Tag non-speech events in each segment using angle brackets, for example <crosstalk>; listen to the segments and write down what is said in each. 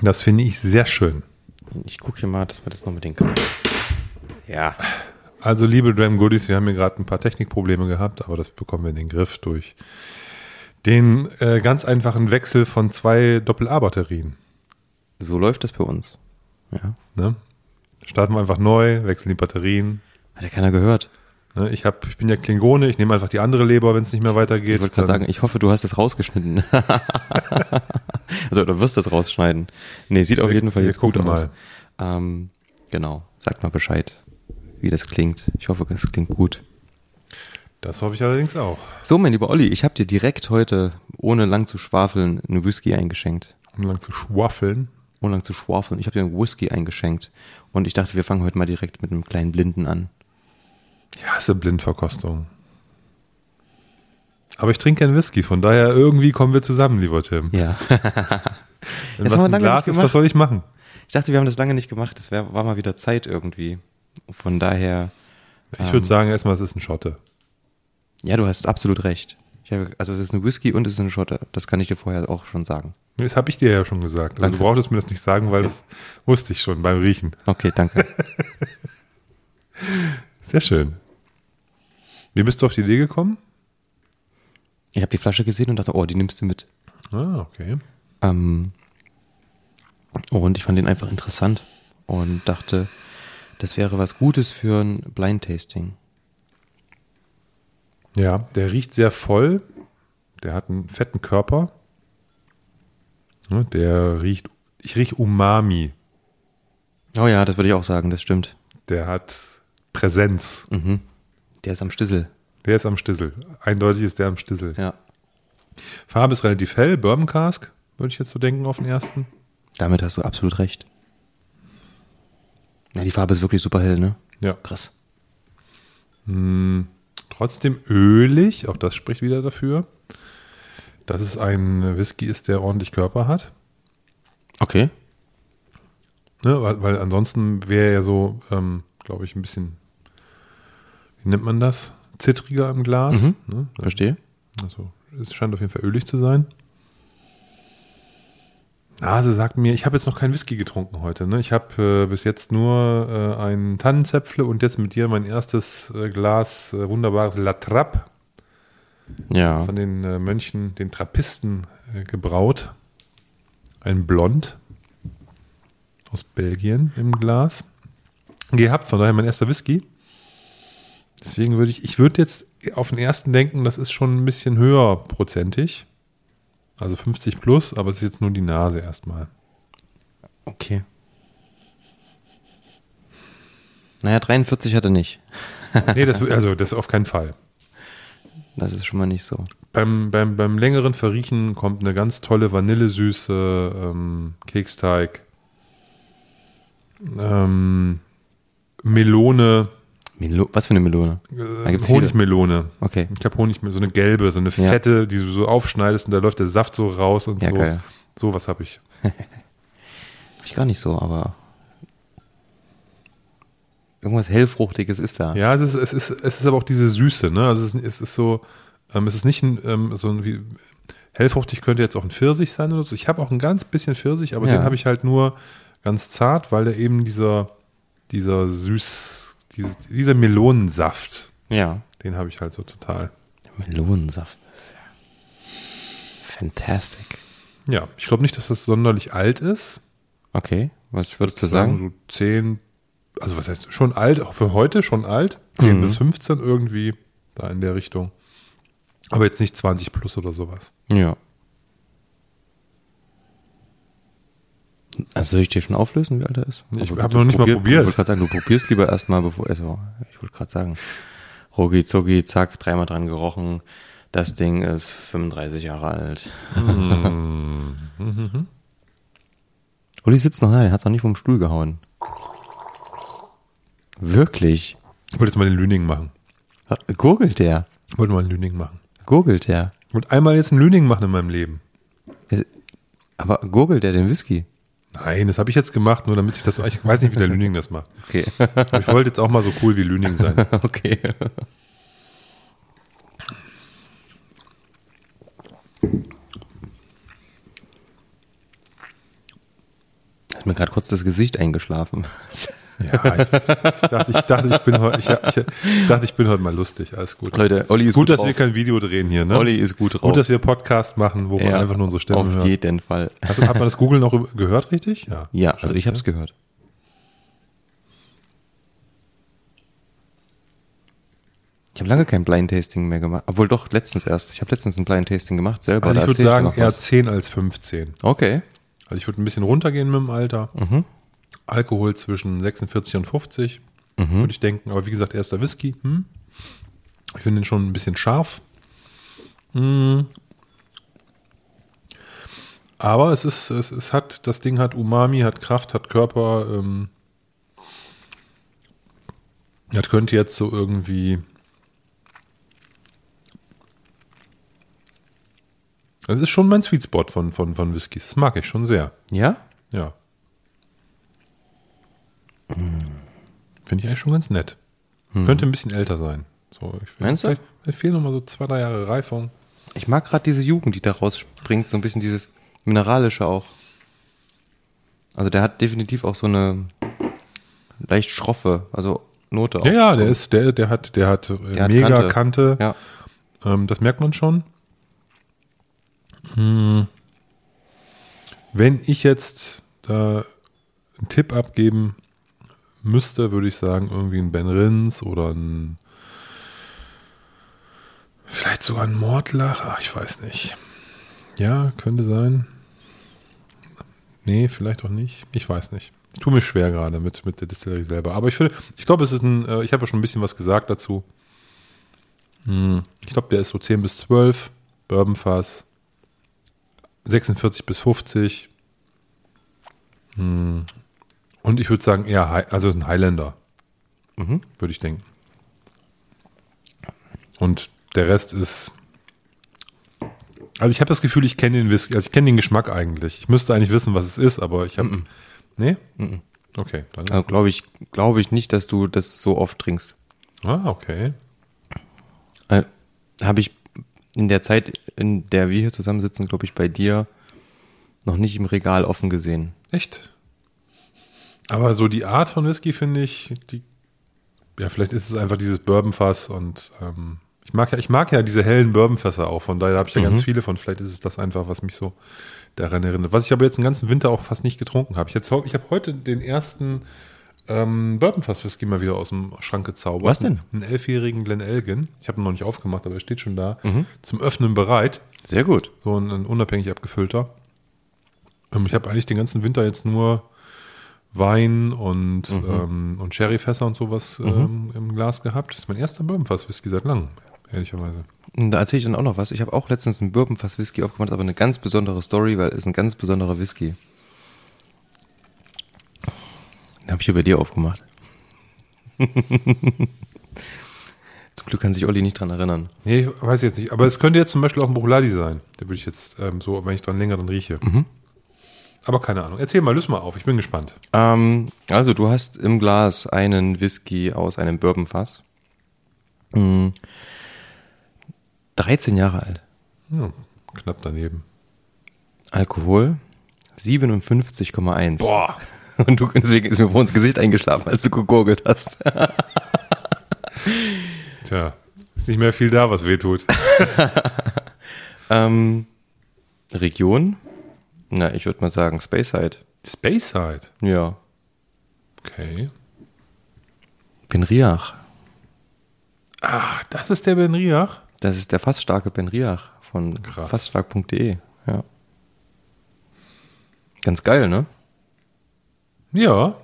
Das finde ich sehr schön. Ich gucke hier mal, dass wir das noch mit den können. Ja. Also, liebe Dram Goodies, wir haben hier gerade ein paar Technikprobleme gehabt, aber das bekommen wir in den Griff durch den äh, ganz einfachen Wechsel von zwei Doppel-A-Batterien. So läuft das bei uns. Ja. Ne? Starten wir einfach neu, wechseln die Batterien. Hat ja keiner gehört. Ne? Ich, hab, ich bin ja Klingone, ich nehme einfach die andere Leber, wenn es nicht mehr weitergeht. Ich wollte gerade sagen, ich hoffe, du hast es rausgeschnitten. <laughs> also, du wirst das rausschneiden. Nee, sieht auf jeden Fall jetzt gut aus. Ähm, genau, sag mal Bescheid, wie das klingt. Ich hoffe, es klingt gut. Das hoffe ich allerdings auch. So, mein lieber Olli, ich habe dir direkt heute, ohne lang zu schwafeln, eine Whisky eingeschenkt. Ohne lang zu schwafeln? Ohne lang zu schwafeln. Ich habe dir einen Whisky eingeschenkt. Und ich dachte, wir fangen heute mal direkt mit einem kleinen Blinden an. Ich hasse Blindverkostung. Aber ich trinke keinen Whisky, von daher irgendwie kommen wir zusammen, lieber Tim. Ja. Wenn <laughs> das was ein Glas ist, was soll ich machen? Ich dachte, wir haben das lange nicht gemacht. Es war mal wieder Zeit irgendwie. Von daher. Ich ähm, würde sagen, erstmal, es ist ein Schotte. Ja, du hast absolut recht. Habe, also es ist ein Whisky und es ist eine Schotte. Das kann ich dir vorher auch schon sagen. Das habe ich dir ja schon gesagt. Also du brauchtest mir das nicht sagen, weil das wusste ich schon beim Riechen. Okay, danke. <laughs> Sehr schön. Wie bist du auf die Idee gekommen? Ich habe die Flasche gesehen und dachte, oh, die nimmst du mit. Ah, okay. Ähm, und ich fand den einfach interessant und dachte, das wäre was Gutes für ein Blind Tasting. Ja, der riecht sehr voll. Der hat einen fetten Körper. Der riecht, ich rieche Umami. Oh ja, das würde ich auch sagen, das stimmt. Der hat Präsenz. Mhm. Der ist am Stissel. Der ist am Stissel. Eindeutig ist der am Stissel. Ja. Farbe ist relativ hell, Bourbon Cask, würde ich jetzt so denken auf den ersten. Damit hast du absolut recht. Ja, die Farbe ist wirklich super hell, ne? Ja. Krass. Hm. Trotzdem ölig, auch das spricht wieder dafür, dass es ein Whisky ist, der ordentlich Körper hat. Okay. Ne, weil, weil ansonsten wäre er so, ähm, glaube ich, ein bisschen, nennt man das? Zittriger im Glas. Mhm. Ne? Verstehe. Also es scheint auf jeden Fall ölig zu sein. Nase sagt mir, ich habe jetzt noch keinen Whisky getrunken heute. Ne? Ich habe äh, bis jetzt nur äh, einen Tannenzäpfle und jetzt mit dir mein erstes äh, Glas äh, wunderbares La Trappe. Ja. Von den äh, Mönchen, den Trappisten äh, gebraut. Ein Blond aus Belgien im Glas. Gehabt, von daher mein erster Whisky. Deswegen würde ich, ich würde jetzt auf den ersten denken, das ist schon ein bisschen höher prozentig. Also 50 plus, aber es ist jetzt nur die Nase erstmal. Okay. Naja, 43 hat er nicht. <laughs> nee, das, also das auf keinen Fall. Das ist schon mal nicht so. Beim, beim, beim längeren Verriechen kommt eine ganz tolle Vanillesüße, ähm, Keksteig, ähm, Melone, Melo was für eine Melone? Äh, Honigmelone. Okay. Ich habe Honigmelone, so eine gelbe, so eine fette, ja. die du so aufschneidest und da läuft der Saft so raus und ja, so. Geil. So was habe ich. <laughs> ich gar nicht so, aber irgendwas hellfruchtiges ist da. Ja, es ist, es ist, es ist aber auch diese Süße, ne? Also es ist, es ist so, ähm, es ist nicht ein, ähm, so ein wie, hellfruchtig könnte jetzt auch ein Pfirsich sein oder so. Ich habe auch ein ganz bisschen Pfirsich, aber ja. den habe ich halt nur ganz zart, weil der eben dieser, dieser süß dieses, dieser Melonensaft. Ja. Den habe ich halt so total. Melonensaft ist ja fantastic. Ja, ich glaube nicht, dass das sonderlich alt ist. Okay, was würdest du sagen? So 10, also was heißt schon alt, auch für heute schon alt. 10 mhm. bis 15 irgendwie, da in der Richtung. Aber jetzt nicht 20 plus oder sowas. Ja. Also soll ich dir schon auflösen, wie alt er ist? Ich habe noch nicht probier, mal probiert. Ich wollte gerade sagen, du probierst lieber erstmal, bevor, also ich wollte gerade sagen, Rogi, Zogi, zack, dreimal dran gerochen, das Ding ist 35 Jahre alt. Mm. mhm. <laughs> Uli sitzt noch da, der hat es noch nicht vom Stuhl gehauen. Wirklich? Ich wollte jetzt mal den Lüning machen. Gurgelt der? Ich wollte mal einen Lüning machen. Gurgelt der? Ich wollte einmal jetzt einen Lüning machen in meinem Leben. Aber gurgelt der den Whisky? Nein, das habe ich jetzt gemacht, nur damit ich das. Ich weiß nicht, wie der Lüning das macht. Okay. ich wollte jetzt auch mal so cool wie Lüning sein. <laughs> okay. Hat mir gerade kurz das Gesicht eingeschlafen. <laughs> Ja, ich, ich, dachte, ich, dachte, ich, bin heute, ich, ich, dachte, ich bin heute mal lustig. Alles gut. Leute, Olli ist gut, gut dass drauf. wir kein Video drehen hier, ne? Olli ist gut drauf. Gut, dass wir Podcast machen, wo man Ja, einfach nur unsere Stimme Auf hört. jeden Fall. Also, hat man das Google noch gehört, richtig? Ja. Ja, also ich habe es gehört. Ich habe lange kein Blind Tasting mehr gemacht. Obwohl doch, letztens erst. Ich habe letztens ein Blind Tasting gemacht selber. Also ich würde sagen, eher was. 10 als 15. Okay. Also ich würde ein bisschen runtergehen mit dem Alter. Mhm. Alkohol zwischen 46 und 50, Mhm. würde ich denken. Aber wie gesagt, erster Whisky. Hm? Ich finde den schon ein bisschen scharf. Hm. Aber es ist, es, es hat, das Ding hat Umami, hat Kraft, hat Körper. Ähm, das könnte jetzt so irgendwie. Das ist schon mein Sweet Spot von, von, von Whiskys. Das mag ich schon sehr. Ja? Ja. Finde ich eigentlich schon ganz nett. Könnte ein bisschen älter sein. So, ich Meinst du? Vielleicht, fehlen noch mal so zwei, drei Jahre Reifung. Ich mag gerade diese Jugend, die da rausspringt, so ein bisschen dieses Mineralische auch. Also der hat definitiv auch so eine leicht schroffe, also Note auch. Ja, ja, der ist, der, der hat, der hat, äh, Der hat mega Kante. Kante. Ja. Ähm, das merkt man schon. Hm. Wenn ich jetzt da einen Tipp abgeben müsste, würde ich sagen, irgendwie ein Ben Rins oder ein vielleicht sogar ein Mordlach. Ach, ich weiß nicht. Ja, könnte sein. Nee, vielleicht auch nicht. Ich weiß nicht. Ich tue mir schwer gerade mit, mit der Distillerie selber. Aber ich finde, ich glaube, es ist ein, äh, ich habe ja schon ein bisschen was gesagt dazu. Hm, Ich glaube, der ist so 10 bis 12, Bourbonfass, 46 bis 50. Und ich würde sagen, eher, Hi- also ein Highlander, Mhm. würde ich denken. Und der Rest ist. Also ich habe das Gefühl, ich kenne den Whisky, also ich kenne den Geschmack eigentlich. Ich müsste eigentlich wissen, was es ist, aber ich habe. Nee? Okay, dann ist Also glaube ich, glaube ich nicht, dass du das so oft trinkst. Ah, okay. Äh, Habe ich in der Zeit, in der wir hier zusammensitzen, glaube ich, bei dir noch nicht im Regal offen gesehen. Echt? Aber so die Art von Whisky finde ich, die, ja, vielleicht ist es einfach dieses Bourbonfass und ähm, ich mag ja, ich mag ja diese hellen Bourbonfässer auch, von daher habe ich ja ganz viele von. Vielleicht ist es das einfach, was mich so daran erinnert. Was ich aber jetzt den ganzen Winter auch fast nicht getrunken habe. Ich, jetzt, ich habe heute den ersten ähm, Bourbonfass-Whisky mal wieder aus dem Schrank gezaubert. Was denn? Einen elfjährigen Glen Elgin. Ich habe ihn noch nicht aufgemacht, aber er steht schon da. Zum Öffnen bereit. Sehr gut. So ein, ein unabhängig abgefüllter. Ähm, ich habe eigentlich den ganzen Winter jetzt nur Wein und, ähm, und Sherryfässer und sowas ähm, im Glas gehabt. Das ist mein erster Bourbonfass-Whisky seit langem, ehrlicherweise. Da erzähle ich dann auch noch was. Ich habe auch letztens einen Bourbonfass Whisky aufgemacht, aber eine ganz besondere Story, weil es ein ganz besonderer Whisky. Den habe ich hier bei dir aufgemacht. <laughs> Zum Glück kann sich Olli nicht dran erinnern. Nee, ich weiß jetzt nicht. Aber es könnte jetzt zum Beispiel auch ein Bruchladi sein. Der würde ich jetzt ähm, so, wenn ich dran länger dann rieche. Aber keine Ahnung. Erzähl mal, löse mal auf. Ich bin gespannt. Ähm, also, du hast im Glas einen Whisky aus einem Bourbonfass. Mm. 13 Jahre alt. Ja, knapp daneben. Alkohol 57,1. Boah. <laughs> Und du, deswegen ist mir vor ins Gesicht eingeschlafen, als du gegurgelt hast. <laughs> Tja, ist nicht mehr viel da, was wehtut. <laughs> ähm, Region? Na, ich würde mal sagen Speyside. Speyside. Ja. Okay. Benriach. Ah, das ist der Ben Riach. Das ist der fassstarke Benriach von Krass. fassstark.de. Ja. Ganz geil, ne? Ja.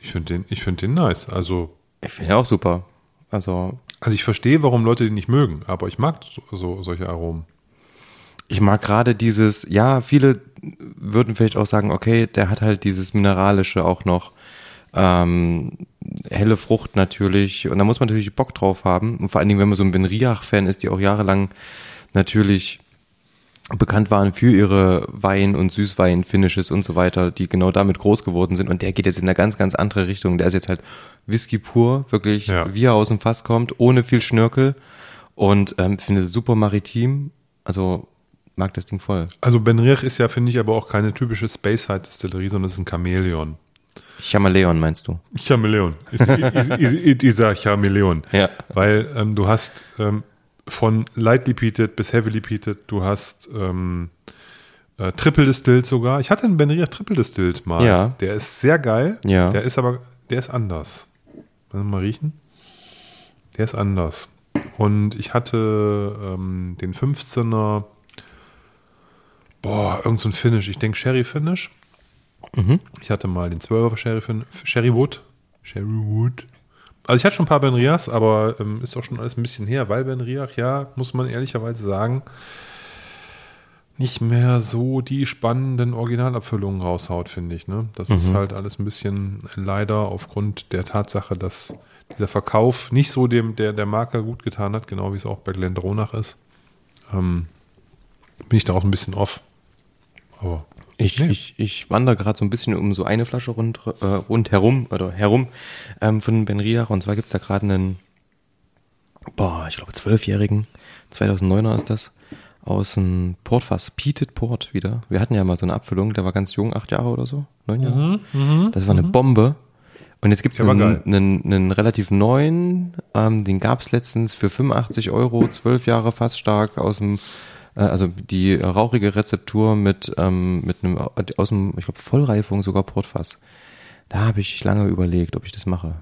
Ich finde den, ich finde den nice. Also, Ich finde ja auch super. Also, also ich verstehe, warum Leute den nicht mögen, aber ich mag so, so solche Aromen. Ich mag gerade dieses, ja, viele würden vielleicht auch sagen, okay, der hat halt dieses Mineralische auch noch, ähm, helle Frucht natürlich. Und da muss man natürlich Bock drauf haben. Und vor allen Dingen, wenn man so ein Benriach-Fan ist, die auch jahrelang natürlich bekannt waren für ihre Wein- und Süßwein-Finishes und so weiter, die genau damit groß geworden sind. Und der geht jetzt in eine ganz, ganz andere Richtung. Der ist jetzt halt Whisky pur, wirklich, Ja. wie er aus dem Fass kommt, ohne viel Schnörkel. Und ähm, finde es super maritim. Also mag das Ding voll. Also Benriach ist ja, finde ich, aber auch keine typische Speyside-Distillerie, sondern es ist ein Chamäleon. Chameleon meinst du? Ist, dieser Chamäleon. Ja. Weil ähm, du hast ähm, von lightly peated bis heavily peated, du hast ähm, äh, Triple Distilled sogar. Ich hatte einen Benriach Triple Distilled mal. Ja. Der ist sehr geil. Ja. Der ist aber, der ist anders. Mal riechen? Der ist anders. Und ich hatte ähm, den 15er, boah, irgend so ein Finish. Ich denke Sherry Finish. Ich hatte mal den 12er Sherry, Sherry Wood. Sherry Wood. Also ich hatte schon ein paar Benriachs, aber ähm, ist auch schon alles ein bisschen her, weil Benriach, ja, muss man ehrlicherweise sagen, nicht mehr so die spannenden Originalabfüllungen raushaut, finde ich. Ne? Das ist halt alles ein bisschen leider aufgrund der Tatsache, dass dieser Verkauf nicht so dem der, der Marke gut getan hat, genau wie es auch bei Glendronach ist. Ähm, bin ich da auch ein bisschen off. Aber Ich, Nee. ich, ich wandere gerade so ein bisschen um so eine Flasche rund, äh, rundherum oder herum ähm, von Ben Riach. Und zwar gibt's da gerade einen, boah, ich glaube zwölfjährigen, 2009er ist das, aus einem Portfass, Peated Port wieder. Wir hatten ja mal so eine Abfüllung, der war ganz jung, acht Jahre oder so, neun Jahre. das war eine Bombe. Und jetzt gibt's einen, einen, einen relativ neuen, ähm, den gab's letztens für 85 Euro, zwölf Jahre fassstark aus dem äh, also die rauchige Rezeptur mit, ähm, mit einem, aus dem, ich glaube, Vollreifung sogar Portfass. Da habe ich lange überlegt, ob ich das mache.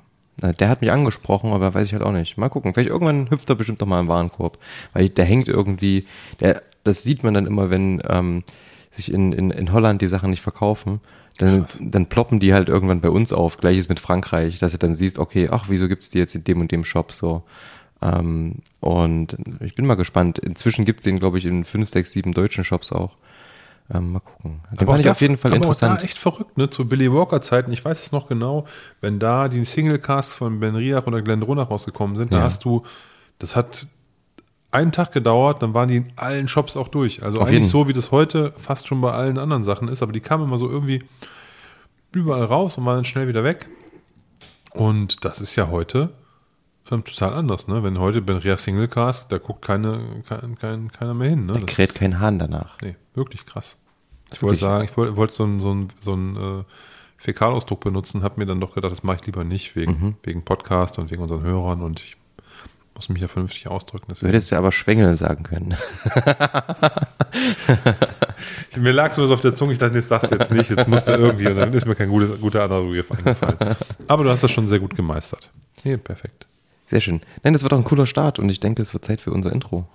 Äh, Der hat mich angesprochen, aber weiß ich halt auch nicht. Mal gucken. Vielleicht irgendwann hüpft er bestimmt noch mal im Warenkorb. Weil der hängt irgendwie, der, das sieht man dann immer, wenn ähm, sich in, in, in Holland die Sachen nicht verkaufen. Dann, dann ploppen die halt irgendwann bei uns auf. Gleiches mit Frankreich, dass du dann siehst, okay, ach, wieso gibt's die jetzt in dem und dem Shop so? Ähm, und ich bin mal gespannt. Inzwischen gibt's den, glaube ich, in fünf, sechs, sieben deutschen Shops auch. Ähm, mal gucken. Den auch fand ich da- auf jeden Fall aber interessant. Auch da echt verrückt, ne? Zu Billy Walker Zeiten, ich weiß es noch genau, wenn da die Single Casts von Ben Riach oder Glenn Ronach rausgekommen sind, da Ja. hast du, das hat einen Tag gedauert, dann waren die in allen Shops auch durch. Also Auf eigentlich jeden. so, wie das heute fast schon bei allen anderen Sachen ist, aber die kamen immer so irgendwie überall raus und waren dann schnell wieder weg. Und das ist ja heute ähm, total anders, ne? Wenn heute Ben Riach Single Cast, da guckt keine, kein, kein, keiner mehr hin, ne? Da kräht kein Hahn danach. Nee, wirklich krass. Ich wollte sagen, ich wollte, wollte so einen so so einen, äh, Fäkalausdruck benutzen, habe mir dann doch gedacht, das mache ich lieber nicht, wegen, Mhm. wegen Podcast und wegen unseren Hörern und ich muss mich ja vernünftig ausdrücken. Du Deswegen. hättest ja aber Schwengel sagen können. <laughs> Mir lag sowas auf der Zunge, ich dachte, jetzt sagst du jetzt nicht, jetzt musst du irgendwie, und dann ist mir kein gutes, guter Anruf eingefallen. Aber du hast das schon sehr gut gemeistert. Nee, perfekt. Sehr schön. Nein, das wird doch ein cooler Start und ich denke, es wird Zeit für unser Intro.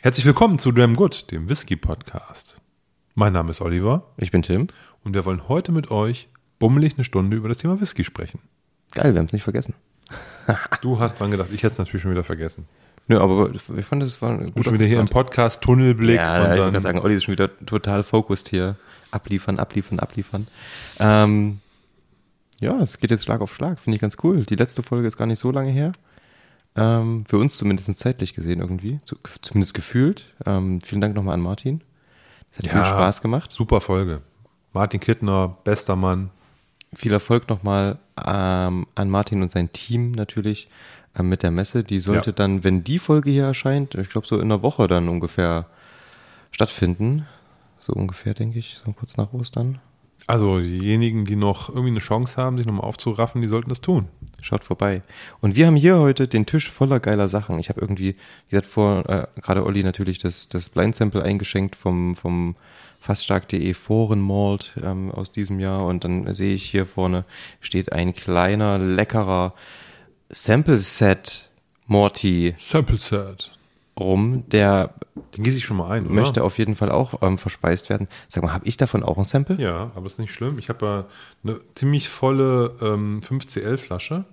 Herzlich willkommen zu Dram Good, dem Whisky-Podcast. Mein Name ist Oliver Ich bin Tim. und wir wollen heute mit euch bummelig eine Stunde über das Thema Whisky sprechen. Geil, wir haben es nicht vergessen. <laughs> Du hast dran gedacht, ich hätte es natürlich schon wieder vergessen. Nö, aber ich fand, das war guter schon wieder hier im. Podcast Tunnelblick Ja, und ich dann sagen, Olli ist schon wieder total focused hier. Abliefern, abliefern, abliefern. Ähm, ja, es geht jetzt Schlag auf Schlag, finde ich ganz cool. Die letzte Folge ist gar nicht so lange her. Ähm, für uns zumindest zeitlich gesehen irgendwie, zu, zumindest gefühlt. Ähm, vielen Dank nochmal an Martin. Es hat Ja. viel Spaß gemacht. super Folge. Martin Kittner, bester Mann. Viel Erfolg nochmal ähm, an Martin und sein Team natürlich ähm, mit der Messe. Die sollte Ja. dann, wenn die Folge hier erscheint, ich glaube so in einer Woche dann ungefähr stattfinden. So ungefähr, denke ich, so kurz nach Ostern. Also diejenigen, die noch irgendwie eine Chance haben, sich nochmal aufzuraffen, die sollten das tun. Schaut vorbei. Und wir haben hier heute den Tisch voller geiler Sachen. Ich habe irgendwie, wie gesagt, vor, äh, gerade Olli natürlich das, das Blind Sample eingeschenkt vom, vom faststark.de Foren Malt ähm, aus diesem Jahr. Und dann sehe ich hier vorne steht ein kleiner, leckerer Sample Set Morty Sample Set. Rum, der Den gieße ich schon mal ein, oder? möchte auf jeden Fall auch ähm, verspeist werden. Sag mal, habe ich davon auch ein Sample? Ja, aber ist nicht schlimm. Ich habe ja eine ziemlich volle ähm, 5CL-Flasche.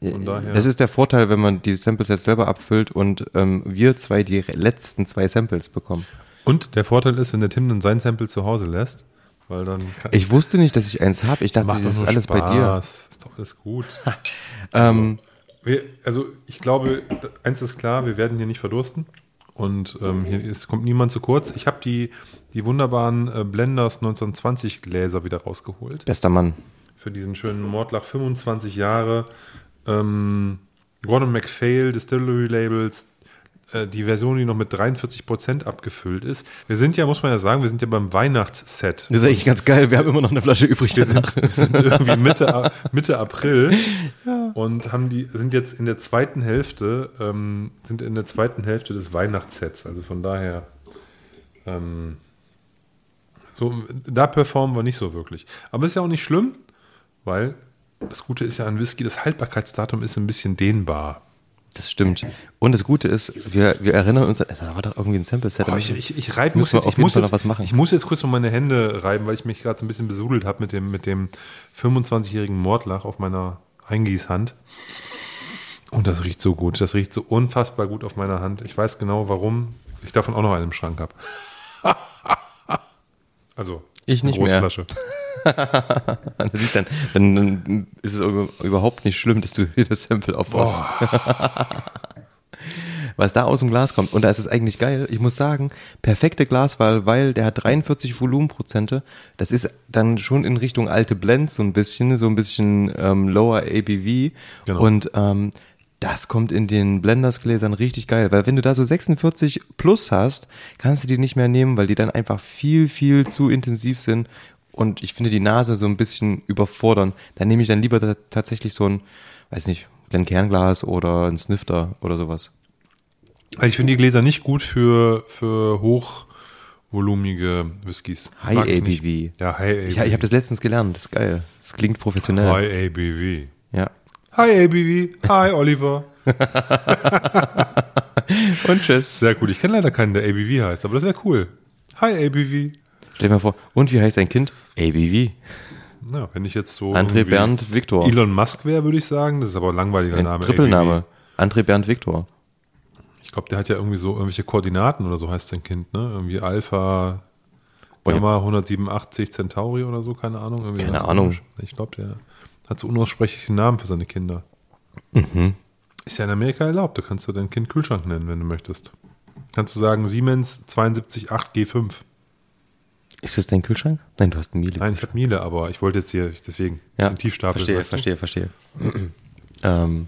Von daher. Das ist der Vorteil, wenn man die Sample Sets selber abfüllt und ähm, wir zwei die letzten zwei Samples bekommen. Und der Vorteil ist, wenn der Tim dann sein Sample zu Hause lässt, Weil dann kann, Ich wusste nicht, dass ich eins habe. Ich dachte, das ist alles bei dir. Spaß. Ist doch alles gut. <laughs> Ähm, Wir, also ich glaube, eins ist klar, wir werden hier nicht verdursten. Und ähm, hier ist, kommt niemand zu kurz. Ich habe die, die wunderbaren äh, Blenders 1920 Gläser wieder rausgeholt. bester Mann. Für diesen schönen Mordlach 25 Jahre. Ähm, Gordon MacPhail Distillery Labels. Äh, die Version, die noch mit 43% abgefüllt ist. Wir sind ja, muss man ja sagen, wir sind ja beim Weihnachtsset. Das ist eigentlich ganz geil. Wir haben immer noch eine Flasche übrig. Wir sind, wir sind irgendwie Mitte, <laughs> Mitte April und haben die, sind jetzt in der zweiten Hälfte, ähm, sind in der zweiten Hälfte des Weihnachtssets. Also von daher, ähm, so, da performen wir nicht so wirklich. Aber ist ja auch nicht schlimm, weil das Gute ist ja an Whisky, das Haltbarkeitsdatum ist ein bisschen dehnbar. Das stimmt. Und das Gute ist, wir, wir erinnern uns, an- da war doch irgendwie ein Sample-Set. Oh, ich, ich, ich reibe muss jetzt, auf ich muss jetzt, noch was machen. Ich muss jetzt kurz mal meine Hände reiben, weil ich mich gerade so ein bisschen besudelt habe mit dem, mit dem 25-jährigen Mordlach auf meiner Eingießhand. Und das riecht so gut. Das riecht so unfassbar gut auf meiner Hand. Ich weiß genau, warum ich davon auch noch einen im Schrank habe. <laughs> also, Ich nicht mehr. Großflasche. <laughs> Dann, dann, dann ist es über- überhaupt nicht schlimm, dass du hier das Sample aufmachst. <laughs> Was da aus dem Glas kommt. Und da ist es eigentlich geil. Ich muss sagen, perfekte Glaswahl, weil der hat 43 Volumenprozente. Das ist dann schon in Richtung alte Blends so ein bisschen, so ein bisschen ähm, lower ABV. Genau. Und ähm, das kommt in den Blenders-Gläsern richtig geil, weil wenn du da so 46 plus hast, kannst du die nicht mehr nehmen, weil die dann einfach viel, viel zu intensiv sind und ich finde die Nase so ein bisschen überfordern. Dann nehme ich dann lieber ta- tatsächlich so ein, weiß nicht, Glencairn-Glas oder ein Snifter oder sowas. Also ich finde die Gläser nicht gut für, für hochvolumige Whiskys. High Mag ich nicht. ABV. Ja, High ABV. Ich, ich habe das letztens gelernt, das ist geil. Das klingt professionell. High ABV. Ja. Hi ABV. Hi Oliver. <laughs> Und tschüss. Sehr gut. Ich kenne leider keinen, der ABV heißt, aber das wäre cool. Hi ABV. Stell dir mal vor, und wie heißt dein Kind? ABV. Na, wenn ich jetzt so André Bernd Viktor. Elon Musk wäre, würde ich sagen. Das ist aber ein langweiliger Ein Name. Trippelname. André Bernd Viktor. Ich glaube, der hat ja irgendwie so irgendwelche Koordinaten oder so heißt sein Kind, ne? Irgendwie Alpha Oh ja. Gamma 187 Centauri oder so, keine Ahnung. Irgendwie Keine Ahnung. komisch. Ich glaube, der hat so unaussprechliche Namen für seine Kinder. Mhm. Ist ja in Amerika erlaubt. Da kannst du dein Kind Kühlschrank nennen, wenn du möchtest. Kannst du sagen Siemens 728G5. Ist das dein Kühlschrank? Nein, du hast einen Miele. Nein, ich habe Miele, aber ich wollte jetzt hier deswegen Ja, Tiefstapel. verstehe, du? verstehe, verstehe. <clears throat> ähm,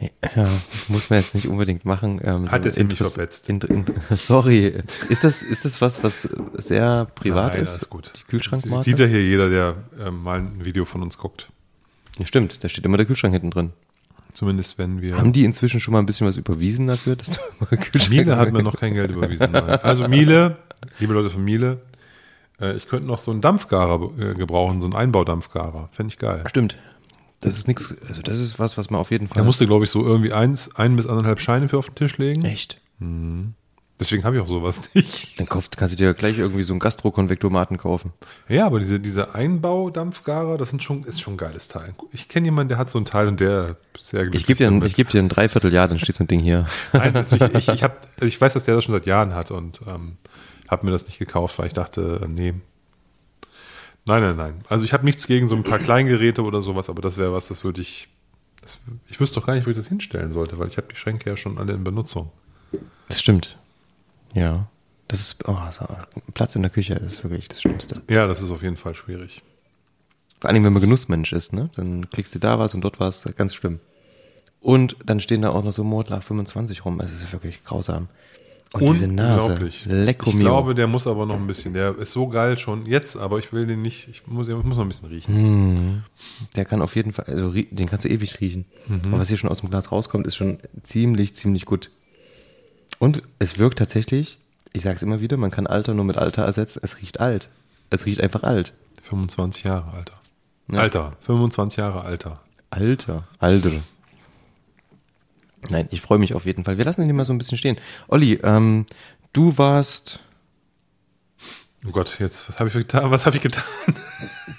ja, muss man jetzt nicht unbedingt machen. Ähm, Hat so Tim mich verpetzt. <laughs> sorry, ist das, ist das was, was sehr privat Nein, ist? alles gut. Die Das Kühlschrankmarke? sieht ja hier jeder, der ähm, mal ein Video von uns guckt. Ja, stimmt, da steht immer der Kühlschrank hinten drin. Zumindest wenn wir. Haben die inzwischen schon mal ein bisschen was überwiesen dafür, dass du immer Kühlschrank Miele hat mir noch kein Geld überwiesen. Nein. Also Miele, liebe Leute von Miele, äh, ich könnte noch so einen Dampfgarer äh, gebrauchen, so einen Einbaudampfgarer. Fände ich geil. Stimmt. Das ist nichts, also das ist was, was man auf jeden Fall. Da musste, glaube ich, so irgendwie eins, ein bis anderthalb Scheine für auf den Tisch legen. Echt? Deswegen habe ich auch sowas <laughs> nicht. Dann kauft, kannst du dir gleich irgendwie so einen Gastrokonvektomaten kaufen. Ja, aber diese, diese Einbaudampfgarer, das sind schon, ist schon ein geiles Teil. Ich kenne jemanden, der hat so ein Teil und der ist sehr glücklich. Ich gebe dir, ein, ich geb dir ein Dreivierteljahr, dann steht so ein Ding hier. <laughs> Nein, also ich, ich, ich, <laughs> hab, ich weiß, dass der das schon seit Jahren hat und ähm, habe mir das nicht gekauft, weil ich dachte, äh, nee. Nein, nein, nein. Also ich habe nichts gegen so ein paar <clears throat> Kleingeräte oder sowas, aber das wäre was, das würde ich. Das, ich wüsste doch gar nicht, wo ich das hinstellen sollte, weil ich habe die Schränke ja schon alle in Benutzung. Das stimmt. Ja. Das ist, oh, Platz in der Küche ist wirklich das Schlimmste. Ja, das ist auf jeden Fall schwierig. Vor allem, wenn man Genussmensch ist, ne? Dann kriegst du da was und dort was, ganz schlimm. Und dann stehen da auch noch so Mordlach 25 rum. Es ist wirklich grausam. Und diese Nase. Unglaublich. Lecco ich glaube, der muss aber noch ein bisschen. Der ist so geil schon jetzt, aber ich will den nicht. Ich muss, ich muss noch ein bisschen riechen. Hm. Der kann auf jeden Fall, also den kannst du ewig riechen. Aber was hier schon aus dem Glas rauskommt, ist schon ziemlich, ziemlich gut. Und es wirkt tatsächlich, ich sag's immer wieder, man kann Alter nur mit Alter ersetzen. Es riecht alt. Es riecht einfach alt. 25 Jahre, Alter. Ja. Alter. 25 Jahre Alter. Alter. Alter. Nein, ich freue mich auf jeden Fall. Wir lassen ihn mal so ein bisschen stehen. Olli, ähm, du warst, Oh Gott, jetzt, was habe ich getan? Was habe ich getan?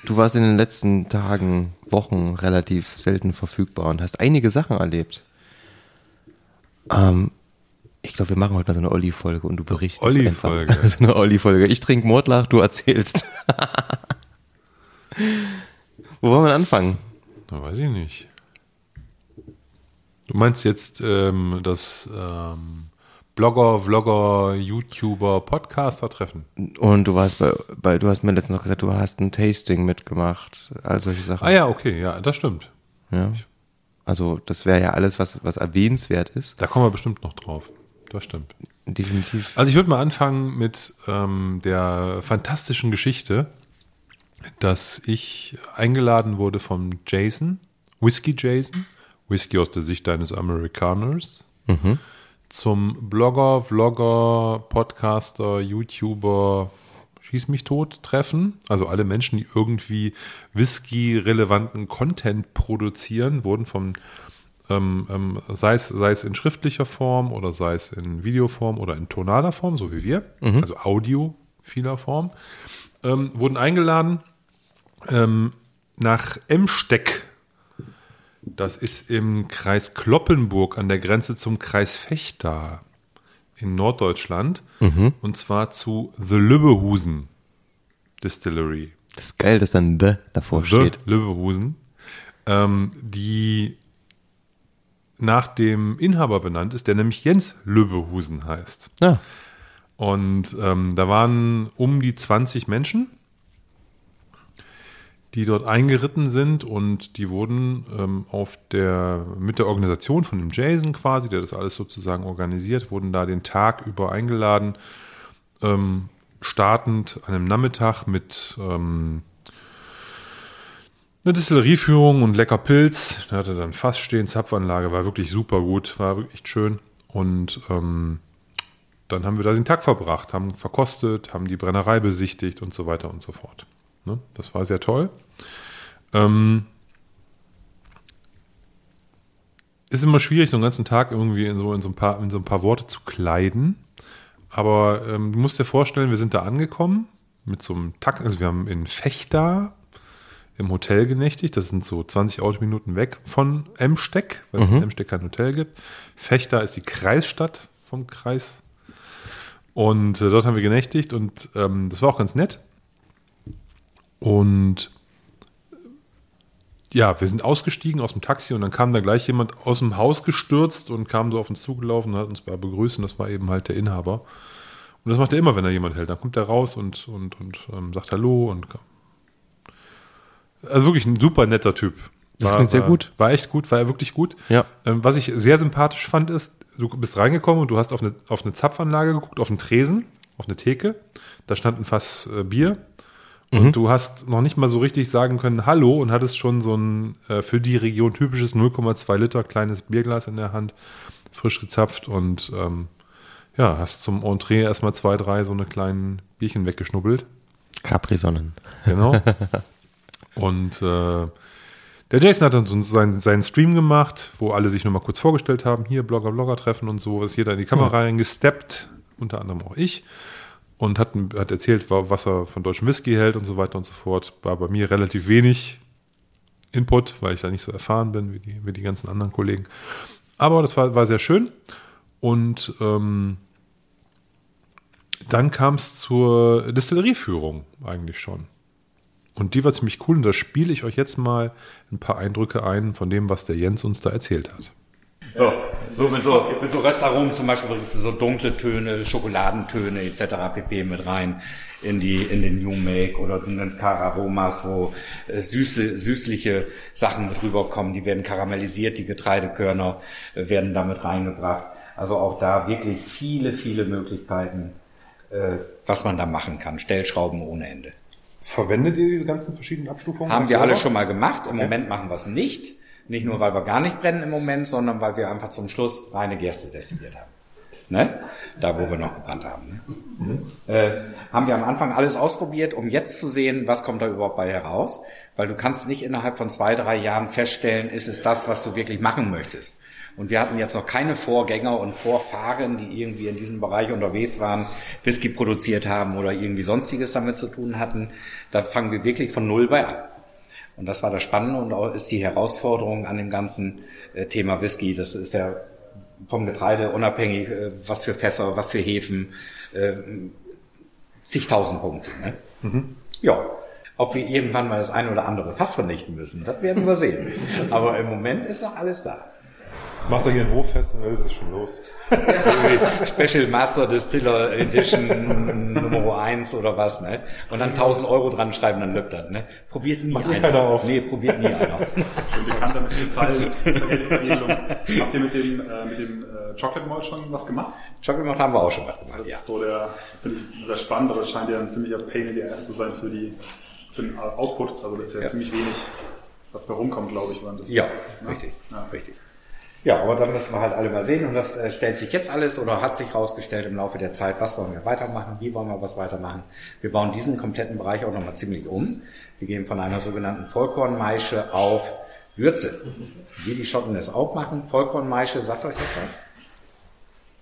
du warst in den letzten Tagen, Wochen relativ selten verfügbar und hast einige Sachen erlebt. Ähm, Ich glaube, wir machen heute mal so eine Olli-Folge und du berichtest Olli-Folge. einfach. <laughs> So eine Olli-Folge. Ich trinke Mordlach, du erzählst. <laughs> Wo wollen wir anfangen? Na, weiß ich nicht. Du meinst jetzt ähm, das ähm, Blogger, Vlogger, YouTuber, Podcaster treffen? Und du warst bei, bei, du hast mir letztens noch gesagt, du hast ein Tasting mitgemacht, all solche Sachen. Ah ja, okay, ja, das stimmt. Ja. Also das wäre ja alles, was, was erwähnenswert ist. Da kommen wir bestimmt noch drauf. Das stimmt. Definitiv. Also ich würde mal anfangen mit ähm, der fantastischen Geschichte, dass ich eingeladen wurde vom Jason, Whiskey Jason, Whisky aus der Sicht eines Amerikaners, zum Blogger, Vlogger, Podcaster, YouTuber, Schieß mich tot treffen. Also alle Menschen, die irgendwie Whisky-relevanten Content produzieren, wurden vom ähm, ähm, sei, es, sei es in schriftlicher Form oder sei es in Videoform oder in tonaler Form, so wie wir, also Audio vieler Form, ähm, wurden eingeladen ähm, nach Emsteck. Das ist im Kreis Kloppenburg an der Grenze zum Kreis Vechta in Norddeutschland. Und zwar zu The Lübbehusen Distillery. Das ist geil, dass dann The davor The steht. Lübbehusen, ähm, die nach dem Inhaber benannt ist, der nämlich Jens Lübbehusen heißt. Ja. Und ähm, da waren um die 20 Menschen, die dort eingeritten sind und die wurden ähm, auf der, mit der Organisation von dem Jason quasi, der das alles sozusagen organisiert, wurden da den Tag über eingeladen, ähm, startend an einem Nachmittag mit ähm, eine Distillerieführung und lecker Pilz. Da hatte dann Fass stehen, Zapfanlage, war wirklich super gut, war wirklich schön. Und ähm, dann haben wir da den Tag verbracht, haben verkostet, haben die Brennerei besichtigt und so weiter und so fort. Ne? Das war sehr toll. Ähm, ist immer schwierig, so einen ganzen Tag irgendwie in so, in so, ein, paar, in so ein paar Worte zu kleiden. Aber ähm, du musst dir vorstellen, wir sind da angekommen mit so einem Takt. Also wir haben in Fechter im Hotel genächtigt. Das sind so 20 Autominuten weg von Emsteck, weil es in Emsteck kein Hotel gibt. Fechter ist die Kreisstadt vom Kreis. Und äh, dort haben wir genächtigt und ähm, das war auch ganz nett. Und ja, wir sind ausgestiegen aus dem Taxi und dann kam da gleich jemand aus dem Haus gestürzt und kam so auf uns zugelaufen und hat uns begrüßt und das war eben halt der Inhaber. Und das macht er immer, wenn er jemand hält. Dann kommt er raus und, und, und ähm, sagt Hallo und also wirklich ein super netter Typ. Das klingt sehr war, gut. War echt gut, war er wirklich gut. Ja. Ähm, was ich sehr sympathisch fand, ist, du bist reingekommen und du hast auf eine, auf eine Zapfanlage geguckt, auf einen Tresen, auf eine Theke. Da stand ein Fass äh, Bier. Und du hast noch nicht mal so richtig sagen können Hallo und hattest schon so ein äh, für die Region typisches 0,2 Liter kleines Bierglas in der Hand, frisch gezapft und ähm, ja, hast zum Entree erstmal zwei, drei so eine kleinen Bierchen weggeschnubbelt. Capri-Sonnen. Genau. <laughs> Und äh, der Jason hat dann seinen, seinen Stream gemacht, wo alle sich nochmal kurz vorgestellt haben, hier Blogger, Blogger treffen und so, ist jeder in die Kamera reingesteppt, unter anderem auch ich, und hat, hat erzählt, was er von deutschem Whisky hält und so weiter und so fort. War bei mir relativ wenig Input, weil ich da nicht so erfahren bin wie die, wie die ganzen anderen Kollegen. Aber das war, war sehr schön. Und ähm, dann kam es zur Distillerieführung eigentlich schon. Und die war ziemlich cool und da spiele ich euch jetzt mal ein paar Eindrücke ein von dem, was der Jens uns da erzählt hat. So, so mit so, mit so zum Beispiel bringst du so dunkle Töne, Schokoladentöne etc. pp. mit rein in die in den New Make oder du nennst Kararomas, wo äh, süße, süßliche Sachen mit rüberkommen, die werden karamellisiert, die Getreidekörner äh, werden damit reingebracht. Also auch da wirklich viele, viele Möglichkeiten, äh, was man da machen kann. Stellschrauben ohne Ende. Verwendet ihr diese ganzen verschiedenen Abstufungen? Haben wir alle schon mal gemacht. Im Moment machen wir es nicht. Nicht nur, weil wir gar nicht brennen im Moment, sondern weil wir einfach zum Schluss reine Gerste destilliert haben. Ne? Da, wo wir noch gebrannt haben. Ne? Äh, haben wir am Anfang alles ausprobiert, um jetzt zu sehen, was kommt da überhaupt bei heraus. Weil du kannst nicht innerhalb von zwei, drei Jahren feststellen, ist es das, was du wirklich machen möchtest. Und wir hatten jetzt noch keine Vorgänger und Vorfahren, die irgendwie in diesem Bereich unterwegs waren, Whisky produziert haben oder irgendwie sonstiges damit zu tun hatten. Da fangen wir wirklich von Null bei an. Und das war das Spannende und auch ist die Herausforderung an dem ganzen äh, Thema Whisky. Das ist ja vom Getreide unabhängig, äh, was für Fässer, was für Hefen, äh, zigtausend Punkte. Ne? Mhm. Ja, ob wir irgendwann mal das eine oder andere Fass vernichten müssen, das werden wir sehen. <laughs> Aber im Moment ist noch alles da. Macht euch einen Hof fest und dann ist es schon los. Special Master Distiller Edition Nummer 1 oder was, ne? Und dann 1000 Euro dran schreiben, dann löppt das, ne? Probiert nie Macht einer. keiner auf. Nee, probiert nie einer. Schon bekannter mit dieser Zeitveredelung. Habt ihr mit dem, äh, mit dem äh, Chocolate Malt schon was gemacht? Chocolate haben wir auch schon was gemacht, Das ja. ist so der, finde ich sehr spannend, aber das scheint ja ein ziemlicher Pain in the Ass zu sein für die, für den Output. Also das ist ja, Ja. ziemlich wenig, was bei rumkommt, glaube ich, wenn das, Ja, ne? richtig, Ja. richtig. Ja, aber dann müssen wir halt alle mal sehen und das äh, stellt sich jetzt alles oder hat sich herausgestellt im Laufe der Zeit, was wollen wir weitermachen, wie wollen wir was weitermachen. Wir bauen diesen kompletten Bereich auch nochmal ziemlich um. Wir gehen von einer sogenannten Vollkornmaische auf Würze. Wie die Schotten es auch machen. Vollkornmaische, sagt euch das was?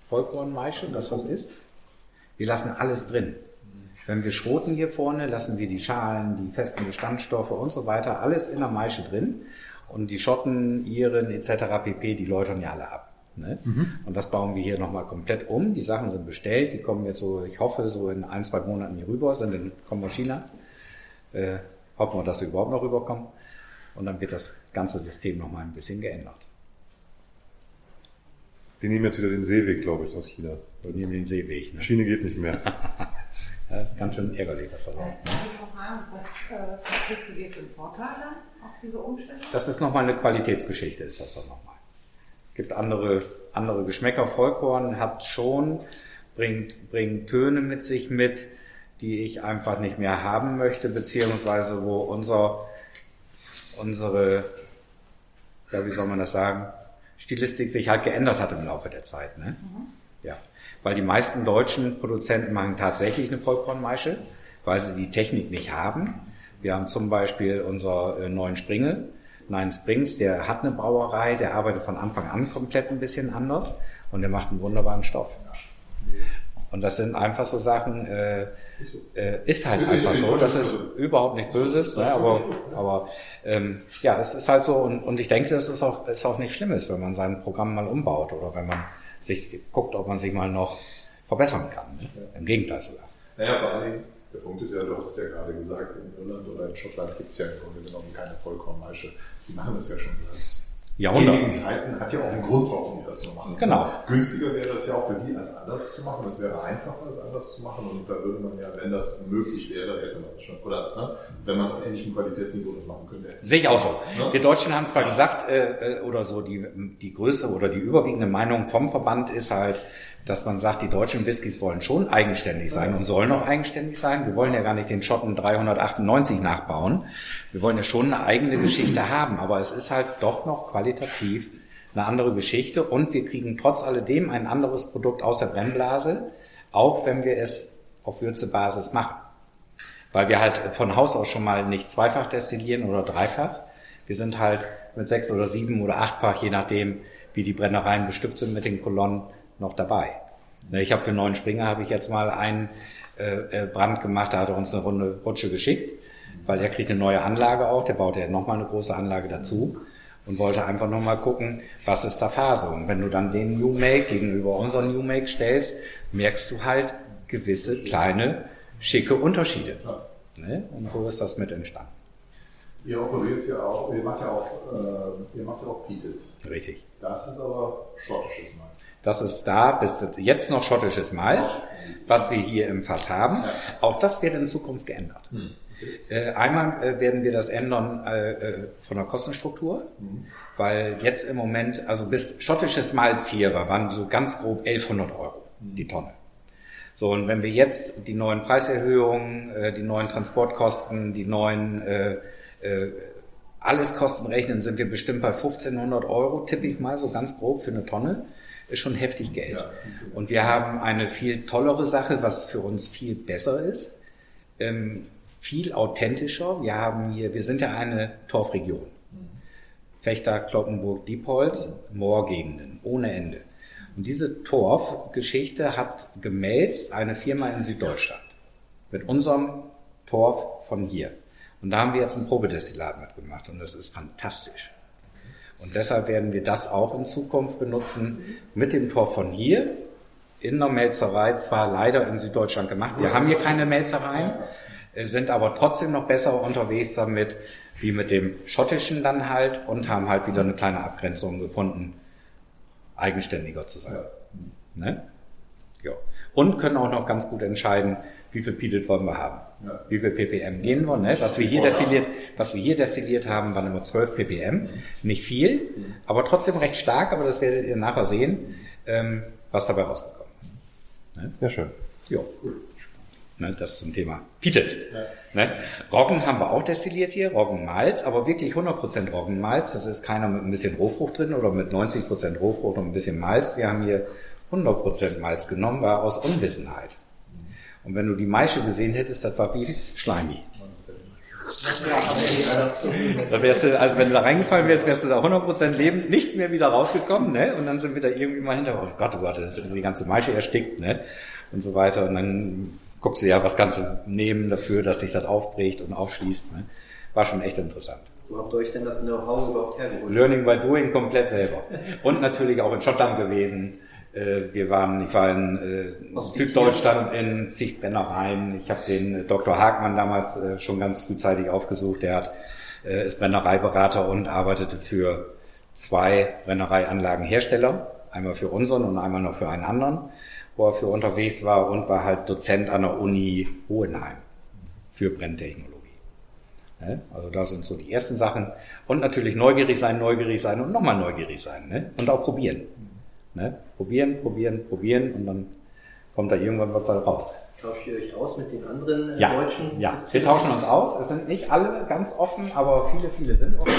Vollkornmaische, was das ist? Wir lassen alles drin. Wenn wir schroten hier vorne, lassen wir die Schalen, die festen Bestandstoffe und so weiter, alles in der Maische drin. Und die Schotten, Iren etc. pp., die läutern ja alle ab. Ne? Und das bauen wir hier nochmal komplett um. Die Sachen sind bestellt, die kommen jetzt so, ich hoffe, so in ein, zwei Monaten hier rüber, sind in, kommen aus China. Äh, hoffen wir, dass sie überhaupt noch rüberkommen. Und dann wird das ganze System nochmal ein bisschen geändert. Die nehmen jetzt wieder den Seeweg, glaube ich, aus China. Weil Neben den Seeweg. Ne? Schiene geht nicht mehr. <laughs> Ja, ist ganz schön ärgerlich, was da läuft. Was äh, was kriegst du dir für einen Vorteil dann auf diese Umstellung? Das ist nochmal eine Qualitätsgeschichte, ist das dann nochmal. Gibt andere, andere Geschmäcker. Vollkorn hat schon, bringt, bringt Töne mit sich mit, die ich einfach nicht mehr haben möchte, beziehungsweise wo unser, unsere, ja, wie soll man das sagen, Stilistik sich halt geändert hat im Laufe der Zeit, ne? Ja. Weil die meisten deutschen Produzenten machen tatsächlich eine Vollkornmaische, weil sie die Technik nicht haben. Wir haben zum Beispiel unser äh, neuen Springe, Nine Springs, der hat eine Brauerei, der arbeitet von Anfang an komplett ein bisschen anders und der macht einen wunderbaren Stoff. Und das sind einfach so Sachen, äh, äh, ist halt einfach so, das ist überhaupt nichts Böses, ne, aber, aber ähm, ja, es ist halt so und, und ich denke, das ist auch, ist auch nicht Schlimmes, wenn man sein Programm mal umbaut oder wenn man sich guckt, ob man sich mal noch verbessern kann. Ne? Im Gegenteil sogar. Naja, vor allen Dingen, der Punkt ist ja, du hast es ja gerade gesagt, in Irland oder in Schottland gibt es ja im Grunde genommen keine Vollkornmaische. Die machen das ja schon seit Jahrhundert. Zeiten. Hat ja auch einen Grund, warum die das so machen. Genau. Günstiger wäre das ja auch für die, als anders zu machen. Es wäre einfacher, als anders zu machen. Und da würde man ja, wenn das möglich wäre, hätte man das schon. Oder ne, wenn man auf ähnlichem Qualitätsniveau das machen könnte. Sehe ich auch so. Ja. Wir Deutschen haben zwar gesagt, äh, äh, oder so die, die größte oder die überwiegende Meinung vom Verband ist halt, dass man sagt, die deutschen Whiskys wollen schon eigenständig sein und sollen auch eigenständig sein. Wir wollen ja gar nicht den Schotten 398 nachbauen. Wir wollen ja schon eine eigene Geschichte haben, aber es ist halt doch noch qualitativ eine andere Geschichte und wir kriegen trotz alledem ein anderes Produkt aus der Brennblase, auch wenn wir es auf Würzebasis machen. Weil wir halt von Haus aus schon mal nicht zweifach destillieren oder dreifach. Wir sind halt mit sechs oder sieben oder achtfach, je nachdem, wie die Brennereien bestückt sind mit den Kolonnen, noch dabei. Ne, Ich habe für neuen Springer habe ich jetzt mal einen äh, äh, Brand gemacht, da hat er uns eine Runde Rutsche geschickt, weil er kriegt eine neue Anlage auch, der baut ja nochmal eine große Anlage dazu und wollte einfach nochmal gucken, was ist da Phase. Und wenn du dann den New Make gegenüber unserem New Make stellst, merkst du halt gewisse kleine, schicke Unterschiede. Ne? Und so ist das mit entstanden. Ihr operiert ja auch, ihr macht ja auch, äh, ihr macht ja auch Peated. Richtig. Das ist aber schottisches Malz. Das ist da bis jetzt noch schottisches Malz, was wir hier im Fass haben. Auch das wird in Zukunft geändert. Äh, einmal äh, werden wir das ändern äh, von der Kostenstruktur, weil jetzt im Moment, also bis schottisches Malz hier war, waren so ganz grob 1100 Euro die Tonne. So, und wenn wir jetzt die neuen Preiserhöhungen, die neuen Transportkosten, die neuen alles Kosten rechnen, sind wir bestimmt bei 1500 Euro, tippe ich mal so ganz grob für eine Tonne. Ist schon heftig Geld. Und wir haben eine viel tollere Sache, was für uns viel besser ist, ähm, viel authentischer. Wir haben hier, wir sind ja eine Torfregion. Fechter, Kloppenburg, Diepholz, Moorgegenden, ohne Ende. Und diese Torfgeschichte hat gemälzt eine Firma in Süddeutschland. Mit unserem Torf von hier. Und da haben wir jetzt ein Probedestillat mitgemacht und das ist fantastisch. Und deshalb werden wir das auch in Zukunft benutzen mit dem Tor von hier in der Melzerei, zwar leider in Süddeutschland gemacht. Wir haben hier keine Melzereien, äh, sind aber trotzdem noch besser unterwegs damit, wie mit dem schottischen dann halt und haben halt wieder eine kleine Abgrenzung gefunden, eigenständiger zu sein. Ne? Ja. Und können auch noch ganz gut entscheiden, wie viel Peated wollen wir haben. Ja. Wie viel ppm gehen wir, ne? Was wir hier destilliert, was wir hier destilliert haben, waren immer 12 ppm. Nicht viel, aber trotzdem recht stark, aber das werdet ihr nachher sehen, ähm, was dabei rausgekommen ist. Sehr schön. Ja. Ne, das zum Thema Peated. Ne? Roggen haben wir auch destilliert hier, Roggenmalz, aber wirklich 100% Roggenmalz. Das ist keiner mit ein bisschen Rohfrucht drin oder mit 90% Rohfrucht und ein bisschen Malz. Wir haben hier 100% Malz genommen, war aus Unwissenheit. Und wenn du die Maische gesehen hättest, das war wie Schleimi. Da wärst du, also wenn du da reingefallen wärst, wärst du da 100% lebend nicht mehr wieder rausgekommen, ne? Und dann sind wir da irgendwie mal hinter, oh Gott, oh Gott, das ist die ganze Maische erstickt, ne? Und so weiter. Und dann guckst du ja, was kannst du nehmen dafür, dass sich das aufbricht und aufschließt, ne? War schon echt interessant. Wo habt ihr euch denn das Know-how überhaupt hergeholt? Learning by doing komplett selber. Und natürlich auch in Schottland gewesen. Äh, Wir waren, ich war in äh, Süddeutschland in zig Brennereien. Ich habe den äh, Dr. Hagmann damals äh, schon ganz frühzeitig aufgesucht. Der hat, äh, ist Brennereiberater und arbeitete für zwei Brennereianlagenhersteller. Einmal für unseren und einmal noch für einen anderen, wo er für unterwegs war und war halt Dozent an der Uni Hohenheim für Brenntechnologie. Ne? Also da sind so die ersten Sachen. Und natürlich neugierig sein, neugierig sein und nochmal neugierig sein. Ne? Und auch probieren. Ne? Probieren, probieren, probieren und dann kommt da irgendwann was raus. Tauscht ihr euch aus mit den anderen äh, Ja, deutschen? ja. wir tauschen uns aus. Es sind nicht alle ganz offen, aber viele, viele sind offen.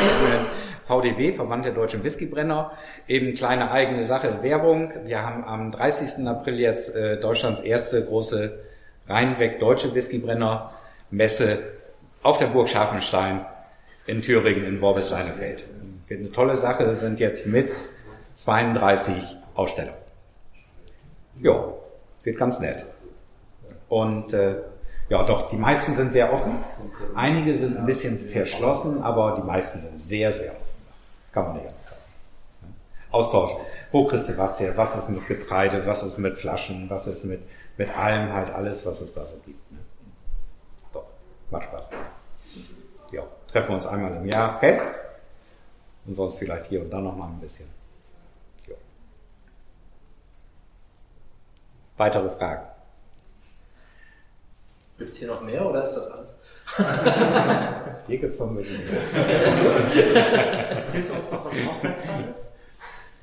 VDW, Verband der deutschen Whiskybrenner, eben kleine eigene Sache, Werbung. Wir haben am 30. April jetzt äh, Deutschlands erste große reinweg deutsche Whiskybrenner Messe auf der Burg Scharfenstein in Thüringen in Worbis-Leinefeld. Eine tolle Sache, sind jetzt mit 32 Aussteller. Ja, wird ganz nett. Und äh, ja, doch, die meisten sind sehr offen. Einige sind ein bisschen verschlossen, aber die meisten sind sehr, sehr offen. Kann man nicht anders sagen. Austausch. Wo kriegst du was her? Was ist mit Getreide? Was ist mit Flaschen? Was ist mit, mit allem halt alles, was es da so gibt. Ne? Doch, macht Spaß. Ja, treffen wir uns einmal im Jahr fest. Und sonst vielleicht hier und da noch mal ein bisschen. Ja. Weitere Fragen? Gibt es hier noch mehr oder ist das alles? <laughs> Hier gibt's noch ein bisschen mehr. Erzählst du uns noch, was ein Hochzeitsfass ist?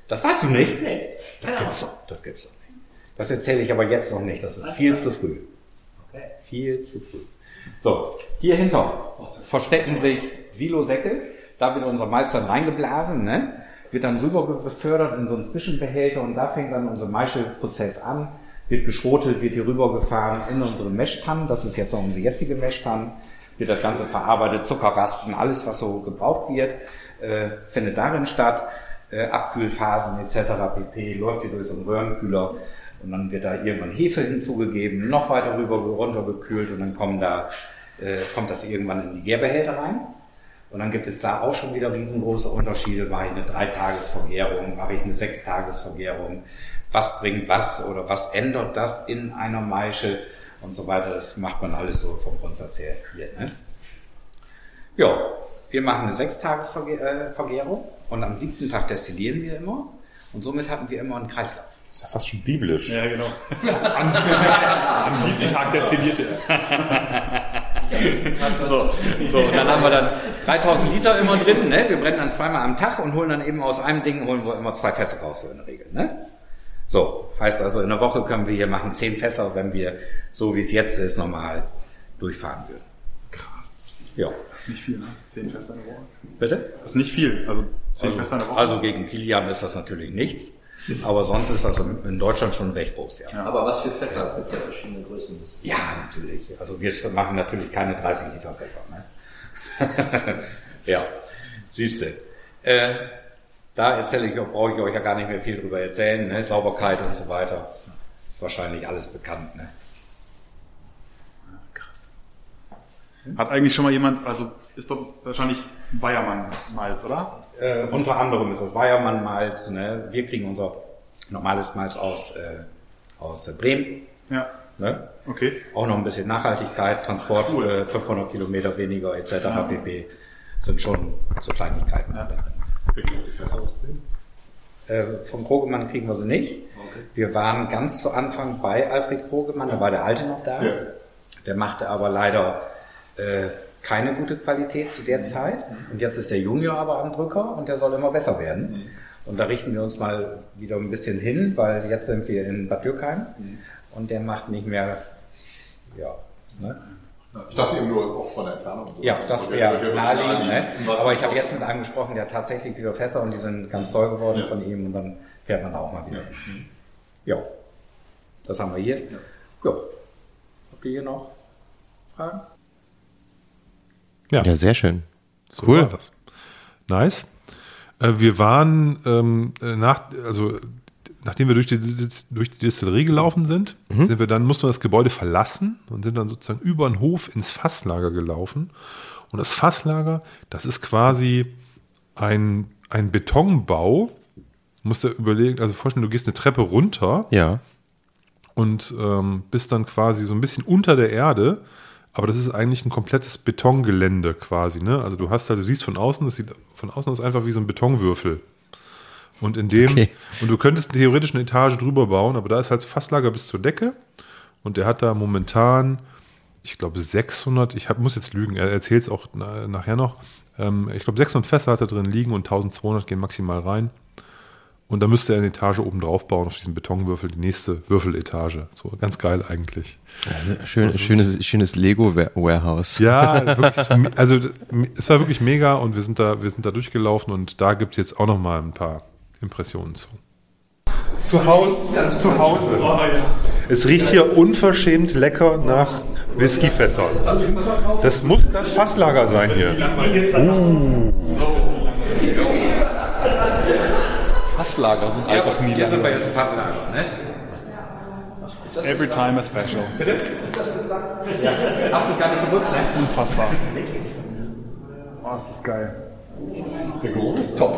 Das weißt du nicht? Nee, Ahnung. Gibt's doch, das gibt's doch nicht. Das erzähle ich aber jetzt noch nicht. Das ist viel zu früh. Okay. Viel zu früh. So, hier hinter verstecken sich Silosäcke. Da wird unser Malz dann reingeblasen, ne? wird dann rüber befördert in so einen Zwischenbehälter und da fängt dann unser Maischeprozess an. Wird geschrotet, wird hier rübergefahren in unsere Meshtannen. Das ist jetzt noch unsere jetzige Meshtanne. Wird das Ganze verarbeitet, Zuckerrasten, alles was so gebraucht wird, äh, findet darin statt. Äh, Abkühlphasen etc. pp. läuft hier durch so einen Röhrenkühler und dann wird da irgendwann Hefe hinzugegeben, noch weiter rüber runtergekühlt und dann kommen da, äh, kommt das irgendwann in die Gärbehälter rein. Und dann gibt es da auch schon wieder riesengroße Unterschiede. Mache ich eine Dreitagesvergärung, mache ich eine Sechstagesvergärung, was bringt was oder was ändert das in einer Maische und so weiter. Das macht man alles so vom Grundsatz her hier. Ne? Ja, wir machen eine Sechstagesvergärung und am siebten Tag destillieren wir immer und somit hatten wir immer einen Kreislauf. Das ist ja fast schon biblisch. Ja, genau. <laughs> Am, am Dienstag destillierte er. So, so, und dann haben wir dann 3000 Liter immer drin, ne? Wir brennen dann zweimal am Tag und holen dann eben aus einem Ding holen wir immer zwei Fässer raus, so in der Regel, ne? So, heißt also, in der Woche können wir hier machen zehn Fässer, wenn wir, so wie es jetzt ist, normal durchfahren würden. Krass. Ja. Das ist nicht viel, ne? Zehn Fässer in der Woche. Bitte? Das ist nicht viel. Also zehn Fässer in der Also, Woche. also gegen Kilian ist das natürlich nichts, aber sonst ist das in Deutschland schon recht groß, ja. Aber was für Fässer? Es gibt ja verschiedene Größen. Ja, natürlich. Also wir machen natürlich keine 30 Liter Fässer. Ne? <laughs> ja, siehst du. Äh, da erzähle ich, brauche ich euch ja gar nicht mehr viel drüber erzählen. Ne? Sauberkeit und so weiter. Ist wahrscheinlich alles bekannt. Ne? Krass. Hat eigentlich schon mal jemand, also ist doch wahrscheinlich Bayermann-Malz, oder? Äh, unter anderem ist das Weiermann-Malz. Ne? Wir kriegen unser normales Malz aus, äh, aus Bremen. Ja. Ne? Okay. Auch noch ein bisschen Nachhaltigkeit, Transport, äh, 500 Kilometer weniger etc. pp. Sind schon so Kleinigkeiten. da Kriegt ihr die Fässer aus Bremen? Äh, vom Krogemann kriegen wir sie nicht. Wir waren ganz zu Anfang bei Alfred Krogemann, da war der Alte noch da. Ja. Der machte aber leider äh, keine gute Qualität zu der Zeit. Und jetzt ist der Junior aber am Drücker und der soll immer besser werden. Und da richten wir uns mal wieder ein bisschen hin, weil jetzt sind wir in Bad Dürkheim und der macht nicht mehr, ja, ne? Ich dachte eben nur auch von der Entfernung. so. Ja, das wäre naheliegend. Ne? Aber ich habe so? jetzt mit angesprochen, der hat tatsächlich wieder Fässer und die sind ganz toll geworden Ja. von ihm und dann fährt man da auch mal wieder. Ja, das haben wir hier. Ja. Habt ihr hier noch Fragen? Ja, Ja, sehr schön. so cool. war das. Nice. Äh, wir waren ähm, äh, nach, also nachdem wir durch die, durch die Distillerie gelaufen sind, sind wir dann, mussten wir das Gebäude verlassen und sind dann sozusagen über den Hof ins Fasslager gelaufen. Und das Fasslager, das ist quasi ein, ein Betonbau. Du musst dir überlegen, also vorstellen, du gehst eine Treppe runter Ja. und ähm, bist dann quasi so ein bisschen unter der Erde. Aber das ist eigentlich ein komplettes Betongelände quasi. Ne? Also du hast halt, du siehst von außen, das sieht von außen aus einfach wie so ein Betonwürfel. Und in dem, Okay. und du könntest theoretisch eine Etage drüber bauen, aber da ist halt Fasslager bis zur Decke. Und der hat da momentan, ich glaube 600, ich hab, muss jetzt lügen, er erzählt es auch na, nachher noch. Ähm, ich glaube 600 Fässer hat er drin liegen und 1200 gehen maximal rein. Und da müsste er eine Etage oben drauf bauen auf diesem Betonwürfel, die nächste Würfeletage. So ganz geil eigentlich. Schön, schönes, schönes Lego-Warehouse. Ja, <laughs> wirklich, also es war wirklich mega und wir sind da, wir sind da durchgelaufen und da gibt es jetzt auch noch mal ein paar Impressionen zu. Zu Hause. Zu Hause. Es riecht hier unverschämt lecker nach Whiskyfässern. Das muss das Fasslager sein hier. Fasslager sind einfach nie Hier sind wir langweilig. jetzt im Fasslager, ne? Every time a special. Hast du gar nicht gewusst, ne? Unfassbar. <laughs> Oh, das ist geil. Der Geruch ist top.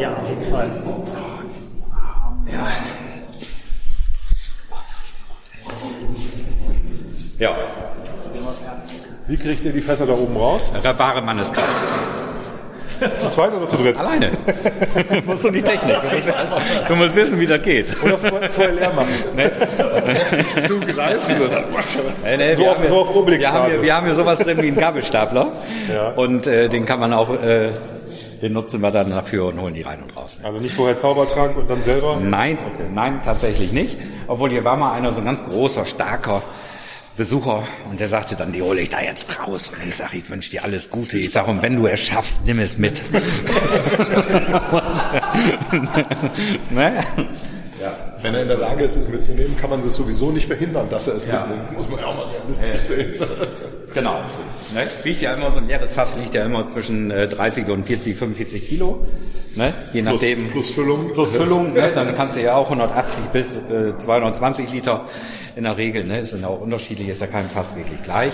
Ja, auf jeden Fall. Ja, Wie kriegt ihr die Fässer da oben raus? da wahre Manneskraft. Zu zweit oder zu dritt? Alleine. <laughs> musst du die Technik. Du musst wissen, wie das geht. Oder vorher, leer machen? Zugreifen oder Nee, nee, So wir auf- haben so auf Obelix wir haben, hier, wir haben hier sowas drin wie einen Gabelstapler. Ja. Und äh, den kann man auch, äh, den nutzen wir dann dafür und holen die rein und raus. Also nicht vorher Zaubertrank und dann selber? Nein, nein, tatsächlich nicht. Obwohl hier war mal einer so ein ganz großer, starker Besucher und der sagte dann, die hole ich da jetzt raus. Und ich sage, ich wünsche dir alles Gute. Ich sage, und wenn du es schaffst, nimm es mit. <laughs> <laughs> <laughs> ne? Wenn er in der Lage ist, es mitzunehmen, kann man es sowieso nicht verhindern, dass er es mitnimmt. Muss man ja auch mal realistisch sehen. <laughs> Genau. Ne? Wiegt ja immer so ein leeres Fass liegt ja immer zwischen äh, 30 und 40, 45 Kilo. Ne? Je nachdem. plus Füllung. Plus Füllung, ne? dann kannst du ja auch 180 bis äh, 220 Liter in der Regel. Ne? Ist dann auch unterschiedlich, ist ja kein Fass wirklich gleich.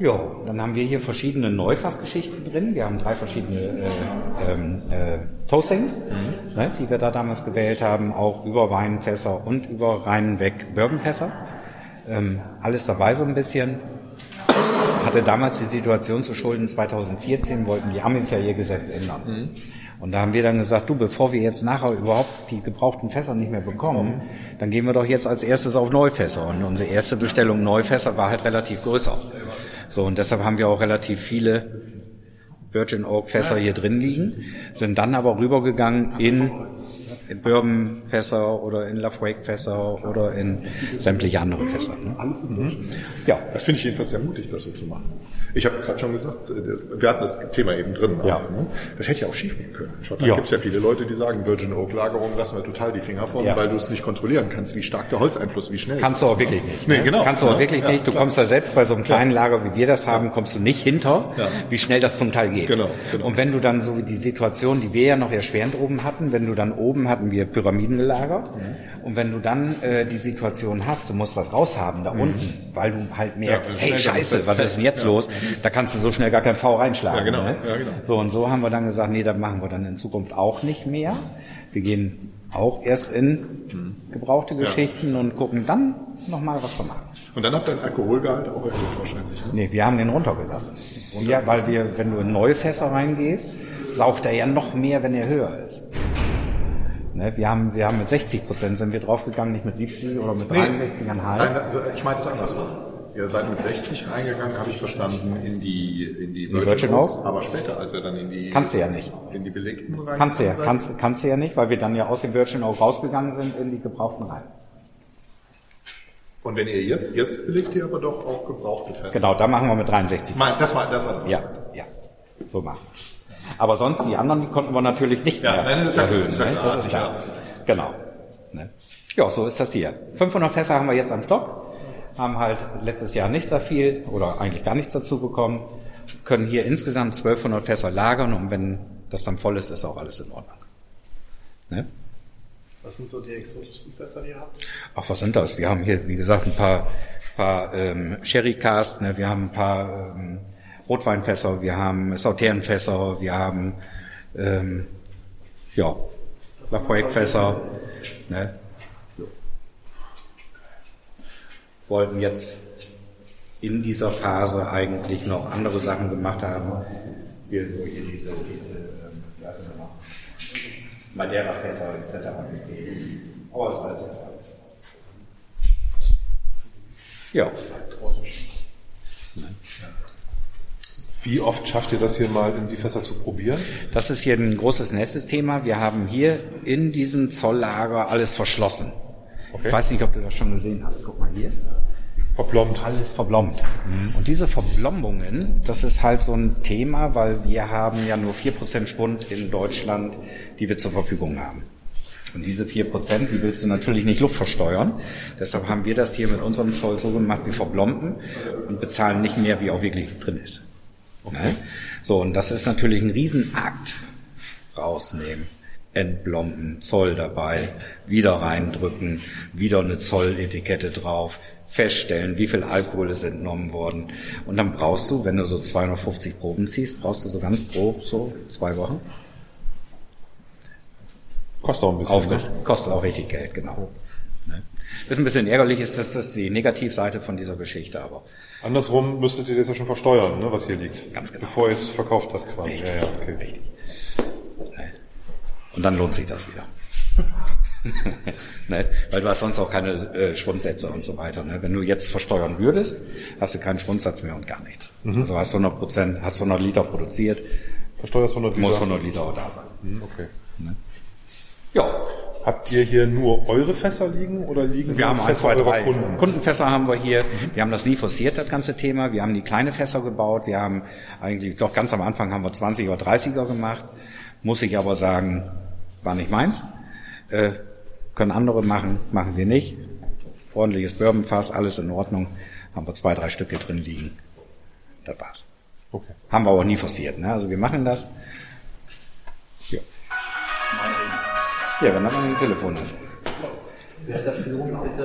Ja, dann haben wir hier verschiedene Neufassgeschichten drin. Wir haben drei verschiedene äh, ähm, äh, Toastings, ne, die wir da damals gewählt haben, auch über Weinfässer und über rein weg Bourbonfässer. Ähm, alles dabei so ein bisschen. Hatte damals die Situation zu Schulden 2014, wollten die Amis ja ihr Gesetz ändern. Und da haben wir dann gesagt, du, bevor wir jetzt nachher überhaupt die gebrauchten Fässer nicht mehr bekommen, dann gehen wir doch jetzt als erstes auf Neufässer. Und unsere erste Bestellung Neufässer war halt relativ größer. So, und deshalb haben wir auch relativ viele Virgin Oak Fässer hier drin liegen, sind dann aber rübergegangen in Bourbon-Fässer oder in Lafroig-Fässer oder in sämtliche andere Fässer. Ne? Ja, Das finde ich jedenfalls sehr mutig, das so zu machen. Ich habe gerade schon gesagt, äh, wir hatten das Thema eben drin. Ja. Ne? Das hätte ja auch schief gehen können. Schau, da Ja. gibt es ja viele Leute, die sagen, Virgin Oak Lagerung lassen wir total die Finger von, Ja. weil du es nicht kontrollieren kannst, wie stark der Holzeinfluss, wie schnell. Kannst du auch wirklich ne? nicht. Nee, ne? genau. Kannst du auch wirklich nicht. Du klar. kommst da selbst bei so einem kleinen Lager, wie wir das haben, kommst du nicht hinter, wie schnell das zum Teil geht. Genau, genau. Und wenn du dann so wie die Situation, die wir ja noch erschwerend oben hatten, wenn du dann oben hattest hatten wir Pyramiden gelagert. Und wenn du dann äh, die Situation hast, du musst was raushaben da unten, weil du halt merkst, Ja, hey Scheiße, was ist denn jetzt los? Da kannst du so schnell gar kein V reinschlagen. Ja, genau. Ne? Ja, genau. So und so haben wir dann gesagt, nee, das machen wir dann in Zukunft auch nicht mehr. Wir gehen auch erst in gebrauchte Geschichten und gucken dann nochmal, was wir machen. Und dann habt ihr den Alkoholgehalt auch erhöht wahrscheinlich. Ne? Nee, wir haben den runtergelassen. Ja, weil wir, wenn du in neue Fässer reingehst, saugt er ja noch mehr, wenn er höher ist. Ne, wir haben, wir haben mit 60 Prozent sind wir draufgegangen, nicht mit 70 oder mit 63,5. Nein, also ich meine das andersrum. Ihr seid mit 60 reingegangen, habe ich verstanden, in die, in die, Virgin Oaks? Aber später, als ihr dann in die, Kannst du ja nicht. in die belegten rein Kannst du ja, seid. kannst, kannst du ja nicht, weil wir dann ja aus dem Virgin auch rausgegangen sind in die gebrauchten rein. Und wenn ihr jetzt, jetzt belegt ihr aber doch auch gebrauchte Fässer. Genau, da machen wir mit 63. Mein, das war, das war das. was Ja, ja, so machen wir. Aber sonst die anderen, die konnten wir natürlich nicht Ja, mehr nein, das erhöhen. ist ja ne? klar, das ist sich klar. Genau. Ne? Ja, so ist das hier. 500 Fässer haben wir jetzt am Stock, haben halt letztes Jahr nicht so viel oder eigentlich gar nichts dazu bekommen, können hier insgesamt 1200 Fässer lagern und wenn das dann voll ist, ist auch alles in Ordnung. Ne? Was sind so die exotischsten Fässer, die ihr habt? Ach, was sind das? Wir haben hier, wie gesagt, ein paar, paar ähm, Sherry Cast, ne? wir haben ein paar ähm, Rotweinfässer, wir haben Sauterrenfässer, wir haben ähm, ja, Lafroig-Fässer. Ne? Wollten jetzt in dieser Phase eigentlich noch andere Sachen gemacht haben. Wir so hier diese, diese ähm? Madeira-Fässer etc. Aber das ist alles erst alles. Ja. Wie oft schafft ihr das hier mal in die Fässer zu probieren? Das ist hier ein großes nächstes Thema. Wir haben hier in diesem Zolllager alles verschlossen. Ich weiß nicht, ob du das schon gesehen hast. Guck mal hier. Verplombt. Alles verblombt. Und diese Verblombungen, das ist halt so ein Thema, weil wir haben ja nur 4% Schwund in Deutschland, die wir zur Verfügung haben. Und diese 4%, die willst du natürlich nicht luftversteuern. Deshalb haben wir das hier mit unserem Zoll so gemacht, wir verblomben und bezahlen nicht mehr, wie auch wirklich drin ist. Ne? So, und das ist natürlich ein Riesenakt. Rausnehmen, entblomben, Zoll dabei, wieder reindrücken, wieder eine Zolletikette drauf, feststellen, wie viel Alkohol ist entnommen worden. Und dann brauchst du, wenn du so 250 Proben ziehst, brauchst du so ganz grob so zwei Wochen. Kostet auch ein bisschen. Aufriss. Ne? Kostet auch richtig Geld, genau. Ne? Ist ein bisschen ärgerlich, ist das, das ist die Negativseite von dieser Geschichte, aber Andersrum müsstet ihr das ja schon versteuern, ne, was hier liegt. Ganz genau. Bevor ihr es verkauft habt quasi. Richtig, Ja, ja, okay. richtig. Ne? Und dann lohnt sich das wieder. <laughs> ne? Weil du hast sonst auch keine äh, Schwundsätze und so weiter. Ne? Wenn du jetzt versteuern würdest, hast du keinen Schwundsatz mehr und gar nichts. Mhm. Also hast 100 Prozent, hast 100 Liter produziert, Versteuerst 100 Liter. muss 100 Liter auch da sein. Hm, Okay. Ja, Habt ihr hier nur eure Fässer liegen oder liegen Wir haben ein, Fässer zwei, eurer drei Kunden? Kundenfässer haben wir hier. Wir haben das nie forciert, das ganze Thema. Wir haben die kleine Fässer gebaut. Wir haben eigentlich, doch ganz am Anfang haben wir 20 oder 30er gemacht. Muss ich aber sagen, war nicht meins. Äh, können andere machen, machen wir nicht. Ordentliches Bourbonfass, alles in Ordnung. Haben wir zwei, drei Stücke drin liegen. Das war's. Okay. Haben wir aber nie forciert. Ne? Also wir machen das. Ja, wenn du mal ein Telefon hast.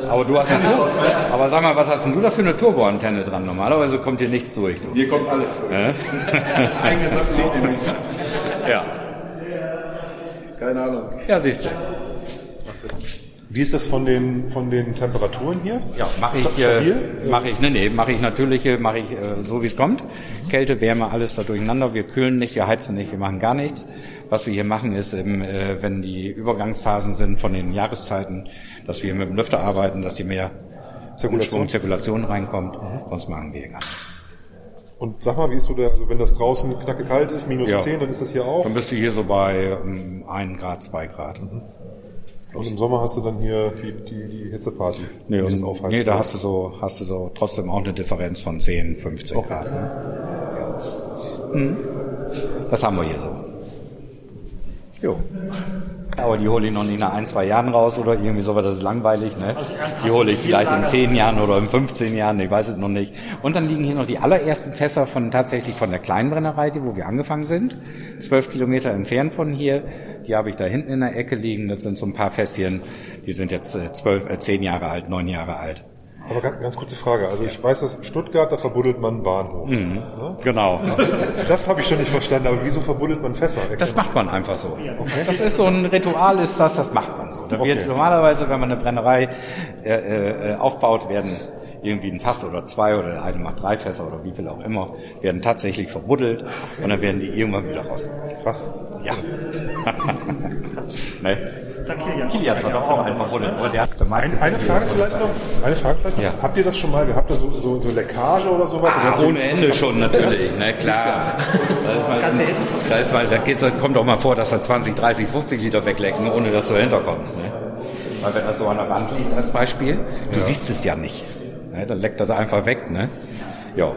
Aber du hast eine Turbo. Aber sag mal, was hast denn du da für eine Turboantenne dran? Normalerweise kommt hier nichts durch. Du. Hier kommt alles durch. Hä? <laughs> ja. Keine Ahnung. Ja, siehst du. Wie ist das von den, von den Temperaturen hier? Ja, mache ich, äh, mache ich, nee, nee, mache ich natürliche, mache ich äh, so wie es kommt. Kälte, Wärme, alles da durcheinander. Wir kühlen nicht, wir heizen nicht, wir machen gar nichts. Was wir hier machen ist, im, äh, wenn die Übergangsphasen sind von den Jahreszeiten, dass wir mit dem Lüfter arbeiten, dass hier mehr Zirkulation? Zirkulation reinkommt. Sonst machen wir gar nichts. Und sag mal, wie ist so der, also wenn das draußen knacke kalt ist, minus Ja. 10, dann ist das hier auch. Dann bist du hier so bei ähm, 1 Grad, 2 Grad. Und im Sommer hast du dann hier die, die, die Hitzeparty. Nee, die und, nee, da hast du so, hast du so trotzdem auch eine Differenz von 10, 15 Grad. Ne? Ja. Hm. Das haben wir hier so. Jo. Aber die hole ich noch nicht nach ein, zwei Jahren raus oder irgendwie sowas, das ist langweilig. Ne? Die hole ich vielleicht in zehn Jahren oder in 15 Jahren, ich weiß es noch nicht. Und dann liegen hier noch die allerersten Fässer von tatsächlich von der kleinen Brennerei, die, wo wir angefangen sind. Zwölf Kilometer entfernt von hier. Die habe ich da hinten in der Ecke liegen. Das sind so ein paar Fässchen, die sind jetzt äh, zwölf, äh, zehn Jahre alt, neun Jahre alt. Aber ganz, ganz kurze Frage. Also ich weiß, dass Stuttgart, da verbuddelt man einen Bahnhof. Mhm. Ne? Genau. <laughs> Das habe ich schon nicht verstanden, aber wieso verbuddelt man Fässer? Das macht man einfach so. Das ist so ein Ritual, ist das, das macht man so. Da wird Okay. normalerweise, wenn man eine Brennerei äh, äh, aufbaut, werden irgendwie ein Fass oder zwei oder der eine macht drei Fässer oder wie viel auch immer, werden tatsächlich verbuddelt und dann werden die irgendwann wieder rausgeholt. Krass. Ja. <laughs> ne? Kilian hat auch einen verbuddelt, eine Frage vielleicht noch. Eine Frage vielleicht noch. Ja. Habt ihr das schon mal gehabt, so, so, so Leckage oder sowas? Ah, oder so? ohne Ende schon natürlich, ne, klar. Da ist mal, da ist mal, da geht, da kommt auch mal vor, dass da 20, 30, 50 Liter weglecken, ohne dass du dahinter kommst, ne. Weil wenn das so an der Wand liegt als Beispiel, du siehst es ja nicht. Ne, dann leckt das einfach weg, ne. Ja.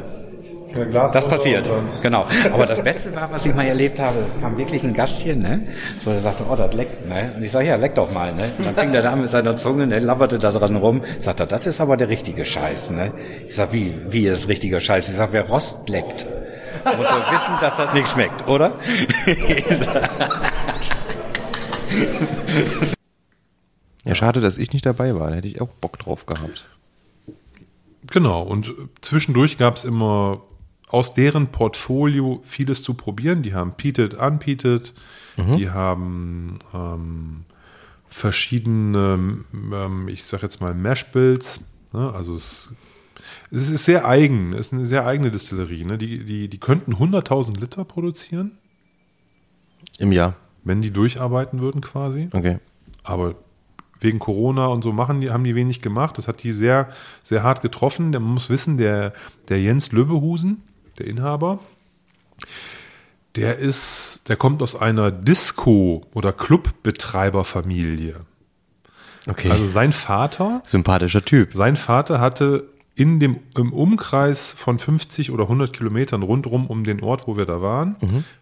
Das passiert, genau. Aber das Beste war, was ich mal erlebt habe, kam wirklich ein Gast hier, ne? So, der sagte, oh, das leckt, ne? Und ich sage, ja, leck doch mal, ne? Und dann fing der da mit seiner Zunge, ne? Labberte da dran rum. Sagt er, das ist aber der richtige Scheiß, ne? Ich sag, wie, wie ist das richtige Scheiß? Ich sag, wer Rost leckt, muss er wissen, dass das nicht schmeckt, oder? <laughs> Ja, schade, dass ich nicht dabei war. Da hätte ich auch Bock drauf gehabt. Genau, und zwischendurch gab es immer aus deren Portfolio vieles zu probieren. Die haben Peated, Unpeated, die haben ähm, verschiedene, ähm, ich sag jetzt mal Mash-Bills. Ne? Also es, es ist sehr eigen, es ist eine sehr eigene Distillerie. Ne? Die, die, die könnten 100.000 Liter produzieren, Im Jahr. wenn die durcharbeiten würden quasi. Okay. Aber wegen Corona und so machen die, haben die wenig gemacht. Das hat die sehr, sehr hart getroffen. Man muss wissen, der, der Jens Löbehusen, der Inhaber, der ist, der kommt aus einer Disco- oder Clubbetreiberfamilie. Okay. Also sein Vater, Sympathischer Typ. sein Vater hatte in dem, im Umkreis von 50 oder 100 Kilometern rundrum um den Ort, wo wir da waren,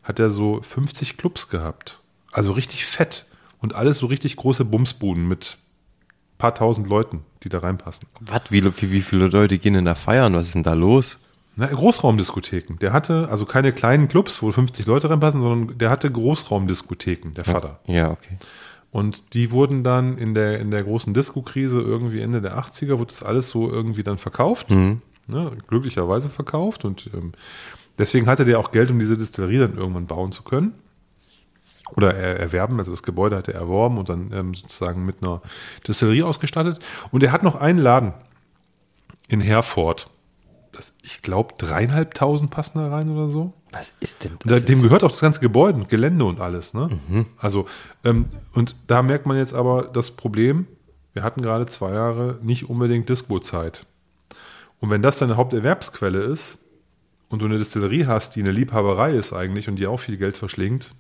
hat er so 50 Clubs gehabt. Also richtig fett. Und alles so richtig große Bumsbuden mit paar tausend Leuten, die da reinpassen. Was? Wie, wie, viele Leute gehen denn da feiern? Was ist denn da los? Na, Großraumdiskotheken. Der hatte also keine kleinen Clubs, wo 50 Leute reinpassen, sondern der hatte Großraumdiskotheken, der Vater. Ja, okay. Und die wurden dann in der, in der großen Disco-Krise irgendwie Ende der 80er, wurde das alles so irgendwie dann verkauft. Ne, glücklicherweise verkauft. Und ähm, deswegen hatte der auch Geld, um diese Distillerie dann irgendwann bauen zu können. Oder er, erwerben, also das Gebäude hat er erworben und dann ähm, sozusagen mit einer Distillerie ausgestattet. Und er hat noch einen Laden in Herford. Das, ich glaube, dreieinhalbtausend passen da rein oder so. Was ist denn Und da, dem gehört auch das ganze Gebäude und Gelände und alles. Ne? Also, ähm, und da merkt man jetzt aber das Problem, wir hatten gerade zwei Jahre nicht unbedingt Disco-Zeit. Und wenn das deine Haupterwerbsquelle ist und du eine Distillerie hast, die eine Liebhaberei ist eigentlich und die auch viel Geld verschlingt,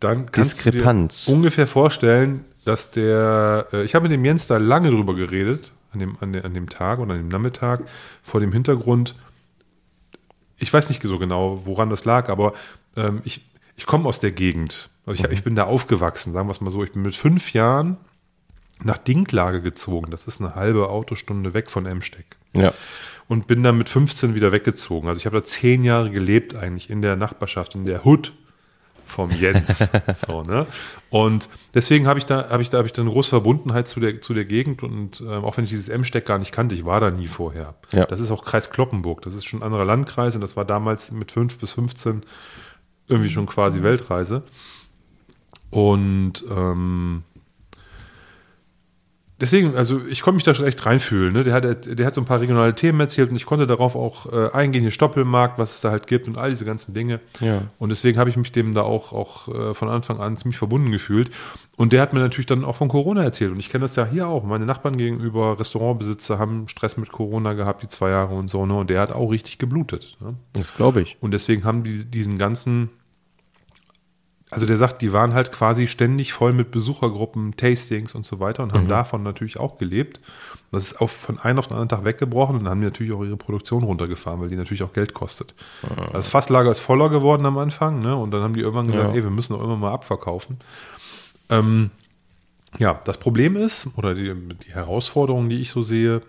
dann kannst Diskrepanz. du dir ungefähr vorstellen, dass der, äh, ich habe mit dem Jens da lange drüber geredet, an dem, an, dem, an dem Tag oder an dem Nachmittag, vor dem Hintergrund, ich weiß nicht so genau, woran das lag, aber ähm, ich, ich komme aus der Gegend. Also ich, ich bin da aufgewachsen, sagen wir es mal so. Ich bin mit fünf Jahren nach Dinklage gezogen. Das ist eine halbe Autostunde weg von Emsteck. Ja. Und bin dann mit 15 wieder weggezogen. Also ich habe da zehn Jahre gelebt eigentlich in der Nachbarschaft, in der Hood vom Jens. <laughs> so, ne? Und deswegen habe ich da, habe ich da, habe ich da eine große Verbundenheit zu der, zu der Gegend und ähm, auch wenn ich dieses Emsteck gar nicht kannte, ich war da nie vorher. Ja. Das ist auch Kreis Kloppenburg. Das ist schon ein anderer Landkreis und das war damals mit 5 bis 15 irgendwie schon quasi Weltreise. Und ähm, deswegen, also ich konnte mich da schon echt reinfühlen. Ne? Der, hat, der hat so ein paar regionale Themen erzählt und ich konnte darauf auch äh, eingehen, den Stoppelmarkt, was es da halt gibt und all diese ganzen Dinge. Ja. Und deswegen habe ich mich dem da auch, auch äh, von Anfang an ziemlich verbunden gefühlt. Und der hat mir natürlich dann auch von Corona erzählt. Und ich kenne das ja hier auch. Meine Nachbarn gegenüber, Restaurantbesitzer, haben Stress mit Corona gehabt, die zwei Jahre und so. Ne? Und der hat auch richtig geblutet. Ne? Das glaube ich. Und deswegen haben die diesen ganzen also der sagt, die waren halt quasi ständig voll mit Besuchergruppen, Tastings und so weiter und haben davon natürlich auch gelebt. Das ist auf, von einem auf den anderen Tag weggebrochen und dann haben die natürlich auch ihre Produktion runtergefahren, weil die natürlich auch Geld kostet. Das Fasslager ist voller geworden am Anfang, ne? Und dann haben die irgendwann gesagt, Ja. ey, wir müssen doch immer mal abverkaufen. Ähm, ja, das Problem ist, oder die, die Herausforderung, die ich so sehe,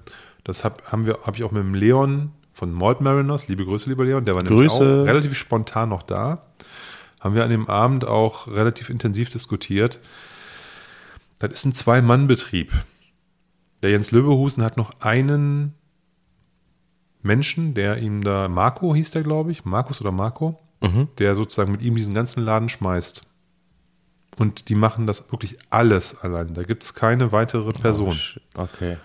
das hab, haben wir, habe ich auch mit dem Leon von Malt Mariners, liebe Grüße, lieber Leon, der war nämlich Grüße. auch relativ spontan noch da. Haben wir an dem Abend auch relativ intensiv diskutiert. Das ist ein Zwei-Mann-Betrieb. Der Jens Löbehusen hat noch einen Menschen, der ihm da, Marco hieß der, glaube ich, Markus oder Marco, der sozusagen mit ihm diesen ganzen Laden schmeißt. Und die machen das wirklich alles allein. Da gibt es keine weitere Person. Okay.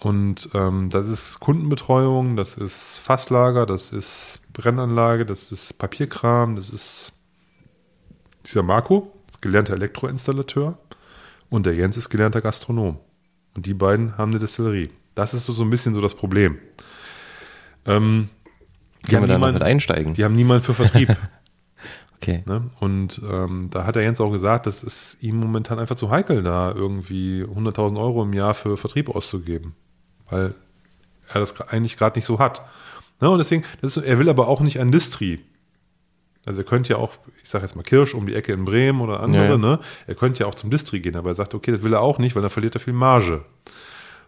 Und ähm, das ist Kundenbetreuung, das ist Fasslager, das ist Brennanlage, das ist Papierkram, das ist dieser Marco, gelernter Elektroinstallateur, und der Jens ist gelernter Gastronom. Und die beiden haben eine Destillerie. Das ist so, so ein bisschen so das Problem. Ähm, noch mit einsteigen? die haben niemanden für Vertrieb. <laughs> Okay. Ne? Und ähm, da hat der Jens auch gesagt, das ist ihm momentan einfach zu heikel, da irgendwie 100.000 Euro im Jahr für Vertrieb auszugeben, weil er das eigentlich gerade nicht so hat. Ne? Und deswegen, ist, er will aber auch nicht an Distri. Also er könnte ja auch, ich sage jetzt mal Kirsch um die Ecke in Bremen oder andere, Ja, ne? Er könnte ja auch zum Distri gehen, aber er sagt, okay, das will er auch nicht, weil dann verliert er viel Marge.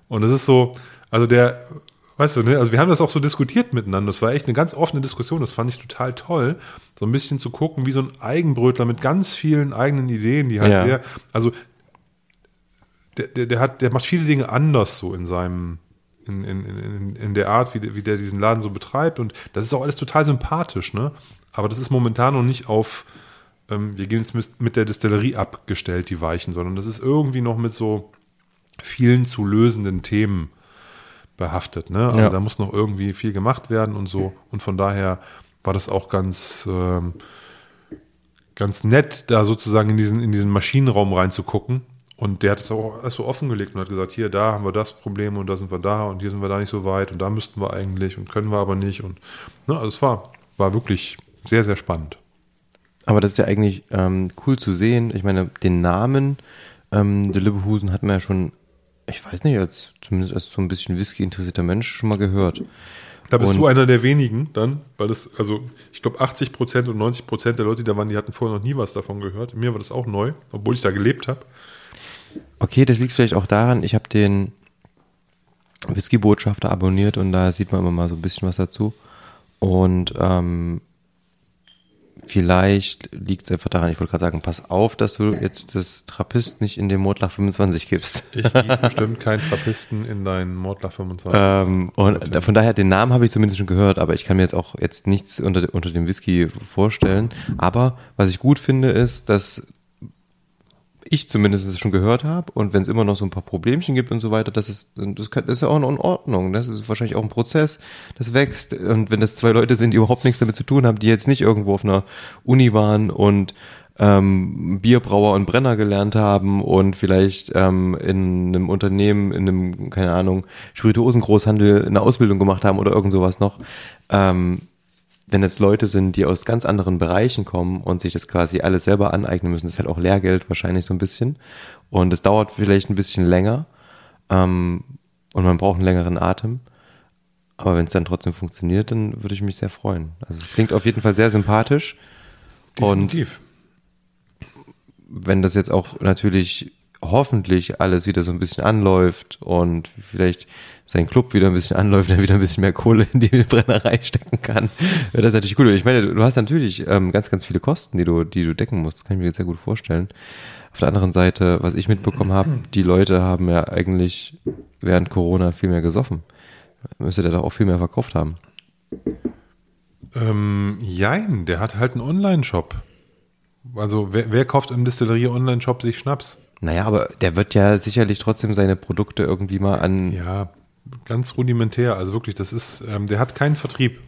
Und das ist so, also der, weißt du, ne, also wir haben das auch so diskutiert miteinander. Das war echt eine ganz offene Diskussion. Das fand ich total toll, so ein bisschen zu gucken, wie so ein Eigenbrötler mit ganz vielen eigenen Ideen, die halt Ja. sehr, also der, der, der hat, der macht viele Dinge anders so in seinem, in, in, in, in der Art, wie der, wie der diesen Laden so betreibt. Und das ist auch alles total sympathisch, ne? Aber das ist momentan noch nicht auf, ähm, wir gehen jetzt mit, mit der Distillerie abgestellt, die Weichen, sondern das ist irgendwie noch mit so vielen zu lösenden Themen behaftet. Ne? Also Ja. da muss noch irgendwie viel gemacht werden und so. Und von daher war das auch ganz, ähm, ganz nett, da sozusagen in diesen, in diesen Maschinenraum reinzugucken. Und der hat es auch alles so offengelegt und hat gesagt, hier, da haben wir das Problem und da sind wir da und hier sind wir da nicht so weit und da müssten wir eigentlich und können wir aber nicht. Und ne, also es war, war wirklich sehr, sehr spannend. Aber das ist ja eigentlich ähm, cool zu sehen. Ich meine, den Namen ähm, der Lübbehusen hat man ja schon, ich weiß nicht, als zumindest als so ein bisschen Whisky interessierter Mensch schon mal gehört. Da bist Und- du einer der wenigen dann, weil das, also ich glaube 80 Prozent und 90 Prozent der Leute, die da waren, die hatten vorher noch nie was davon gehört. Mir war das auch neu, obwohl ich da gelebt habe. Okay, das liegt vielleicht auch daran, ich habe den Whisky-Botschafter abonniert und da sieht man immer mal so ein bisschen was dazu. Und ähm, vielleicht liegt es einfach daran, ich wollte gerade sagen, pass auf, dass du jetzt das Trappist nicht in den Mordlach 25 gibst. Ich gieße bestimmt keinen Trappisten in deinen Mordlach 25. Ähm, und von daher, den Namen habe ich zumindest schon gehört, aber ich kann mir jetzt auch jetzt nichts unter, unter dem Whisky vorstellen. Aber was ich gut finde, ist, dass ich zumindest es schon gehört habe und wenn es immer noch so ein paar Problemchen gibt und so weiter, das ist, das, kann, das ist ja auch in Ordnung. Das ist wahrscheinlich auch ein Prozess, das wächst. Und wenn das zwei Leute sind, die überhaupt nichts damit zu tun haben, die jetzt nicht irgendwo auf einer Uni waren und ähm, Bierbrauer und Brenner gelernt haben und vielleicht ähm, in einem Unternehmen, in einem, keine Ahnung, Spirituosengroßhandel eine Ausbildung gemacht haben oder irgend sowas noch, ähm, wenn jetzt Leute sind, die aus ganz anderen Bereichen kommen und sich das quasi alles selber aneignen müssen, das ist halt auch Lehrgeld wahrscheinlich so ein bisschen. Und es dauert vielleicht ein bisschen länger ähm, und man braucht einen längeren Atem. Aber wenn es dann trotzdem funktioniert, dann würde ich mich sehr freuen. Also es klingt auf jeden Fall sehr sympathisch. Definitiv. Und wenn das jetzt auch natürlich hoffentlich alles wieder so ein bisschen anläuft und vielleicht sein Club wieder ein bisschen anläuft, der wieder ein bisschen mehr Kohle in die Brennerei stecken kann, das natürlich cool. Ich meine, du hast natürlich ähm, ganz, ganz viele Kosten, die du, die du decken musst. Das kann ich mir jetzt sehr gut vorstellen. Auf der anderen Seite, was ich mitbekommen habe, <clears throat> die Leute haben ja eigentlich während Corona viel mehr gesoffen. Müsste der doch auch viel mehr verkauft haben. Ähm, jein, der hat halt einen Online-Shop. Also wer, wer kauft im Distillerie-Online-Shop sich Schnaps? Naja, aber der wird ja sicherlich trotzdem seine Produkte irgendwie mal an. Ja, ganz rudimentär. Also wirklich, das ist, ähm, der hat keinen Vertrieb.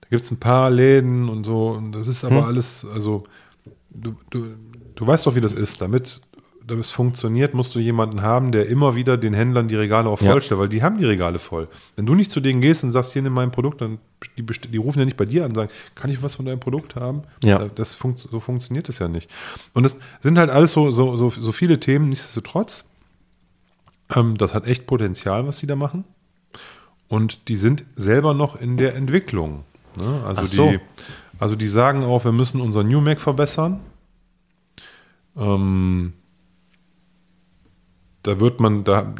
Da gibt es ein paar Läden und so. Und das ist aber Hm. alles, also du, du, du weißt doch, wie das ist. Damit damit es funktioniert, musst du jemanden haben, der immer wieder den Händlern die Regale auch Ja. vollstellt, weil die haben die Regale voll. Wenn du nicht zu denen gehst und sagst, hier nimm mein Produkt, dann die, die rufen ja nicht bei dir an und sagen, kann ich was von deinem Produkt haben? Ja. Das funkt, so funktioniert das ja nicht. Und es sind halt alles so, so, so, so viele Themen, nichtsdestotrotz. Ähm, das hat echt Potenzial, was sie da machen. Und die sind selber noch in der Entwicklung. Ne? Also, so. die, also die sagen auch, wir müssen unser New Mac verbessern. Ähm, da wird man, da,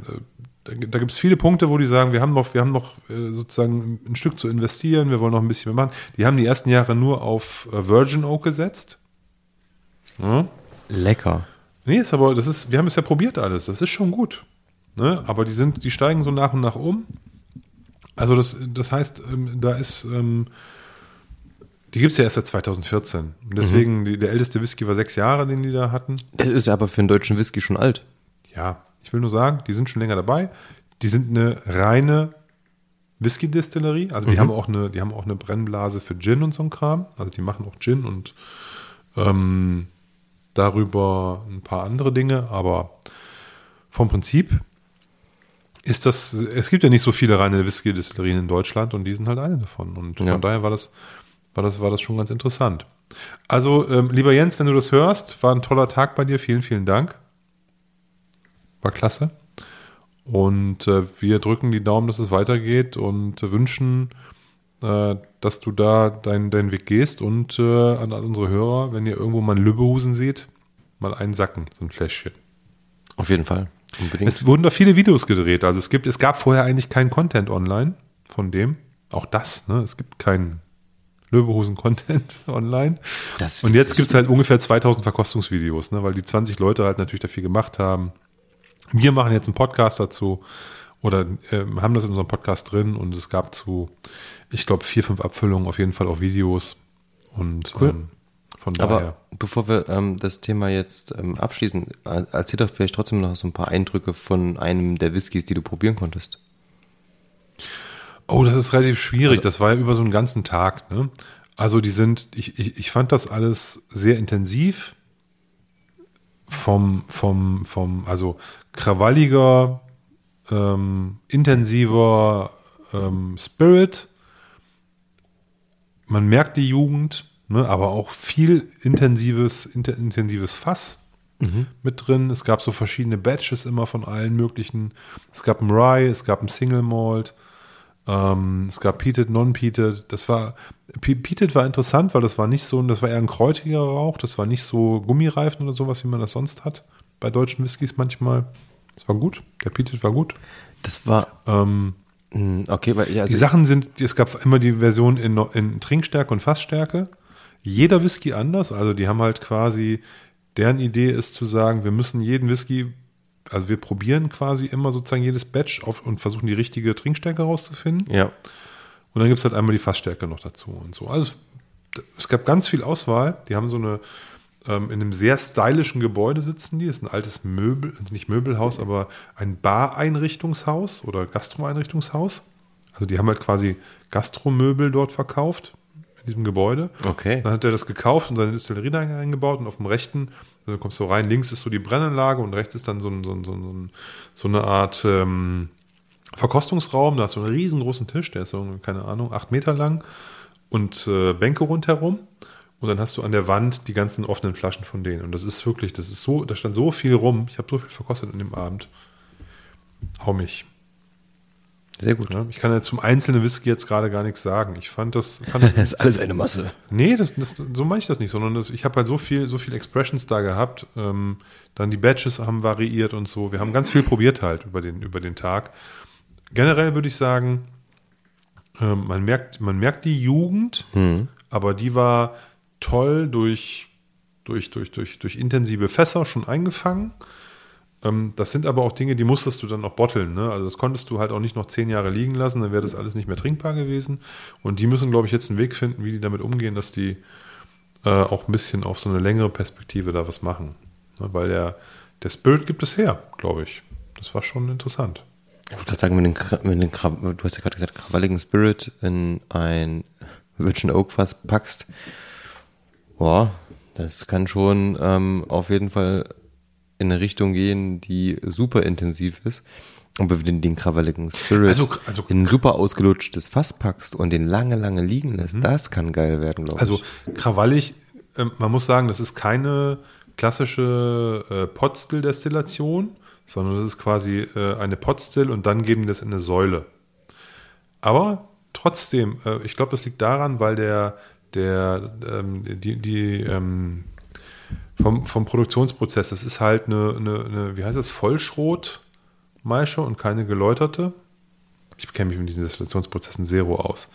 da, gibt es viele Punkte, wo die sagen, wir haben noch, wir haben noch äh, sozusagen ein Stück zu investieren, wir wollen noch ein bisschen mehr machen. Die haben die ersten Jahre nur auf äh, Virgin Oak gesetzt. Ja. Lecker. Nee, ist aber, das ist, wir haben es ja probiert alles, das ist schon gut. Ne? Aber die sind, die steigen so nach und nach um. Also das, das heißt, ähm, da ist, ähm, die gibt es ja erst seit 2014. Und deswegen, die, der älteste Whisky war sechs Jahre, den die da hatten. Es ist aber für einen deutschen Whisky schon alt. Ja, ich will nur sagen, die sind schon länger dabei. Die sind eine reine Whisky-Distillerie. Also die haben auch eine, die haben auch eine Brennblase für Gin und so ein Kram. Also die machen auch Gin und ähm, darüber ein paar andere Dinge. Aber vom Prinzip ist das, es gibt ja nicht so viele reine Whisky-Distillerien in Deutschland und die sind halt eine davon. Und Ja. von daher war das, war das, war das schon ganz interessant. Also, ähm, lieber Jens, wenn du das hörst, war ein toller Tag bei dir. Vielen, vielen Dank. War klasse. Und äh, wir drücken die Daumen, dass es weitergeht und wünschen, äh, dass du da deinen deinen Weg gehst. Und äh, an all unsere Hörer, wenn ihr irgendwo mal einen Lübbehusen seht, mal einsacken, so ein Fläschchen. Auf jeden Fall. Unbedingt. Es wurden da viele Videos gedreht. Also es gibt, es gab vorher eigentlich keinen Content online von dem. Auch das, ne? Es gibt keinen Löwehosen-Content <laughs> online. Und jetzt gibt es halt ungefähr 2000 Verkostungsvideos, ne? Weil die 20 Leute halt natürlich dafür gemacht haben. Wir machen jetzt einen Podcast dazu oder ähm, haben das in unserem Podcast drin und es gab zu, ich glaube, vier, fünf Abfüllungen auf jeden Fall auch Videos. Und Cool. ähm, von daher. Aber bevor wir ähm, das Thema jetzt ähm, abschließen, äh, erzähl doch vielleicht trotzdem noch so ein paar Eindrücke von einem der Whiskys, die du probieren konntest. Oh, das ist relativ schwierig. das war ja über so einen ganzen Tag. Ne? Also die sind, ich, ich, ich fand das alles sehr intensiv. Vom, vom, vom, also krawalliger, ähm, intensiver ähm, Spirit. Man merkt die Jugend, ne, aber auch viel intensives, inter, intensives Fass mit drin. Es gab so verschiedene Batches immer von allen möglichen. Es gab ein Rye, es gab ein Single Malt. Ähm, es gab Peated, Non-Peated. Das war, Pe- Peated war interessant, weil das war nicht so, das war eher ein kräutiger Rauch. Das war nicht so Gummireifen oder sowas, wie man das sonst hat. Bei deutschen Whiskys manchmal. Das war gut. Der Peated war gut. Das war, Ähm, mh, okay, weil ja, also die Sachen sind, es gab immer die Version in, in Trinkstärke und Fassstärke. Jeder Whisky anders. Also die haben halt quasi, deren Idee ist zu sagen, wir müssen jeden Whisky, also wir probieren quasi immer sozusagen jedes Batch auf und versuchen die richtige Trinkstärke rauszufinden. ja, Und dann gibt es halt einmal die Fassstärke noch dazu und so. Also es, es gab ganz viel Auswahl. Die haben so eine, ähm, in einem sehr stylischen Gebäude sitzen die. Das ist ein altes Möbel, also nicht Möbelhaus, aber ein Bar-Einrichtungshaus oder Gastro-Einrichtungshaus. Also die haben halt quasi Gastromöbel dort verkauft in diesem Gebäude. Okay. Dann hat er das gekauft und seine Distillerie da eingebaut und auf dem rechten, also kommst du rein, links ist so die Brennanlage und rechts ist dann so, ein, so, ein, so, ein, so eine Art ähm, Verkostungsraum. Da hast du einen riesengroßen Tisch, der ist so, keine Ahnung, acht Meter lang und äh, Bänke rundherum. Und dann hast du an der Wand die ganzen offenen Flaschen von denen. Und das ist wirklich, das ist so, da stand so viel rum. Ich habe so viel verkostet an dem Abend. Hau mich. Sehr gut. Ja, ich kann ja zum einzelnen Whisky jetzt gerade gar nichts sagen. Ich fand das, fand <laughs> das ist alles eine Masse. Nee, das, das, so meine ich das nicht, sondern das, ich habe halt so viel, so viel Expressions da gehabt. Ähm, dann die Batches haben variiert und so. Wir haben ganz viel probiert halt über den, über den Tag. Generell würde ich sagen, ähm, man, merkt, man merkt die Jugend, aber die war toll durch, durch, durch, durch, durch intensive Fässer schon eingefangen. Ähm, das sind aber auch Dinge, die musstest du dann auch botteln. Ne? Also das konntest du halt auch nicht noch zehn Jahre liegen lassen, dann wäre das alles nicht mehr trinkbar gewesen. Und die müssen, glaube ich, jetzt einen Weg finden, wie die damit umgehen, dass die äh, auch ein bisschen auf so eine längere Perspektive da was machen. Ne? Weil der, der Spirit gibt es her, glaube ich. Das war schon interessant. Ich wollte gerade sagen, wenn du, den, wenn den, du hast ja gerade gesagt, krawalligen Spirit in ein Virgin Oak Fass packst, boah, das kann schon ähm, auf jeden Fall in eine Richtung gehen, die super intensiv ist. Und wenn du den, krawalligen Spirit Also- also- in ein super ausgelutschtes Fass packst und den lange, lange liegen lässt, das kann geil werden, glaube Also ich. krawallig, ähm, man muss sagen, das ist keine klassische äh, Potstill-Destillation, sondern das ist quasi äh, eine Potstill und dann geben das in eine Säule. Aber trotzdem, äh, ich glaube, das liegt daran, weil der, der, ähm, die, die, ähm, vom, vom Produktionsprozess, das ist halt eine, eine, eine wie heißt das, Vollschrot-Maische und keine geläuterte. Ich kenne mich mit diesen Destillationsprozessen Zero aus.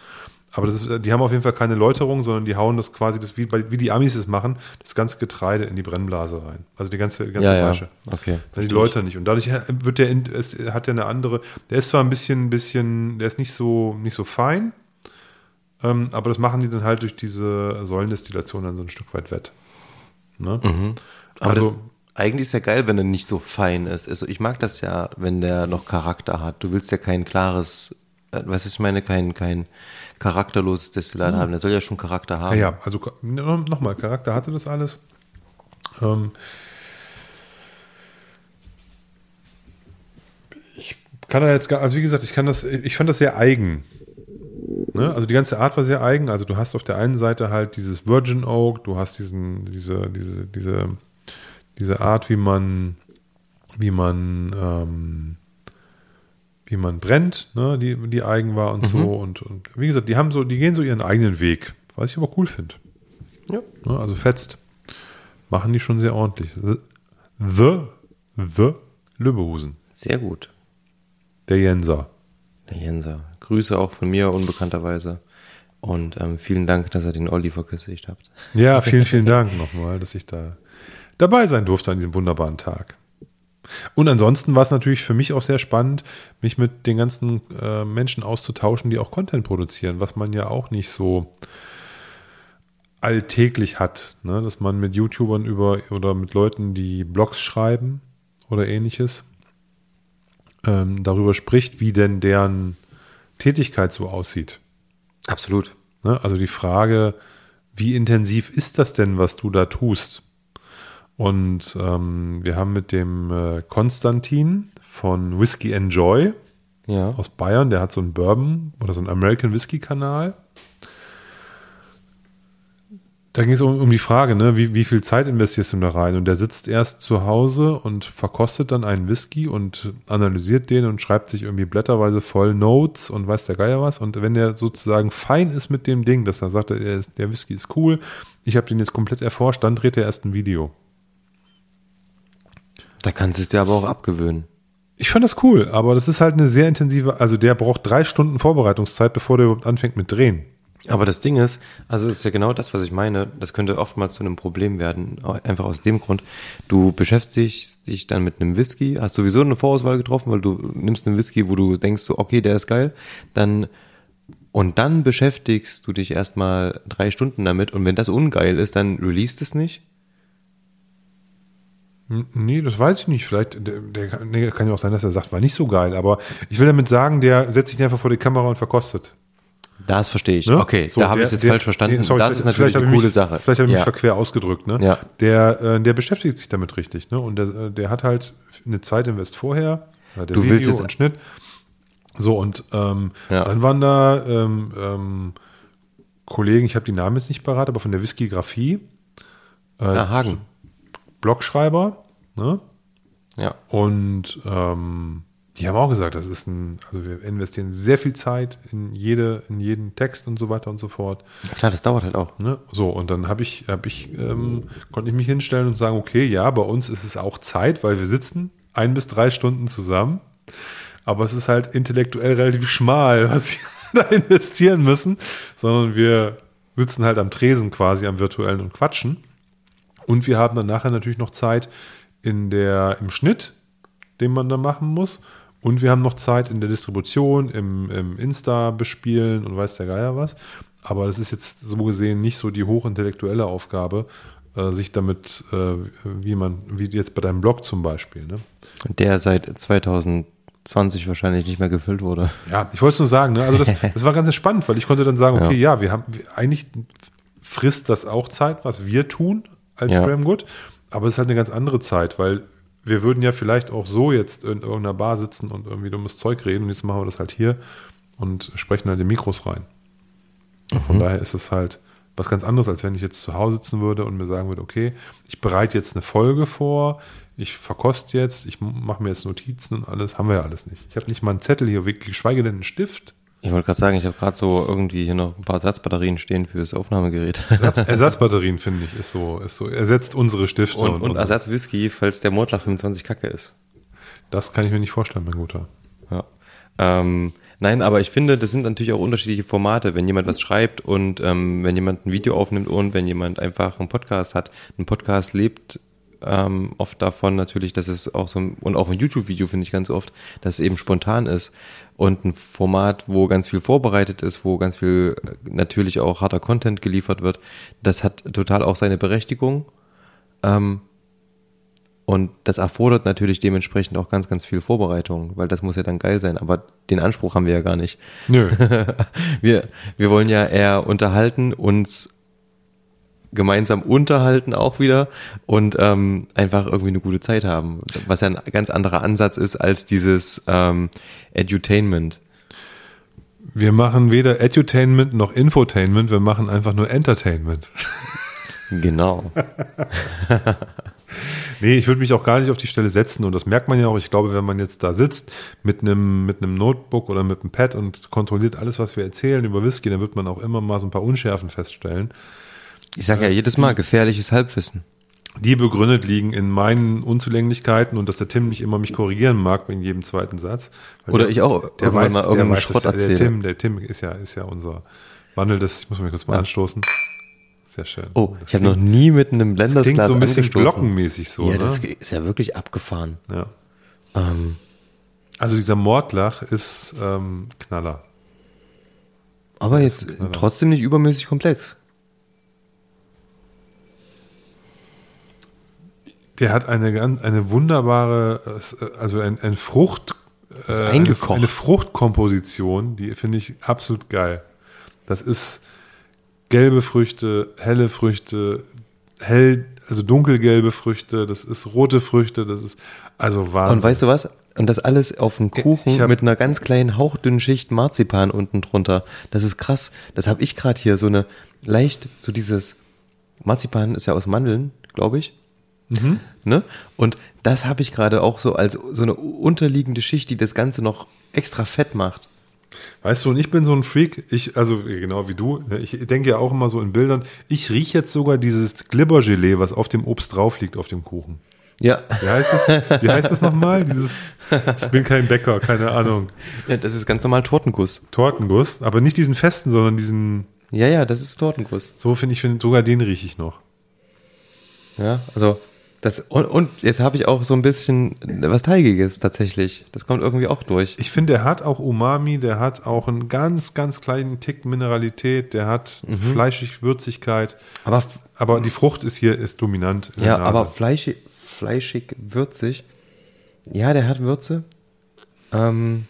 Aber ist, die haben auf jeden Fall keine Läuterung, sondern die hauen das quasi, das wie, wie die Amis es machen, das ganze Getreide in die Brennblase rein. Also die ganze, ganze Ja, ja. Maische. Okay, Dann die Läuter nicht. Und dadurch wird der, es hat der eine andere, der ist zwar ein bisschen, bisschen, der ist nicht so, nicht so fein, ähm, aber das machen die dann halt durch diese Säulendestillation dann so ein Stück weit wett. Ne? Mhm. Aber also, eigentlich ist ja geil, wenn er nicht so fein ist. Also ich mag das ja, wenn der noch Charakter hat. Du willst ja kein klares, äh, weißt du, was ich meine, kein, kein charakterloses Destillat haben. Der soll ja schon Charakter haben. Ja, also nochmal, Charakter hatte das alles. Ähm, ich kann da jetzt gar, also wie gesagt, ich kann das, ich fand das sehr eigen. Ne? Also die ganze Art war sehr eigen. Also du hast auf der einen Seite halt dieses Virgin Oak, du hast diesen, diese, diese, diese, diese Art, wie man, wie man, ähm, wie man brennt, ne, die, die eigen war und so. Und, und wie gesagt, die haben so, die gehen so ihren eigenen Weg, was ich aber cool finde. Ja. Ne, also fetzt. Machen die schon sehr ordentlich. The, the, the Lübbehusen. Sehr gut. Der Jenser. Der Jenser. Grüße auch von mir unbekannterweise. Und ähm, vielen Dank, dass ihr den Olli verköstigt habt. Ja, vielen, vielen Dank nochmal, dass ich da dabei sein durfte an diesem wunderbaren Tag. Und ansonsten war es natürlich für mich auch sehr spannend, mich mit den ganzen äh, Menschen auszutauschen, die auch Content produzieren, was man ja auch nicht so alltäglich hat, ne? dass man mit YouTubern über oder mit Leuten, die Blogs schreiben oder ähnliches, ähm, darüber spricht, wie denn deren Tätigkeit so aussieht. Absolut. Ne? Also die Frage, wie intensiv ist das denn, was du da tust? Und ähm, wir haben mit dem äh, Konstantin von Whiskey Enjoy Ja. aus Bayern, der hat so einen Bourbon oder so einen American Whisky Kanal. Da ging es um, um die Frage, ne, wie, wie viel Zeit investierst du da rein? Und der sitzt erst zu Hause und verkostet dann einen Whisky und analysiert den und schreibt sich irgendwie blätterweise voll Notes und weiß der Geier was. Und wenn der sozusagen fein ist mit dem Ding, dass er sagt, der, ist, der Whisky ist cool, ich habe den jetzt komplett erforscht, dann dreht er erst ein Video. Da kannst du es dir aber auch abgewöhnen. Ich fand das cool, aber das ist halt eine sehr intensive, also der braucht drei Stunden Vorbereitungszeit, bevor der überhaupt anfängt mit Drehen. Aber das Ding ist, also das ist ja genau das, was ich meine. Das könnte oftmals zu einem Problem werden. Einfach aus dem Grund, du beschäftigst dich dann mit einem Whisky, hast sowieso eine Vorauswahl getroffen, weil du nimmst einen Whisky, wo du denkst, so, okay, der ist geil, dann und dann beschäftigst du dich erstmal drei Stunden damit und wenn das ungeil ist, dann release es nicht. Nee, das weiß ich nicht. Vielleicht, der, der nee, kann ja auch sein, dass er sagt, war nicht so geil. Aber ich will damit sagen, der setzt sich einfach vor die Kamera und verkostet. Das verstehe ich. Ne? Okay, So, da habe ich es jetzt der- falsch verstanden. nee, sorry, das ist natürlich eine coole mich, Sache. Vielleicht habe ich ja. mich verquer ausgedrückt. Ne? Ja. Der, äh, der beschäftigt sich damit richtig. Ne? Und der, äh, der hat halt eine Zeit invest vorher. Der Du Video willst jetzt- und Schnitt. So, und ähm, Ja. dann waren da ähm, ähm, Kollegen, ich habe die Namen jetzt nicht parat, aber von der Whiskygraphie. Äh, Ah, Hagen. Blogschreiber. Ne? Ja. Und ähm, die haben auch gesagt, das ist ein, also wir investieren sehr viel Zeit in jede, in jeden Text und so weiter und so fort. Klar, das dauert halt auch. Ne? So, und dann habe ich, habe ich, ähm, konnte ich mich hinstellen und sagen, okay, ja, bei uns ist es auch Zeit, weil wir sitzen ein bis drei Stunden zusammen. Aber es ist halt intellektuell relativ schmal, <laughs> was wir da investieren müssen, sondern wir sitzen halt am Tresen quasi, am virtuellen und quatschen. Und wir haben dann nachher natürlich noch Zeit in der, im Schnitt, den man da machen muss. Und wir haben noch Zeit in der Distribution, im, im Insta bespielen und weiß der Geier was. Aber das ist jetzt so gesehen nicht so die hochintellektuelle Aufgabe, äh, sich damit, äh, wie man, wie jetzt bei deinem Blog zum Beispiel. Ne? Der seit 2020 wahrscheinlich nicht mehr gefüllt wurde. Ja, ich wollte es nur sagen, ne? also das, <laughs> das war ganz spannend, weil ich konnte dann sagen, okay, ja, wir haben, wir, eigentlich frisst das auch Zeit, was wir tun als Ja. Graham Good, aber es ist halt eine ganz andere Zeit, weil wir würden ja vielleicht auch so jetzt in irgendeiner Bar sitzen und irgendwie dummes Zeug reden und jetzt machen wir das halt hier und sprechen halt in Mikros rein. Von daher ist es halt was ganz anderes, als wenn ich jetzt zu Hause sitzen würde und mir sagen würde, okay, ich bereite jetzt eine Folge vor, ich verkoste jetzt, ich mache mir jetzt Notizen und alles, haben wir ja alles nicht. Ich habe nicht mal einen Zettel hier, geschweige denn einen Stift. Ich wollte gerade sagen, ich habe gerade so irgendwie hier noch ein paar Ersatzbatterien stehen fürs Aufnahmegerät. Ersatz, <laughs> Ersatzbatterien, finde ich, ist so, ist so, ersetzt unsere Stifte. Und, und Ersatzwhisky, falls der Mordler 25 Kacke ist. Das kann ich mir nicht vorstellen, mein Guter. Ja. Ähm, nein, aber ich finde, das sind natürlich auch unterschiedliche Formate. Wenn jemand was schreibt und ähm, wenn jemand ein Video aufnimmt und wenn jemand einfach einen Podcast hat. Ein Podcast lebt ähm, oft davon natürlich, dass es auch so, und auch ein YouTube-Video finde ich ganz oft, dass es eben spontan ist und ein Format, wo ganz viel vorbereitet ist, wo ganz viel äh, natürlich auch harter Content geliefert wird, das hat total auch seine Berechtigung. Ähm, und das erfordert natürlich dementsprechend auch ganz, ganz viel Vorbereitung, weil das muss ja dann geil sein. Aber den Anspruch haben wir ja gar nicht. Nö. <laughs> wir, wir wollen ja eher unterhalten, uns gemeinsam unterhalten auch wieder und ähm, einfach irgendwie eine gute Zeit haben. Was ja ein ganz anderer Ansatz ist als dieses ähm, Edutainment. Wir machen weder Edutainment noch Infotainment, wir machen einfach nur Entertainment. <laughs> Genau. <laughs> nee, ich würde mich auch gar nicht auf die Stelle setzen und das merkt man ja auch. Ich glaube, wenn man jetzt da sitzt mit einem, mit einem Notebook oder mit einem Pad und kontrolliert alles, was wir erzählen über Whisky, dann wird man auch immer mal so ein paar Unschärfen feststellen. Ich sage ja jedes Mal, gefährliches Halbwissen. Die begründet liegen in meinen Unzulänglichkeiten und dass der Tim nicht immer mich korrigieren mag in jedem zweiten Satz. Oder der, ich auch der irgendwann weiß, mal der irgendeinen weiß, Schrott der, erzähle. der Tim, der Tim ist ja, ist ja unser Wandel des, ich muss mich kurz mal Ja. anstoßen. Sehr schön. Oh, Das ich habe noch nie mit einem Das Blendersglas klingt so ein bisschen angestoßen. glockenmäßig so, Ja, ne? das ist ja wirklich abgefahren. Ja. Ähm, Also dieser Mordlach ist ähm, Knaller. aber jetzt trotzdem nicht übermäßig komplex. Der hat eine ganz, eine wunderbare, äh, also ein, ein Frucht, äh, eine, Fruchtkomposition, die finde ich absolut geil. Das ist gelbe Früchte, helle Früchte, hell, also dunkelgelbe Früchte, das ist rote Früchte, das ist also Wahnsinn. Und weißt du was? Und das alles auf einem Kuchen hab- mit einer ganz kleinen hauchdünnen Schicht Marzipan unten drunter. Das ist krass. Das habe ich gerade hier so eine leicht so dieses Marzipan ist ja aus Mandeln, glaube ich. Mhm. Ne? Und das habe ich gerade auch so als so eine unterliegende Schicht, die das Ganze noch extra fett macht. Weißt du, und ich bin so ein Freak, ich, also genau wie du, ne, ich denke ja auch immer so in Bildern, ich rieche jetzt sogar dieses Glibbergelee, was auf dem Obst drauf liegt, auf dem Kuchen. Ja. Wie heißt das, wie heißt das nochmal? Dieses, ich bin kein Bäcker, keine Ahnung. ja, das ist ganz normal Tortenguss. Tortenguss, aber nicht diesen festen, sondern diesen, Ja, ja, das ist Tortenguss. so finde ich, find, sogar den rieche ich noch. Ja, also das und, und jetzt habe ich auch so ein bisschen was Teigiges tatsächlich. Das kommt irgendwie auch durch. Ich finde, der hat auch Umami, der hat auch einen ganz, ganz kleinen Tick Mineralität, der hat fleischig Würzigkeit, Aber aber die Frucht ist hier, ist dominant. in ja, aber fleischig, fleischig, würzig. Ja, der hat Würze. Ähm,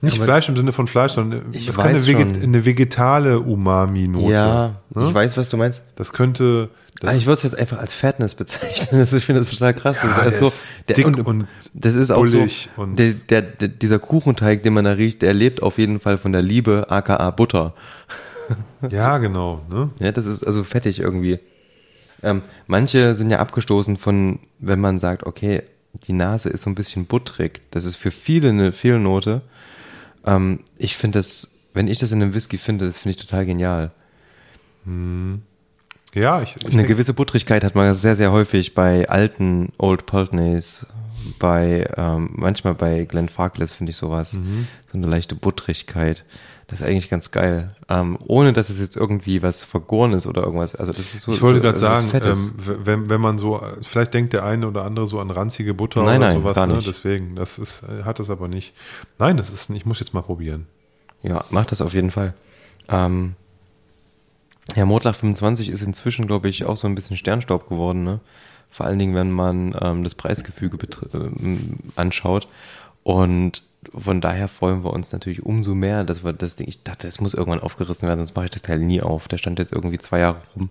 Nicht aber- Fleisch im Sinne von Fleisch, sondern das kann eine, Veget eine vegetale Umami-Note. ja, ne? ich weiß, was du meinst. Das könnte. Das Ah, ich würde es jetzt einfach als Fatness bezeichnen. Das, ich finde das total krass. Ja, das der ist so, ist dick und das ist auch so, und- der, der, der, dieser Kuchenteig, den man da riecht, der lebt auf jeden Fall von der Liebe, aka Butter. <laughs> ja, genau. Ne? Ja, das ist also fettig irgendwie. Ähm, manche sind ja abgestoßen von, wenn man sagt, okay, die Nase ist so ein bisschen buttrig. Das ist für viele eine Fehlnote. Ähm, ich finde das, wenn ich das in einem Whisky finde, das finde ich total genial. Ja, ich, ich Eine gewisse Buttrigkeit hat man sehr, sehr häufig bei alten Old Pultneys, bei, ähm, manchmal bei Glenn Farkless finde ich sowas. Mhm. So eine leichte Buttrigkeit. Das ist eigentlich ganz geil. Ähm, ohne dass es jetzt irgendwie was vergoren ist oder irgendwas. Also das ist so. ich wollte gerade sagen, ähm, wenn, wenn man so, vielleicht denkt der eine oder andere so an ranzige Butter Nein, oder nein, sowas, gar ne? nicht. deswegen, das ist, äh, hat es aber nicht. Nein, das ist, ich muss jetzt mal probieren. Ja, macht das auf jeden Fall. Ähm, ja, Mordlach 25 ist inzwischen, glaube ich, auch so ein bisschen Sternstaub geworden, ne? Vor allen Dingen, wenn man ähm, das Preisgefüge ähm, anschaut. Und von daher freuen wir uns natürlich umso mehr, dass wir das Ding, ich dachte, es muss irgendwann aufgerissen werden, sonst mache ich das Teil nie auf. Der stand jetzt irgendwie zwei Jahre rum.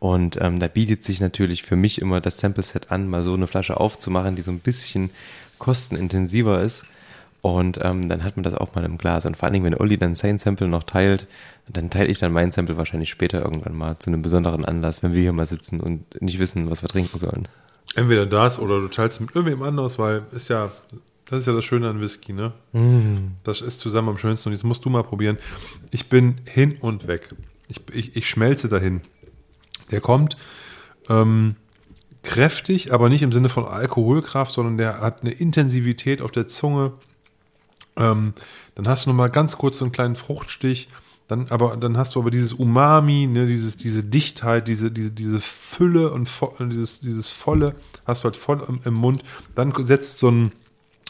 Und ähm, da bietet sich natürlich für mich immer das Sample-Set an, mal so eine Flasche aufzumachen, die so ein bisschen kostenintensiver ist. Und ähm, dann hat man das auch mal im Glas. Und vor allen Dingen, wenn Olli dann sein Sample noch teilt, dann teile ich dann mein Sample wahrscheinlich später irgendwann mal zu einem besonderen Anlass, wenn wir hier mal sitzen und nicht wissen, was wir trinken sollen. Entweder das oder du teilst mit irgendwem anders, weil ist ja, das ist ja das Schöne an Whisky, ne? Das ist zusammen am schönsten und jetzt musst du mal probieren. Ich bin hin und weg. Ich, ich, ich schmelze dahin. Der kommt ähm, kräftig, aber nicht im Sinne von Alkoholkraft, sondern der hat eine Intensivität auf der Zunge. Ähm, dann hast du noch mal ganz kurz so einen kleinen Fruchtstich. Dann, aber, dann hast du aber dieses Umami, ne, dieses, diese Dichtheit, diese, diese, diese Fülle und vo- dieses, dieses Volle, hast du halt voll im, im Mund. Dann setzt so ein,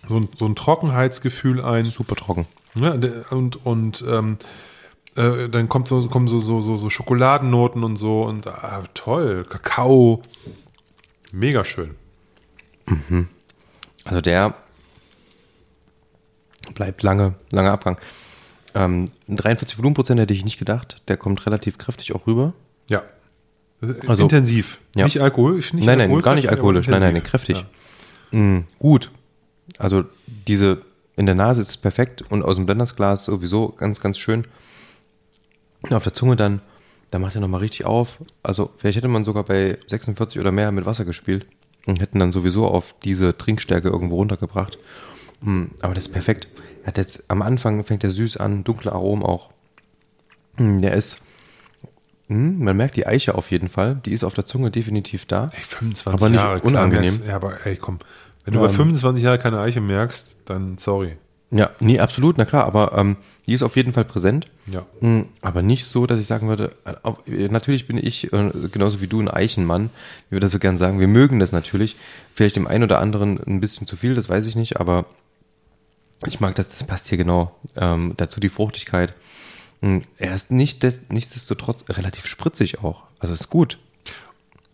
so ein, so ein Trockenheitsgefühl ein. Super trocken. Ja, der- und und ähm, äh, dann kommt so, kommen so, so, so, so Schokoladennoten und so und ah, toll, Kakao. Mega schön. Also der bleibt lange, lange Abgang. Ähm, 43 Volumenprozent hätte ich nicht gedacht. Der kommt relativ kräftig auch rüber. Ja. Also- intensiv. Ja. Nicht alkoholisch, nicht nein, nein, gar nicht alkoholkräftig, alkoholisch. Nein, nein, kräftig. Ja. Mm, gut. Also diese in der Nase ist es perfekt und aus dem Blendersglas sowieso ganz, ganz schön. Auf der Zunge dann, da macht er nochmal richtig auf. Also vielleicht hätte man sogar bei 46 oder mehr mit Wasser gespielt und hätten dann sowieso auf diese Trinkstärke irgendwo runtergebracht. Mm, Aber das ist perfekt. Hat jetzt am Anfang fängt er süß an, dunkle Aromen auch. Mm, Der ist, mm, man merkt die Eiche auf jeden Fall. Die ist auf der Zunge definitiv da. Ey, 25 aber nicht Jahre. unangenehm. Ja, aber ey, komm. Wenn du bei Ähm, 25 Jahren keine Eiche merkst, dann sorry. Ja, nee, absolut, na klar, aber ähm, die ist auf jeden Fall präsent. Ja. Mm, Aber nicht so, dass ich sagen würde, äh, äh, natürlich bin ich äh, genauso wie du ein Eichenmann, wie wir das so gern sagen. Wir mögen das natürlich. Vielleicht dem einen oder anderen ein bisschen zu viel, das weiß ich nicht, aber ich mag das, das passt hier genau. Ähm, dazu die Fruchtigkeit. Mm, Er ist nicht des, nichtsdestotrotz relativ spritzig auch. Also ist gut.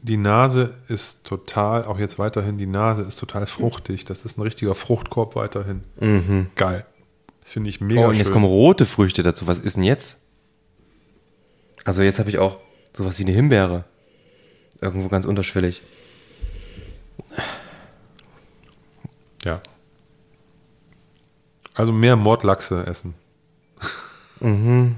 Die Nase ist total, auch jetzt weiterhin, die Nase ist total fruchtig. Das ist ein richtiger Fruchtkorb weiterhin. Geil. Das finde ich mega oh, und jetzt schön. kommen rote Früchte dazu. Was ist denn jetzt? Also jetzt habe ich auch sowas wie eine Himbeere. Irgendwo ganz unterschwellig. Ja. Also mehr Mordlachse essen. Mhm.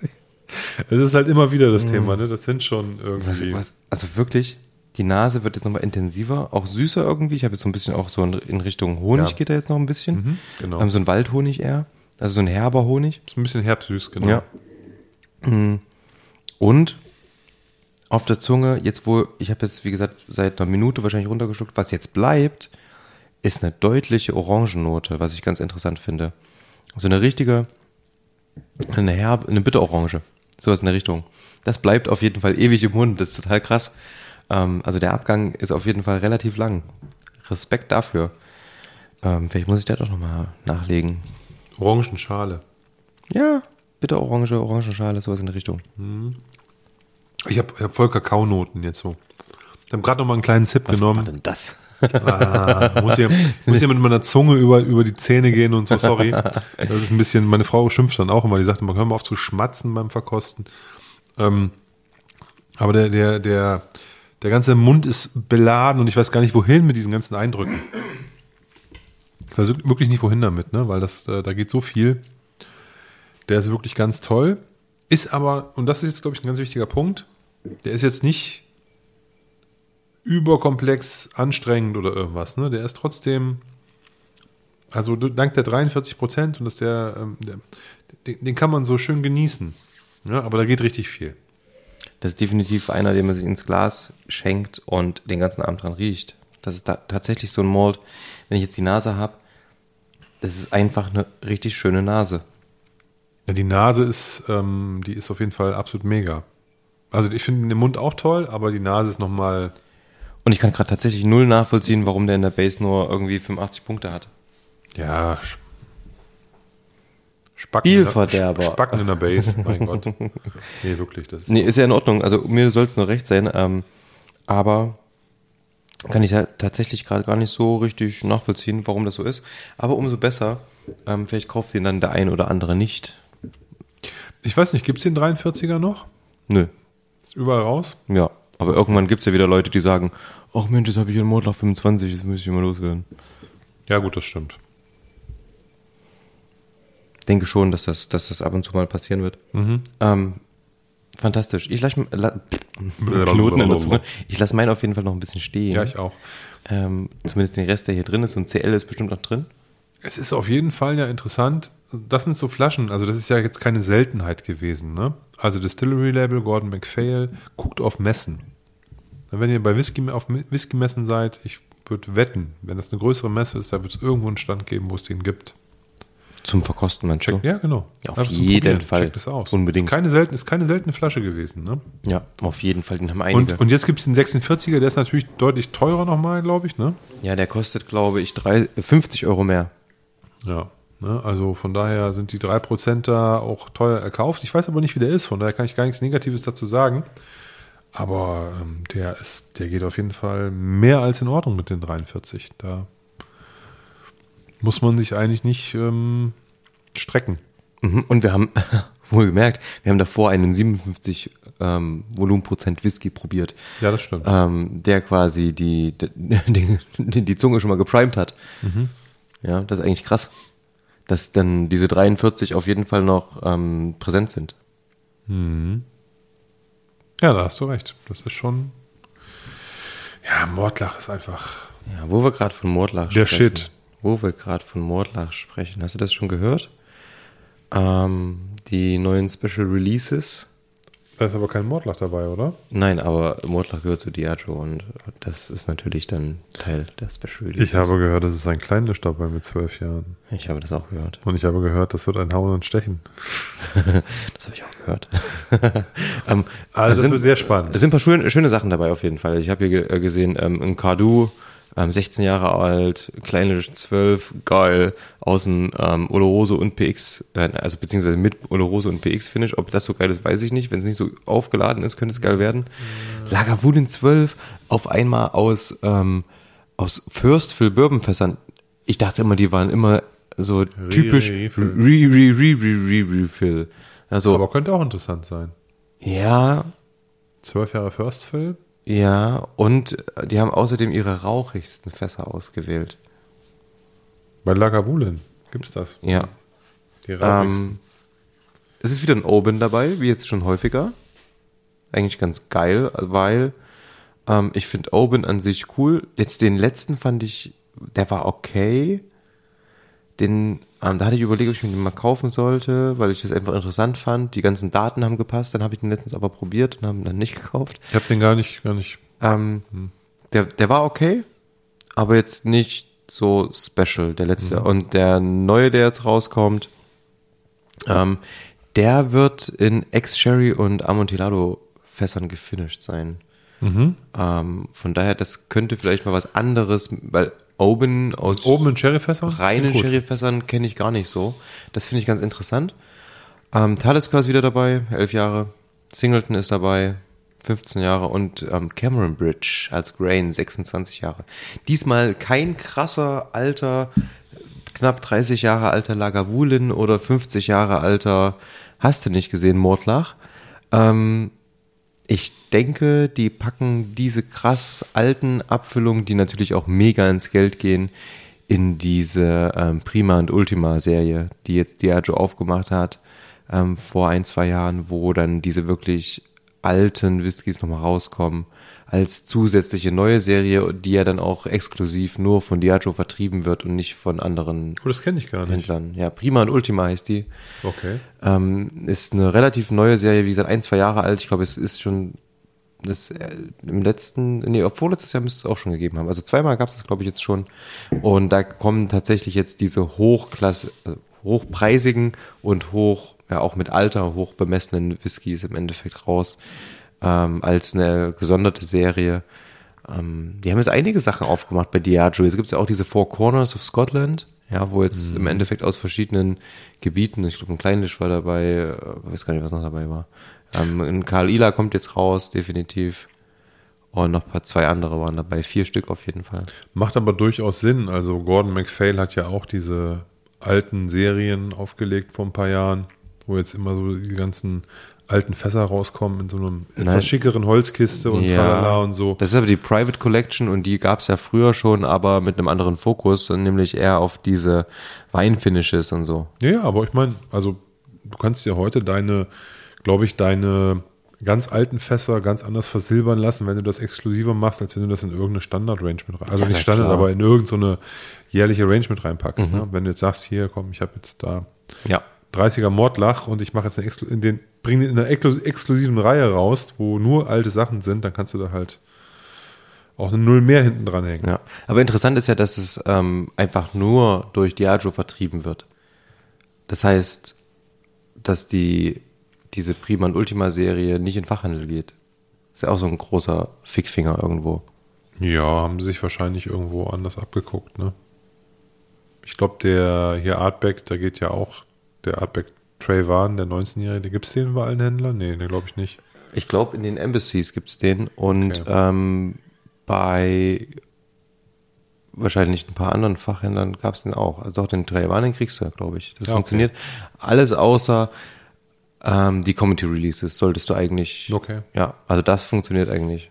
<laughs> es ist halt immer wieder das Thema, ne? Das sind schon Was, irgendwie. was, also wirklich, die Nase wird jetzt nochmal intensiver, auch süßer irgendwie. Ich habe jetzt so ein bisschen auch so in, in Richtung Honig Ja. geht da jetzt noch ein bisschen. Mhm, genau. Ähm, so ein Waldhonig eher. Also so ein herber Honig. Ist ein bisschen herbsüß, genau. Ja. Mhm. Und auf der Zunge, jetzt wo, ich habe jetzt, wie gesagt, seit einer Minute wahrscheinlich runtergeschluckt, was jetzt bleibt, ist eine deutliche Orangennote, was ich ganz interessant finde. So eine richtige, eine herbe, eine Bitterorange. Sowas in der Richtung. Das bleibt auf jeden Fall ewig im Mund, das ist total krass. Ähm, also der Abgang ist auf jeden Fall relativ lang. Respekt dafür. Ähm, vielleicht muss ich da doch nochmal nachlegen. Orangenschale. Ja, Bitterorange, Orangenschale, sowas in der Richtung. Ich habe ich hab voll Kakaonoten jetzt so. Ich habe gerade noch mal einen kleinen Zip Was war genommen. denn das? Ah, muss hier, muss hier mit meiner Zunge über, über die Zähne gehen und so, sorry. Das ist ein bisschen, meine Frau schimpft dann auch immer, die sagt immer, hör mal auf zu schmatzen beim Verkosten. Ähm, aber der, der, der, der ganze Mund ist beladen und ich weiß gar nicht, wohin mit diesen ganzen Eindrücken. Ich weiß wirklich nicht, wohin damit, ne? weil das, äh, da geht so viel. Der ist wirklich ganz toll. Ist aber, und das ist jetzt, glaube ich, ein ganz wichtiger Punkt, der ist jetzt nicht überkomplex anstrengend oder irgendwas. Ne? Der ist trotzdem, also dank der 43 Prozent und dass der, ähm, der den, den kann man so schön genießen. Ja, aber da geht richtig viel. Das ist definitiv einer, den man sich ins Glas schenkt und den ganzen Abend dran riecht. Das ist da tatsächlich so ein Malt, wenn ich jetzt die Nase habe, das ist einfach eine richtig schöne Nase. Ja, die Nase ist, ähm, die ist auf jeden Fall absolut mega. Also ich finde den Mund auch toll, aber die Nase ist nochmal, Und ich kann gerade tatsächlich null nachvollziehen, warum der in der Base nur irgendwie 85 Punkte hat. ja, Spacken, Spielverderber. Spacken in der Base, mein Gott. <laughs> Nee, wirklich, das ist Nee, ist ja in Ordnung. Also mir soll es nur recht sein. Ähm, aber Kann ich ja tatsächlich gerade gar nicht so richtig nachvollziehen, warum das so ist. Aber umso besser. Ähm, vielleicht kauft sie dann der ein oder andere nicht. Ich weiß nicht, gibt es den 43er noch? Nö. Ist überall raus? Ja. Aber irgendwann gibt es ja wieder Leute, die sagen, ach Mensch, das habe ich in Mordlach 25, das muss ich mal loswerden. Ja, gut, das stimmt. denke schon, dass das, dass das ab und zu mal passieren wird. Ähm, fantastisch. Ich lasse la, Knoten in der Zunge. Ich lasse meinen auf jeden Fall noch ein bisschen stehen. Ja, ich auch. Ähm, zumindest den Rest, der hier drin ist. Und CL ist bestimmt noch drin. Es ist auf jeden Fall ja interessant. Das sind so Flaschen, also das ist ja jetzt keine Seltenheit gewesen. Ne? Also Distillery Label, Gordon MacPhail, guckt auf Messen. Wenn ihr bei Whisky, auf Whisky-Messen seid, ich würde wetten, wenn das eine größere Messe ist, da wird es irgendwo einen Stand geben, wo es den gibt. Zum Verkosten, meinst du? Check, ja, genau. Ja, auf Einfach jeden. Fall. Checkt es aus. Unbedingt. Ist keine, selten, ist keine seltene Flasche gewesen. Ne? Ja, auf jeden Fall. Den haben einige. Und, und jetzt gibt es den 46er, der ist natürlich deutlich teurer nochmal, glaube ich. Ne? ja, der kostet, glaube ich, drei, 50 Euro mehr. Ja. Ne? Also von daher sind die 3% da auch teuer erkauft. Ich weiß aber nicht, wie der ist, von daher kann ich gar nichts Negatives dazu sagen. Aber ähm, der ist, der geht auf jeden Fall mehr als in Ordnung mit den 43. Da muss man sich eigentlich nicht ähm, strecken. Mhm. Und wir haben, <laughs> wohl gemerkt, wir haben davor einen 57 ähm, Volumenprozent Whisky probiert. Ja, das stimmt. Ähm, der quasi die, die, <laughs> die, die Zunge schon mal geprimed hat. Ja, das ist eigentlich krass. Dass dann diese 43 auf jeden Fall noch ähm, präsent sind. Ja, da hast du recht. Das ist schon. Ja, Mordlach ist einfach. Ja, wo wir gerade von Mordlach Der sprechen. Shit. Wo wir gerade von Mordlach sprechen. Hast du das schon gehört? Ähm, die neuen Special Releases. Da ist aber kein Mordlach dabei, oder? Nein, aber Mordlach gehört zu Diageo und das ist natürlich dann Teil der Special. Ich habe gehört, das ist ein Kleinlisch dabei mit zwölf Jahren. Ich habe das auch gehört. Und ich habe gehört, das wird ein Hauen und Stechen. <laughs> Das habe ich auch gehört. <laughs> ähm, Also das sind- sehr spannend. Es sind ein paar schöne, schöne Sachen dabei auf jeden Fall. Ich habe hier äh, gesehen, ähm, ein Cardu, ähm, 16 Jahre alt, kleine 12, geil, aus dem ähm, Oloroso und PX, äh, also beziehungsweise mit Oloroso und PX Finish. Ob das so geil ist, weiß ich nicht. Wenn es nicht so aufgeladen ist, könnte es geil werden. Lagavulin 12, auf einmal aus, ähm, aus Fürstfill Bourbonfässern. Ich dachte immer, die waren immer so typisch Refill. Re, Re, Re, Re, Re. Also, Aber könnte auch interessant sein. ja, Zwölf Jahre First Fill. Ja, und die haben außerdem ihre rauchigsten Fässer ausgewählt. Bei Lagavulin gibt's das. Ja. Die rauchigsten. Ähm, es ist wieder ein Oben dabei, wie jetzt schon häufiger. Eigentlich ganz geil, weil ähm, ich finde Oben an sich cool. Jetzt den letzten fand ich, der war okay. Den, ähm, da hatte ich überlegt, ob ich mir den mal kaufen sollte, weil ich das einfach interessant fand. Die ganzen Daten haben gepasst, dann habe ich den letztens aber probiert und haben dann nicht gekauft. ich habe den gar nicht, gar nicht. Ähm, der, der war okay, aber jetzt nicht so special, der letzte. Und der neue, der jetzt rauskommt, ähm, der wird in Ex-Sherry und Amontillado Fässern gefinisht sein. Ähm, von daher, das könnte vielleicht mal was anderes, weil Oben aus Oben in Sherryfässer? reinen. Sherryfässern kenne ich gar nicht so. Das finde ich ganz interessant. Ähm, Talisker ist wieder dabei, elf Jahre. Singleton ist dabei, 15 Jahre. Und ähm, Cameron Bridge als Grain, 26 Jahre. Diesmal kein krasser, alter, knapp 30 Jahre alter Lagavulin oder 50 Jahre alter, hast du nicht gesehen, Mordlach. Ähm, ich denke, die packen diese krass alten Abfüllungen, die natürlich auch mega ins Geld gehen, in diese ähm, Prima und Ultima Serie, die jetzt Diageo aufgemacht hat ähm, vor ein, zwei Jahren, wo dann diese wirklich alten Whiskys nochmal rauskommen, als zusätzliche neue Serie, die ja dann auch exklusiv nur von Diageo vertrieben wird und nicht von anderen Oh, das kenne ich gar nicht. Händlern. Ja, Prima und Ultima heißt die. Okay. Ähm, ist eine relativ neue Serie, wie gesagt, ein, zwei Jahre alt. Ich glaube, es ist schon das äh, im letzten, nee, vorletztes Jahr müsste es auch schon gegeben haben. Also zweimal gab es das, glaube ich, jetzt schon. Und da kommen tatsächlich jetzt diese Hochklasse, äh, hochpreisigen und hoch, ja auch mit Alter hoch bemessenen Whiskys im Endeffekt raus ähm, als eine gesonderte Serie. Ähm, die haben jetzt einige Sachen aufgemacht bei Diageo. Jetzt gibt es ja auch diese Four Corners of Scotland, ja, wo jetzt im Endeffekt aus verschiedenen Gebieten, ich glaube ein Kleinlisch war dabei, äh, weiß gar nicht, was noch dabei war. Ähm, ein Karl Ila kommt jetzt raus, definitiv. Und noch ein paar, zwei andere waren dabei, vier Stück auf jeden Fall. Macht aber durchaus Sinn. Also Gordon MacPhail hat ja auch diese alten Serien aufgelegt vor ein paar Jahren, wo jetzt immer so die ganzen alten Fässer rauskommen in so einem etwas Nein. schickeren Holzkiste und tralala und so. Das ist aber die Private Collection und die gab es ja früher schon, aber mit einem anderen Fokus, nämlich eher auf diese Weinfinishes und so. Ja, ja, aber ich meine, also du kannst dir heute deine, glaube ich, deine ganz alten Fässer ganz anders versilbern lassen, wenn du das exklusiver machst, als wenn du das in irgendeine Standard-Range mit rein, also Ja, nicht Standard, klar. aber in irgendeine jährliche Range mit reinpackst. Mhm. Ne? Wenn du jetzt sagst, hier, komm, ich habe jetzt da Ja. 30er Mordlach und ich mache jetzt eine in den, bring den in einer exklu- exklusiven Reihe raus, wo nur alte Sachen sind, dann kannst du da halt auch eine Null mehr hinten dran hängen. Ja, aber interessant ist ja, dass es ähm, einfach nur durch Diageo vertrieben wird. Das heißt, dass die diese Prima und Ultima Serie nicht in Fachhandel geht. Ist ja auch so ein großer Fickfinger irgendwo. Ja, haben sie sich wahrscheinlich irgendwo anders abgeguckt, ne? Ich glaube, der hier Artback, da geht ja auch der Artback Trayvon, der 19-Jährige, gibt es den bei allen Händlern? Nee, den glaube ich nicht. Ich glaube, in den Embassies gibt's den und Okay. ähm, bei wahrscheinlich ein paar anderen Fachhändlern gab's den auch. Also auch den Taiwan, den kriegst du, glaube ich. Das Ja, okay. funktioniert. Alles außer ähm, die Community Releases solltest du eigentlich. Okay. Ja, also das funktioniert eigentlich.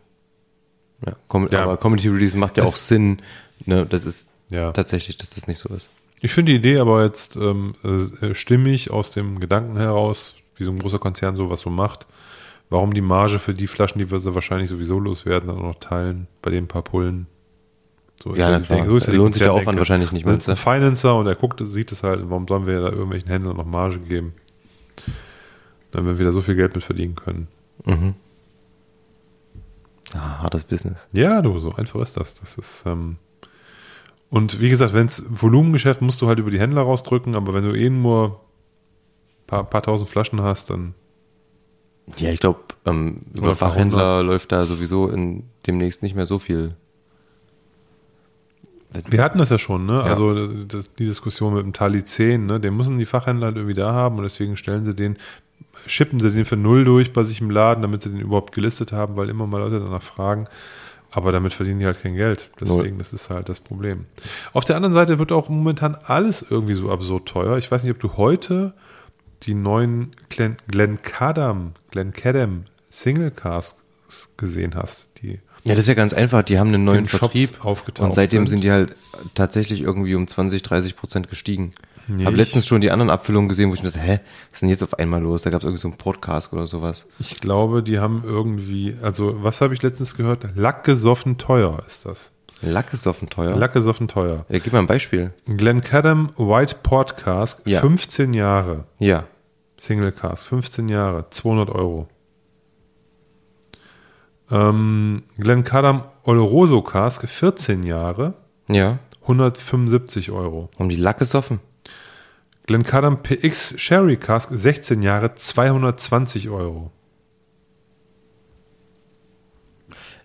Ja, Com Ja. aber Community Releases macht ja Es- auch Sinn. Ne? Das ist Ja. tatsächlich, dass das nicht so ist. Ich finde die Idee aber jetzt ähm, äh, stimmig aus dem Gedanken heraus, wie so ein großer Konzern sowas so macht. Warum die Marge für die Flaschen, die wir so wahrscheinlich sowieso loswerden, dann auch noch teilen, bei den paar Pullen. So Ja, die klar. Denke- so ist ja die Lohnt sich der. Aufwand wahrscheinlich nicht mehr. Ein Financer und er guckt, sieht es halt, warum sollen wir da irgendwelchen Händlern noch Marge geben? Dann wir wieder so viel Geld mit verdienen können. Mhm. Ah, hartes Business. Ja, du, so einfach ist das. Das ist, ähm, und wie gesagt, wenn es Volumengeschäft musst du halt über die Händler rausdrücken, aber wenn du eh nur paar, paar tausend Flaschen hast, dann Ja, ich glaube, ähm, über Fachhändler 100. läuft da sowieso in demnächst nicht mehr so viel. Wir hatten das ja schon, ne? Ja. Also das, das, die Diskussion mit dem Tali 10, ne? Den müssen die Fachhändler halt irgendwie da haben und deswegen stellen sie den, schippen sie den für null durch bei sich im Laden, damit sie den überhaupt gelistet haben, weil immer mal Leute danach fragen. Aber damit verdienen die halt kein Geld. Deswegen, das ist halt das Problem. Auf der anderen Seite wird auch momentan alles irgendwie so absurd teuer. Ich weiß nicht, ob du heute die neuen Glen, Glencadam, Glencadam Single Casks gesehen hast. Die Ja, das ist ja ganz einfach. Die haben einen neuen Vertrieb aufgetaucht und seitdem sind. sind die halt tatsächlich irgendwie um 20, 30 Prozent gestiegen. Nee, Habe letztens schon die anderen Abfüllungen gesehen, wo ich mir dachte, hä, was ist denn jetzt auf einmal los? Da gab es irgendwie so einen Podcast oder sowas. Ich glaube, die haben irgendwie, also was habe ich letztens gehört? Lackgesoffen teuer ist das. Lack ist offen teuer. Lackgesoffen teuer. Ja, gib mal ein Beispiel. Glencadam White Port Cask, Ja. 15 Jahre. Ja. Single Cask, 15 Jahre, 200 Euro. Ähm, Glencadam Oloroso Cask, 14 Jahre, Ja. 175 Euro. Um die Lack ist Glencadam PX Sherry Cask, 16 Jahre, 220 Euro.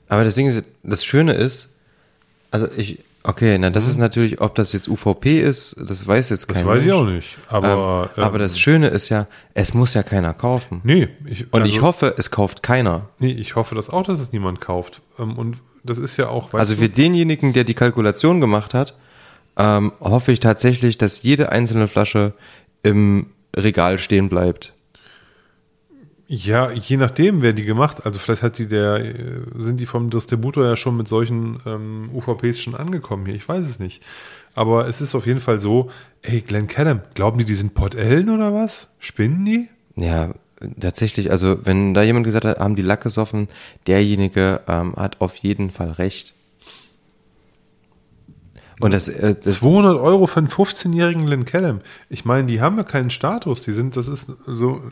Aber das Ding ist, das Schöne ist, also ich, okay, na, das ist natürlich, ob das jetzt UVP ist, das weiß jetzt Das kein weiß ich Mensch. auch nicht. Aber, ähm, aber ähm, das Schöne ist ja, es muss ja keiner kaufen. Nee, ich, Und also- ich hoffe, es kauft keiner. Nee, ich hoffe das auch, dass es niemand kauft. Ähm, Und das ist ja auch, Also für denjenigen, der die Kalkulation gemacht hat, ähm, hoffe ich tatsächlich, dass jede einzelne Flasche im Regal stehen bleibt. Ja, je nachdem, wer die gemacht. Also vielleicht hat die der, sind die vom Distributor ja schon mit solchen ähm, UVPs schon angekommen hier. Ich weiß es nicht. Aber es ist auf jeden Fall so, ey, Glenn Cadam, glauben die, die sind Port Ellen oder was? Spinnen die? Ja, tatsächlich, also wenn da jemand gesagt hat, haben die Lack gesoffen, derjenige ähm, hat auf jeden Fall recht. Und das, äh, das 200 Euro für einen 15-jährigen Glenn Cadam. Ich meine, die haben ja keinen Status. Die sind, das ist so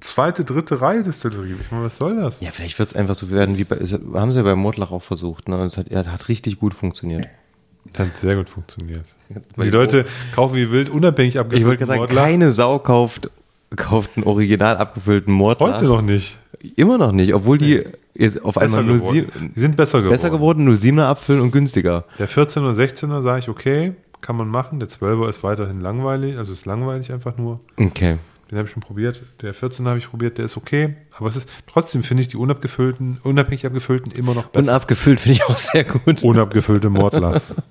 zweite, dritte Reihe Distillerie. Ich meine, was soll das? ja, vielleicht wird es einfach so werden, wie bei, haben sie ja bei Mordlach auch versucht. Ne? Es hat, ja, hat richtig gut funktioniert. Hat sehr gut funktioniert. <laughs> Die Leute kaufen wie wild unabhängig abgefüllten Ich wollte sagen, Mordlach. keine Sau kauft, kauft einen original abgefüllten Mordlach. Heute noch nicht. Immer noch nicht, obwohl die jetzt auf Besser einmal geworden. 07, Die sind besser geworden. besser geworden, 07er abfüllen und günstiger. Der 14er, 16er sage ich, okay, kann man machen. Der 12er ist weiterhin langweilig, also ist langweilig einfach nur. Okay. Den habe ich schon probiert. Der 14 habe ich probiert, der ist okay. Aber es ist trotzdem finde ich die unabgefüllten, unabhängig abgefüllten immer noch besser. Unabgefüllt finde ich auch sehr gut. Unabgefüllte Mordlachs. <laughs>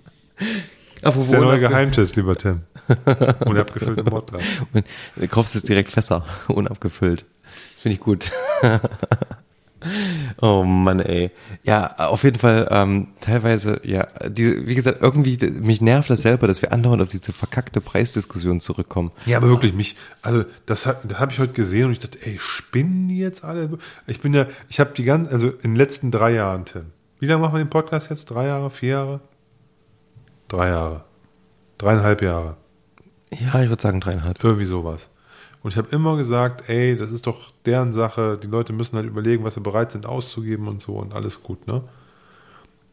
Das ist der neue Geheimtipp, lieber Tim. <laughs> Unabgefüllte Mordlachs. Und Du kaufst es direkt Fässer, unabgefüllt. Finde ich gut. <laughs> oh Mann, ey. Ja, auf jeden Fall, ähm, teilweise, ja, diese, wie gesagt, irgendwie, mich nervt das selber, dass wir andauernd auf diese verkackte Preisdiskussion zurückkommen. Ja, aber wirklich, mich, also das, das habe ich heute gesehen und ich dachte, ey, spinnen die jetzt alle? Ich bin ja, ich habe die ganzen, also in den letzten drei Jahren, Tim. Wie lange machen wir den Podcast jetzt? Drei Jahre, vier Jahre? Drei Jahre. Dreieinhalb Jahre. Ja, ich würde sagen dreieinhalb. Irgendwie sowas. Und ich habe immer gesagt, ey, das ist doch deren Sache. Die Leute müssen halt überlegen, was sie bereit sind auszugeben und so und alles gut, ne?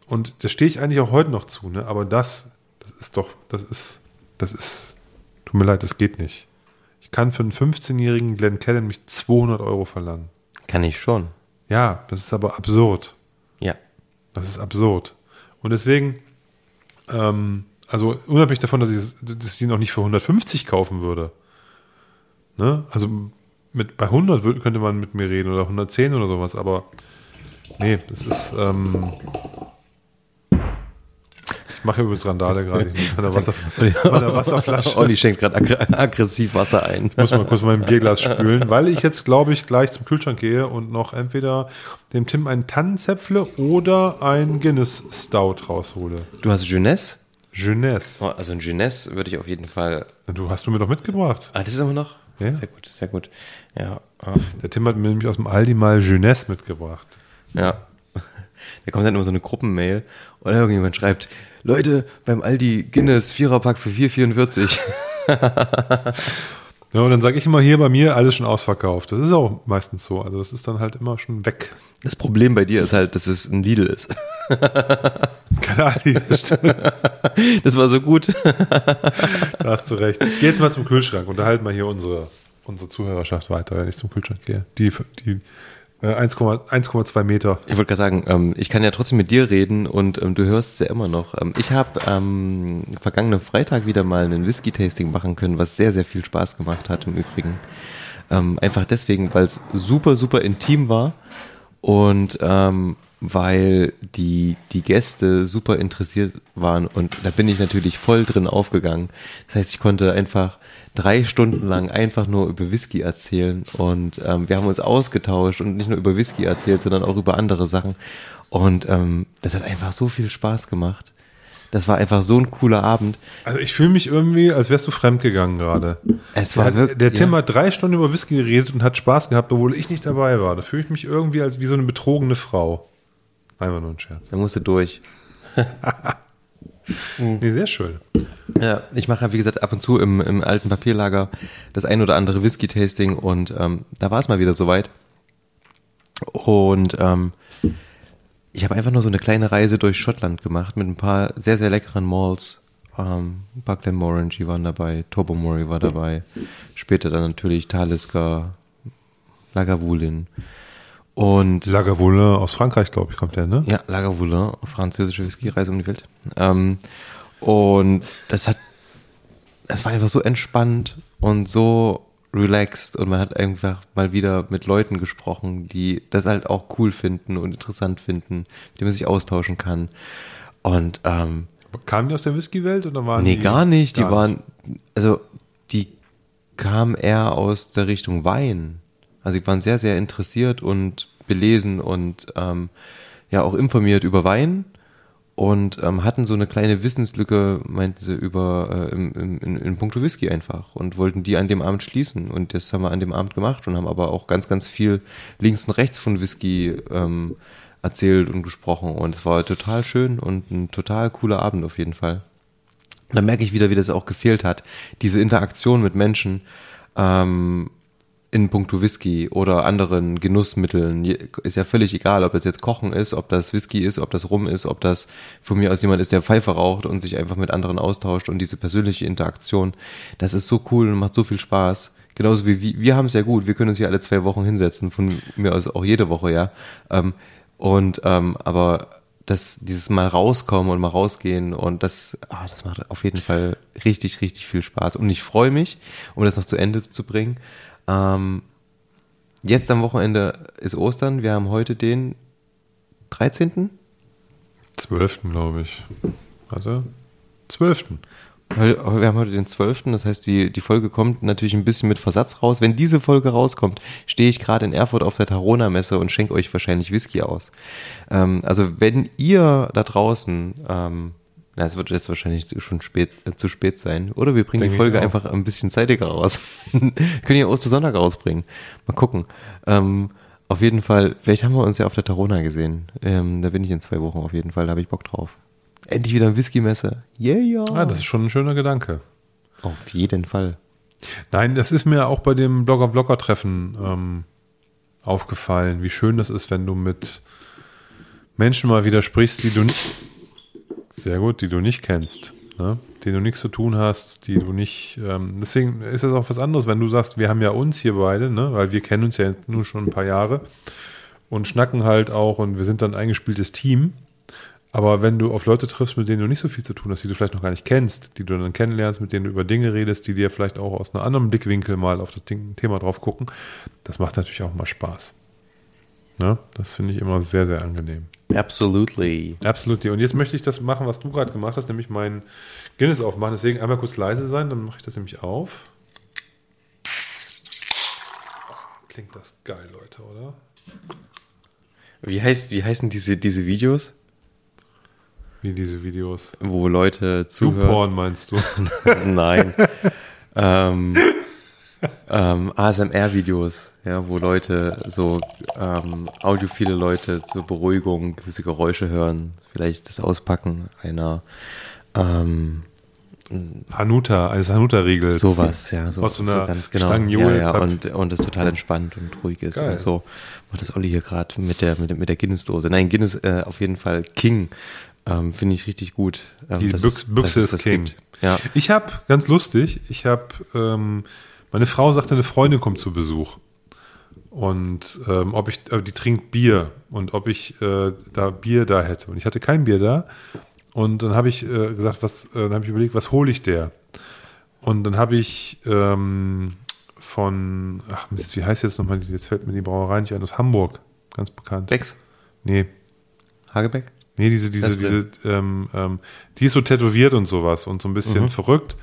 Und da stehe ich eigentlich auch heute noch zu, ne? Aber das, das ist doch, das ist, das ist, tut mir leid, das geht nicht. Ich kann für einen 15-jährigen Glenn Callan mich 200 Euro verlangen. Kann ich schon. Ja, das ist aber absurd. Ja. Das ist absurd. Und deswegen, ähm, also unabhängig davon, dass ich, dass ich ihn auch nicht für 150 kaufen würde. Ne? Also mit, bei 100 wür- könnte man mit mir reden oder 110 oder sowas, aber nee, das ist, ähm, ich mache übrigens Randale gerade mit meiner, <laughs> Wasser, meiner Wasserflasche. Olli schenkt gerade aggr aggressiv Wasser ein. Ich muss mal kurz mein Bierglas <laughs> spülen, weil ich jetzt, glaube ich, gleich zum Kühlschrank gehe und noch entweder dem Tim einen Tannenzäpfle oder ein Guinness Stout raushole. Du hast Jeunesse? Jeunesse. Oh, also ein Jeunesse würde ich auf jeden Fall. Du hast du mir doch mitgebracht. Ah, das ist immer noch? Ja. Sehr gut, sehr gut. Ja. ah, Der Tim hat mir nämlich aus dem Aldi mal Jeunesse mitgebracht. Ja. <laughs> Da kommt dann immer so eine Gruppenmail oder irgendjemand schreibt, Leute, beim Aldi Guinness Viererpack für 4,44. <laughs> Ja, und dann sage ich immer hier bei mir alles schon ausverkauft. Das ist auch meistens so. Also das ist dann halt immer schon weg. Das Problem bei dir ist halt, dass es ein Lidl ist. <laughs> Keine Aldi. <laughs> das war so gut. Da hast du recht. Ich gehe jetzt mal zum Kühlschrank. Unterhalten wir hier unsere, unsere Zuhörerschaft weiter, wenn ich zum Kühlschrank gehe. Die, die 1,2 1,2 Meter. Ich wollte gerade sagen, ähm, ich kann ja trotzdem mit dir reden und ähm, du hörst es ja immer noch. Ähm, ich habe ähm, vergangenen Freitag wieder mal ein Whisky-Tasting machen können, was sehr, sehr viel Spaß gemacht hat im Übrigen. Ähm, einfach deswegen, weil es super, super intim war und ähm, weil die, die Gäste super interessiert waren und da bin ich natürlich voll drin aufgegangen. Das heißt, ich konnte einfach drei Stunden lang einfach nur über Whisky erzählen und ähm, wir haben uns ausgetauscht und nicht nur über Whisky erzählt, sondern auch über andere Sachen und ähm, das hat einfach so viel Spaß gemacht. Das war einfach so ein cooler Abend. Also ich fühle mich irgendwie, als wärst du fremdgegangen gerade. Es Der, war wirklich, der Tim ja. hat drei Stunden über Whisky geredet und hat Spaß gehabt, obwohl ich nicht dabei war. Da fühle ich mich irgendwie als wie so eine betrogene Frau. Einfach nur ein Scherz. Da musste durch. <laughs> Nee, sehr schön. Ja, ich mache ja, wie gesagt, ab und zu im, im alten Papierlager das ein oder andere Whisky-Tasting und ähm, da war es mal wieder soweit. Und ähm, ich habe einfach nur so eine kleine Reise durch Schottland gemacht mit ein paar sehr, sehr leckeren Malls. Ähm, paar Glenmorangie waren dabei, Tobermory war dabei, später dann natürlich Talisker, Lagavulin und Lagavulin aus Frankreich, glaube ich, kommt der, ne? ja, Lagavulin, französische Whisky-Reise um die Welt. Ähm, und das hat, das war einfach so entspannt und so relaxed und man hat einfach mal wieder mit Leuten gesprochen, die das halt auch cool finden und interessant finden, mit denen man sich austauschen kann. Und ähm, Kamen die aus der Whisky-Welt oder waren nee, die? gar nicht. Die Gar waren, also die kamen eher aus der Richtung Wein. Also die waren sehr, sehr interessiert und belesen und ähm, ja auch informiert über Wein und ähm, hatten so eine kleine Wissenslücke, meinten sie, über äh, im, im, in, in puncto Whisky einfach und wollten die an dem Abend schließen. Und das haben wir an dem Abend gemacht und haben aber auch ganz, ganz viel links und rechts von Whisky ähm, erzählt und gesprochen. Und es war total schön und ein total cooler Abend auf jeden Fall. Da merke ich wieder, wie das auch gefehlt hat. Diese Interaktion mit Menschen ähm, in puncto Whisky oder anderen Genussmitteln. Ist ja völlig egal, ob das jetzt Kochen ist, ob das Whisky ist, ob das Rum ist, ob das von mir aus jemand ist, der Pfeife raucht und sich einfach mit anderen austauscht und diese persönliche Interaktion. Das ist so cool und macht so viel Spaß. Genauso wie wir, wir haben es ja gut. Wir können uns hier alle zwei Wochen hinsetzen, von mir aus auch jede Woche, ja. Ähm, und ähm, aber das, dieses Mal rauskommen und mal rausgehen und das, ah, das macht auf jeden Fall richtig, richtig viel Spaß. Und ich freue mich, um das noch zu Ende zu bringen, Ähm, jetzt am Wochenende ist Ostern. Wir haben heute den 13. 12. glaube ich. Warte. 12. Heu- Wir haben heute den 12. Das heißt, die, die Folge kommt natürlich ein bisschen mit Versatz raus. Wenn diese Folge rauskommt, stehe ich gerade in Erfurt auf der Tarona-Messe und schenke euch wahrscheinlich Whisky aus. Ähm, also wenn ihr da draußen, ähm, na, es wird jetzt wahrscheinlich schon spät, äh, zu spät sein. Oder wir bringen Denke die Folge einfach ein bisschen zeitiger raus. <laughs> Können ihr Ostersonntag rausbringen. Mal gucken. Ähm, auf jeden Fall, vielleicht haben wir uns ja auf der Tarona gesehen. Ähm, da bin ich in zwei Wochen auf jeden Fall, da habe ich Bock drauf. Endlich wieder eine Whisky-Messe. Yeah, ja. Ah, das ist schon ein schöner Gedanke. Auf jeden Fall. Nein, das ist mir auch bei dem Blogger-Blogger-Treffen ähm, aufgefallen, wie schön das ist, wenn du mit Menschen mal wieder sprichst, die du nicht, sehr gut, die du nicht kennst, ne? denen du nichts zu tun hast, die du nicht, ähm, deswegen ist das auch was anderes, wenn du sagst, wir haben ja uns hier beide, ne? weil wir kennen uns ja nur schon ein paar Jahre und schnacken halt auch und wir sind dann ein eingespieltes Team. Aber wenn du auf Leute triffst, mit denen du nicht so viel zu tun hast, die du vielleicht noch gar nicht kennst, die du dann kennenlernst, mit denen du über Dinge redest, die dir vielleicht auch aus einem anderen Blickwinkel mal auf das Thema drauf gucken, das macht natürlich auch mal Spaß. Ne? Das finde ich immer sehr, sehr angenehm. Absolutely. Absolut. Und jetzt möchte ich das machen, was du gerade gemacht hast, nämlich meinen Guinness aufmachen. Deswegen einmal kurz leise sein, dann mache ich das nämlich auf. Klingt das geil, Leute, oder? Wie, heißt, wie heißen diese, diese Videos, Wie diese Videos. wo Leute zuhören? YouPorn meinst du? <laughs> Nein. <laughs> ähm, ähm, ASMR-Videos, ja, wo Leute so ähm, audiophile Leute zur Beruhigung gewisse Geräusche hören, vielleicht das Auspacken einer ähm, Hanuta, eines Hanuta-Riegels. sowas, ja, so, Aus so einer ganz genau. Stangenjule- ja, ja, und, und das total entspannt und ruhig ist Geil. und so. Und das Olli hier gerade mit der, mit der, mit der Guinness-Dose. Nein, Guinness äh, auf jeden Fall King. Ähm, Finde ich richtig gut. Ähm, Die es- Büchse es ist King. gibt. Ja. Ich habe, ganz lustig, ich habe, ähm, meine Frau sagte, eine Freundin kommt zu Besuch. Und ähm, ob ich, äh, die trinkt Bier und ob ich äh, da Bier da hätte. Und ich hatte kein Bier da. Und dann habe ich äh, gesagt, was, äh, dann habe ich überlegt, was hole ich der? Und dann habe ich ähm, von, ach Mist, wie heißt jetzt nochmal, jetzt fällt mir die Brauerei nicht ein, aus Hamburg, ganz bekannt. Becks? Nee, Hagebeck? Nee, diese, diese, diese, ähm, ähm, die ist so tätowiert und sowas und so ein bisschen Mhm. verrückt.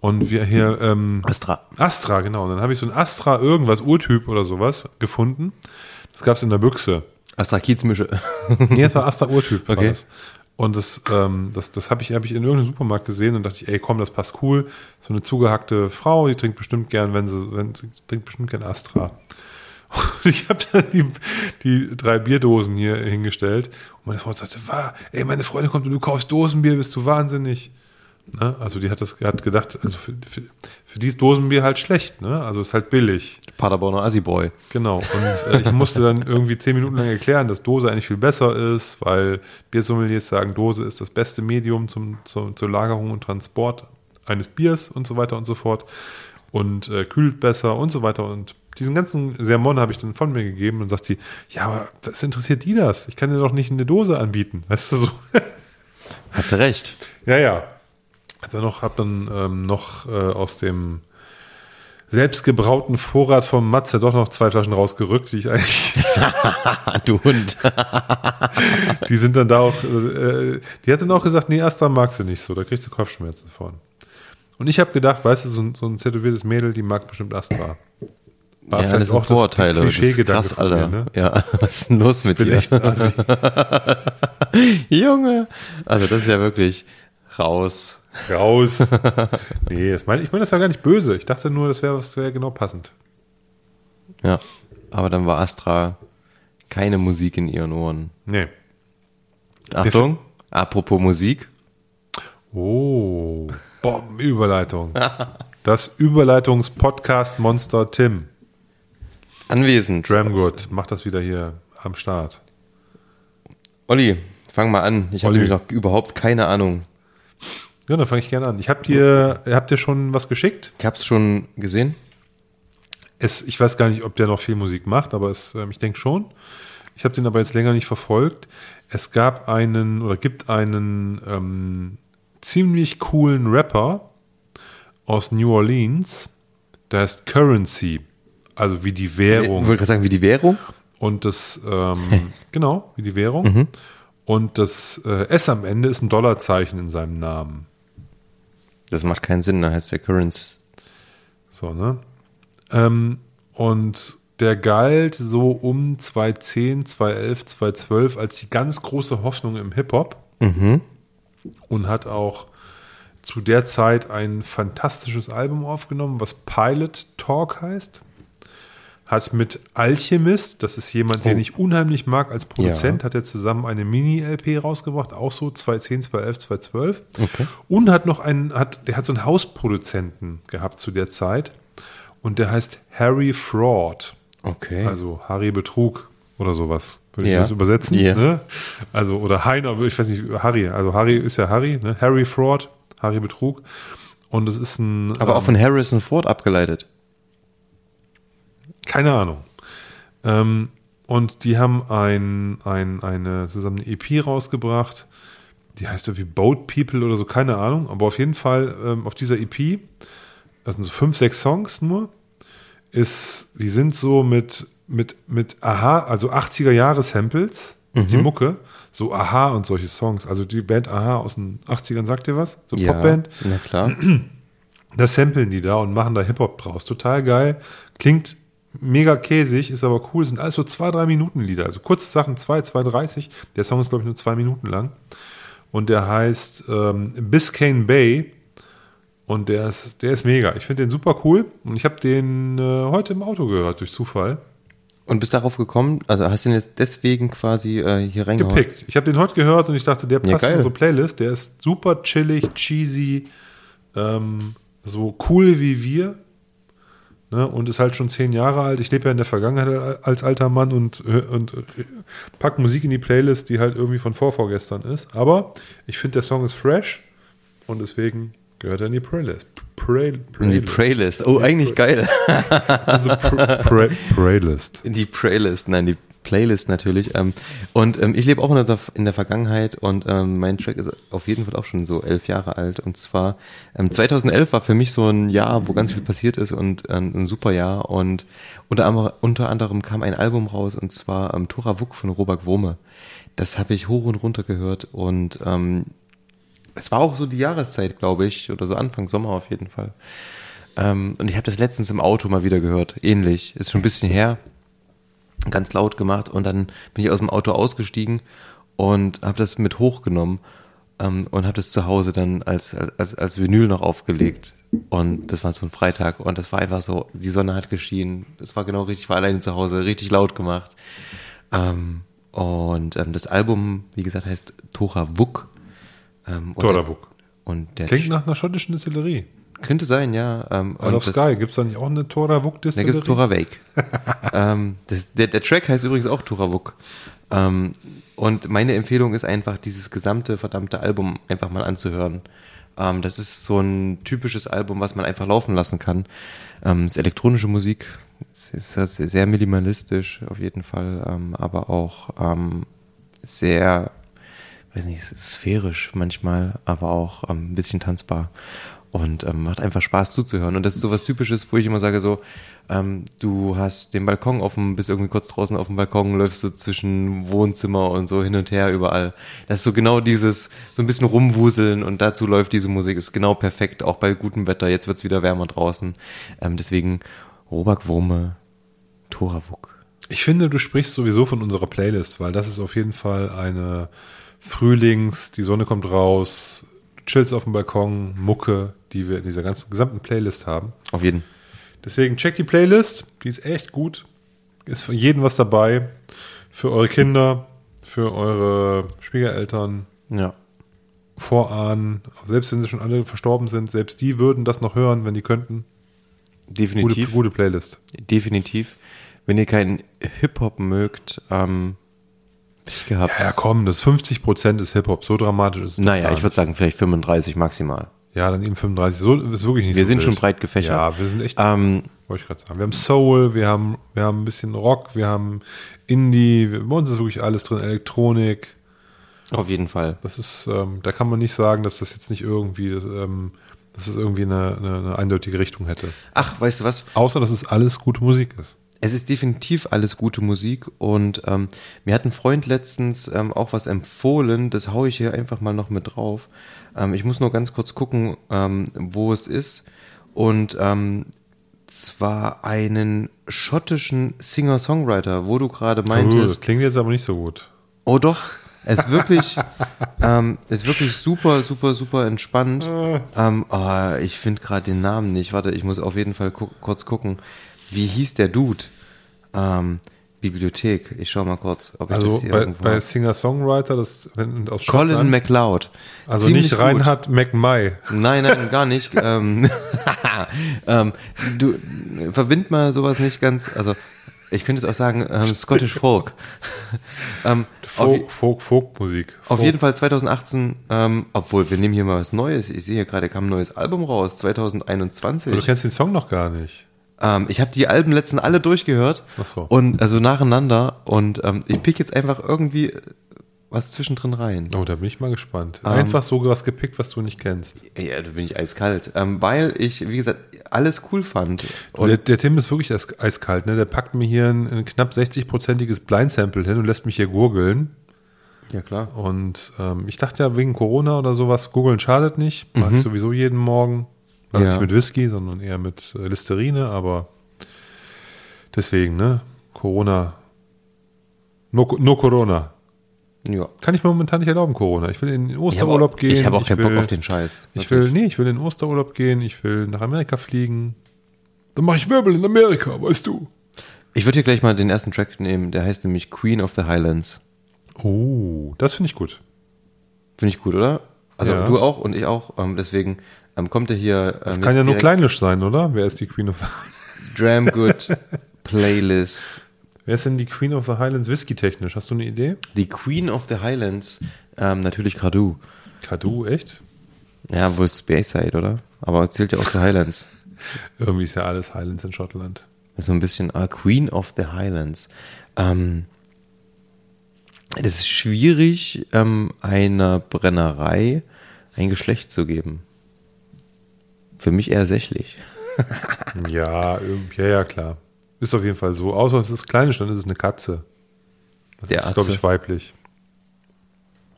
Und wir hier, ähm, Astra. Astra, genau. Und dann habe ich so ein Astra irgendwas, Urtyp oder sowas gefunden. Das gab es in der Büchse. Astra Kiezmische. <laughs> Nee, das war Astra Urtyp. war Okay. das. Und das, ähm, das, das habe ich, hab ich in irgendeinem Supermarkt gesehen und dachte ich, ey, komm, das passt cool. So eine zugehackte Frau, die trinkt bestimmt gern, wenn sie, wenn sie trinkt bestimmt gern Astra. <laughs> Und ich habe dann die, die drei Bierdosen hier hingestellt und meine Frau sagte, war, ey, meine Freundin kommt und du kaufst Dosenbier, bist du wahnsinnig. Ne? Also die hat das hat gedacht, also für, für, für die ist Dosenbier halt schlecht, ne? Also ist halt billig. Paderborner Assi-Boy. Genau. Und äh, ich musste dann irgendwie zehn Minuten lang erklären, dass Dose eigentlich viel besser ist, weil Biersommeliers sagen, Dose ist das beste Medium zum, zum, zur Lagerung und Transport eines Biers und so weiter und so fort. Und äh, kühlt besser und so weiter. Und diesen ganzen Sermon habe ich dann von mir gegeben und sagt sie, ja, aber was interessiert die das? Ich kann dir doch nicht eine Dose anbieten. Weißt du so? Hat sie recht. Ja, ja. Also noch, hab dann ähm, noch äh, aus dem selbstgebrauten Vorrat vom Matze doch noch zwei Flaschen rausgerückt, die ich eigentlich, <laughs> du Hund. <laughs> die sind dann da auch, äh, die hat dann auch gesagt, nee, Astra magst du nicht so, da kriegst du Kopfschmerzen von. Und ich habe gedacht, weißt du, so ein, so ein tätowiertes Mädel, die mag bestimmt Astra. War ja, das sind auch Vorurteile. Das ist Klischeegedanke krass, Alter. mir, ne? Ja, <laughs> was ist denn los mit Bin dir? Junge. Also das ist ja wirklich raus. Raus. <laughs> nee, das mein, ich meine das war gar nicht böse. Ich dachte nur, das wäre wäre genau passend. Ja. Aber dann war Astra keine Musik in ihren Ohren. Nee. Achtung, apropos Musik. Oh, Bombenüberleitung. <laughs> Das Überleitungs-Podcast-Monster Tim. Anwesend. Dramgood macht das wieder hier am Start. Olli, fang mal an. Ich habe nämlich noch überhaupt keine Ahnung. Ja, dann fange ich gerne an. Ich hab dir, habt ihr schon was geschickt? Ich hab's schon gesehen. Es, ich weiß gar nicht, ob der noch viel Musik macht, aber es, ähm, ich denke schon. Ich habe den aber jetzt länger nicht verfolgt. Es gab einen oder gibt einen ähm, ziemlich coolen Rapper aus New Orleans, der heißt Currency. Also wie die Ich Währung. wollte gerade sagen, wie die Währung. Und das, ähm, genau, wie die Währung. Und das äh, S am Ende ist ein Dollarzeichen in seinem Namen. Das macht keinen Sinn, da heißt der Currents. So, ne? Ähm, und der galt so um 2010, 2011, 2012 als die ganz große Hoffnung im Hip-Hop. Und hat auch zu der Zeit ein fantastisches Album aufgenommen, was Pilot Talk heißt. Hat mit Alchemist, das ist jemand, den Oh. ich unheimlich mag als Produzent, Ja. hat er zusammen eine Mini-LP rausgebracht, auch so 2010, 2011, 2012. Okay. Und hat noch einen, hat, der hat so einen Hausproduzenten gehabt zu der Zeit. Und der heißt Harry Fraud. Okay. Also Harry Betrug oder sowas. Würde ich Ja. das übersetzen? Ja. Ne? Also, oder Heiner, ich weiß nicht, Harry. Also Harry ist ja Harry, ne? Harry Fraud, Harry Betrug. Und es ist ein. Aber auch ähm, von Harrison Ford abgeleitet. Keine Ahnung. Ähm, und die haben ein, ein, eine, zusammen eine EP rausgebracht. Die heißt irgendwie Boat People oder so, keine Ahnung. Aber auf jeden Fall ähm, auf dieser EP, das sind so fünf, sechs Songs nur, ist, die sind so mit, mit, mit Aha, also 80er Jahre Samples, ist die Mucke. So Aha und solche Songs. Also die Band Aha aus den 80ern, sagt ihr was? So Popband. Na klar. Da samplen die da und machen da Hip-Hop draus. Total geil. Klingt mega käsig, ist aber cool. Sind alles so zwei, drei Minuten Lieder. Also kurze Sachen, zwei, zwei, dreißig. Der Song ist, glaube ich, nur zwei Minuten lang. Und der heißt ähm, Biscayne Bay. Und der ist, der ist mega. Ich finde den super cool. Und ich habe den äh, heute im Auto gehört, durch Zufall. Und bist darauf gekommen, also hast du ihn jetzt deswegen quasi äh, hier reingehauen? Gepickt. Ich habe den heute gehört und ich dachte, der Ja, passt in geil. unsere Playlist. Der ist super chillig, cheesy, ähm, so cool wie wir. Ne? Und ist halt schon zehn Jahre alt. Ich lebe ja in der Vergangenheit als alter Mann und, und pack Musik in die Playlist, die halt irgendwie von vorvorgestern ist. Aber ich finde, der Song ist fresh und deswegen gehört er in die Playlist. Play, In die Playlist. Oh, eigentlich geil. also Pr- Pray- Playlist. In die Playlist, nein, die Playlist natürlich. Ähm, und ähm, ich lebe auch in der, in der Vergangenheit und ähm, mein Track ist auf jeden Fall auch schon so elf Jahre alt. Und zwar ähm, 2011 war für mich so ein Jahr, wo ganz viel passiert ist und ein super Jahr. Und unter, anderem- unter anderem kam ein Album raus und zwar Tora Wuck von Robert Wurme. Das habe ich hoch und runter gehört und ähm, es war auch so die Jahreszeit, glaube ich, oder so Anfang Sommer auf jeden Fall. Ähm, und ich habe das letztens im Auto mal wieder gehört, ähnlich. Ist schon ein bisschen her, ganz laut gemacht und dann bin ich aus dem Auto ausgestiegen und habe das mit hochgenommen ähm, und habe das zu Hause dann als, als, als Vinyl noch aufgelegt. Und das war so ein Freitag und das war einfach so, die Sonne hat geschienen, das war genau richtig, ich war alleine zu Hause, richtig laut gemacht. Ähm, und ähm, das Album, wie gesagt, heißt Tora Wuk. Ähm, Wuk. Und der Klingt nach einer schottischen Distillerie. könnte sein, ja. Ähm, Isle of Sky. Gibt es da nicht auch eine Tora Wuk da Distillerie? gibt es Tora Wake. <laughs> ähm, das, der, der Track heißt übrigens auch Tora Wuk. Ähm, und meine Empfehlung ist einfach, dieses gesamte verdammte Album einfach mal anzuhören. Ähm, das ist so ein typisches Album, was man einfach laufen lassen kann. Ähm, es ist elektronische Musik. Es ist sehr minimalistisch auf jeden Fall, ähm, aber auch ähm, sehr, weiß nicht, sphärisch manchmal, aber auch ähm, ein bisschen tanzbar und ähm, macht einfach Spaß zuzuhören. Und das ist so was Typisches, wo ich immer sage so, ähm, du hast den Balkon offen, bist irgendwie kurz draußen auf dem Balkon, läufst so zwischen Wohnzimmer und so hin und her überall. Das ist so genau dieses, so ein bisschen rumwuseln und dazu läuft diese Musik, ist genau perfekt, auch bei gutem Wetter. Jetzt wird's wieder wärmer draußen. Ähm, deswegen Robak Wurme, Toravuk. Ich finde, du sprichst sowieso von unserer Playlist, weil das ist auf jeden Fall eine Frühlings, die Sonne kommt raus, du chillst auf dem Balkon, Mucke, die wir in dieser ganzen gesamten Playlist haben. Auf jeden. Deswegen check die Playlist, die ist echt gut. Ist für jeden was dabei. Für eure Kinder, für eure Schwiegereltern, Ja. Vorahnen, selbst wenn sie schon alle verstorben sind, selbst die würden das noch hören, wenn die könnten. Gute, Definitiv. gute Playlist. Definitiv. Wenn ihr keinen Hip-Hop mögt, ähm, Pech gehabt. Ja, komm, das 50% ist Hip-Hop, so dramatisch ist es. Naja, ich würde sagen, vielleicht 35 maximal. Ja, dann eben 35. So ist wirklich nicht Wir so sind wild. schon breit gefächert. Ja, wir sind echt, Ähm, wollte ich gerade sagen. Wir haben Soul, wir haben, wir haben ein bisschen Rock, wir haben Indie, wir- bei uns ist wirklich alles drin, Elektronik. auf jeden Fall. Das ist, ähm, da kann man nicht sagen, dass das jetzt nicht irgendwie ähm, dass es irgendwie eine, eine, eine eindeutige Richtung hätte. Ach, weißt du was? Außer, dass es alles gute Musik ist. Es ist definitiv alles gute Musik und ähm, mir hat ein Freund letztens ähm, auch was empfohlen, das haue ich hier einfach mal noch mit drauf. Ähm, ich muss nur ganz kurz gucken, ähm, wo es ist. Und ähm, zwar einen schottischen Singer-Songwriter, wo du gerade Uh, das meintest. klingt jetzt aber nicht so gut. Oh doch, es ist wirklich, <laughs> ähm, ist wirklich super, super, super entspannt. Ähm, oh, ich finde gerade den Namen nicht. Warte, ich muss auf jeden Fall gu kurz gucken. Wie hieß der Dude? Ähm, Bibliothek. Ich schau mal kurz, ob ich Also das hier bei, irgendwo bei. Singer-Songwriter, das aus Colin Schottland, MacLeod. also Ziemlich nicht gut. Reinhard McMay. Nein, nein, gar nicht. <laughs> ähm, <laughs> ähm, du verbind mal sowas nicht ganz. Also ich könnte es auch sagen ähm, Scottish Folk. <laughs> ähm, auf, Folk, Folk, Folkmusik. auf Folk. jeden Fall 2018. Ähm, obwohl wir nehmen hier mal was Neues. Ich sehe hier gerade kam ein neues Album raus 2021. Aber du kennst den Song noch gar nicht. Ähm, ich habe die Alben letzten alle durchgehört. Ach so. Und also nacheinander. Und ähm, ich pick jetzt einfach irgendwie was zwischendrin rein. Oh, da bin ich mal gespannt. Ähm, Einfach so was gepickt, was du nicht kennst. Ja, da bin ich eiskalt. Ähm, weil ich, wie gesagt, alles cool fand. Und der, der Tim ist wirklich eis- eiskalt, ne? Der packt mir hier ein, ein knapp 60-prozentiges Blind-Sample hin und lässt mich hier gurgeln. ja, klar. Und ähm, ich dachte ja, wegen Corona oder sowas, googeln schadet nicht. Mach ich sowieso jeden Morgen. Also Ja. Nicht mit Whisky, sondern eher mit äh, Listerine, aber deswegen, ne? Corona. Nur, nur Corona. Ja. Kann ich mir momentan nicht erlauben, Corona. Ich will in den Ich habe Osterurlaub auch, gehen. ich hab auch keinen will, Bock auf den Scheiß. Ich Wirklich. will, nee, ich will in den Osterurlaub gehen. Ich will nach Amerika fliegen. Dann mache ich Wirbel in Amerika, weißt du. Ich würde hier gleich mal den ersten Track nehmen, der heißt nämlich Queen of the Highlands. Oh, das finde ich gut. Finde ich gut, oder? Also Ja. du auch und ich auch. Ähm, deswegen ähm, kommt er hier. Das ähm, kann ja nur Kleinisch sein, oder? Wer ist die Queen of the Dram Good <laughs> Playlist. Wer ist denn die Queen of the Highlands whisky technisch? Hast du eine Idee? Die Queen of the Highlands, ähm, natürlich Gradu. Kadu, echt? Ja, wo ist Speyside, oder? Aber zählt ja auch zu Highlands. <laughs> Irgendwie ist ja alles Highlands in Schottland. So ein bisschen ah, Queen of the Highlands. Ähm, das ist schwierig, ähm, einer Brennerei ein Geschlecht zu geben. Für mich eher sächlich. <laughs> Ja, ja, ja, klar. Ist auf jeden Fall so. Außer es ist Kleinisch, dann ist es eine Katze. Das Der ist, glaube ich, weiblich.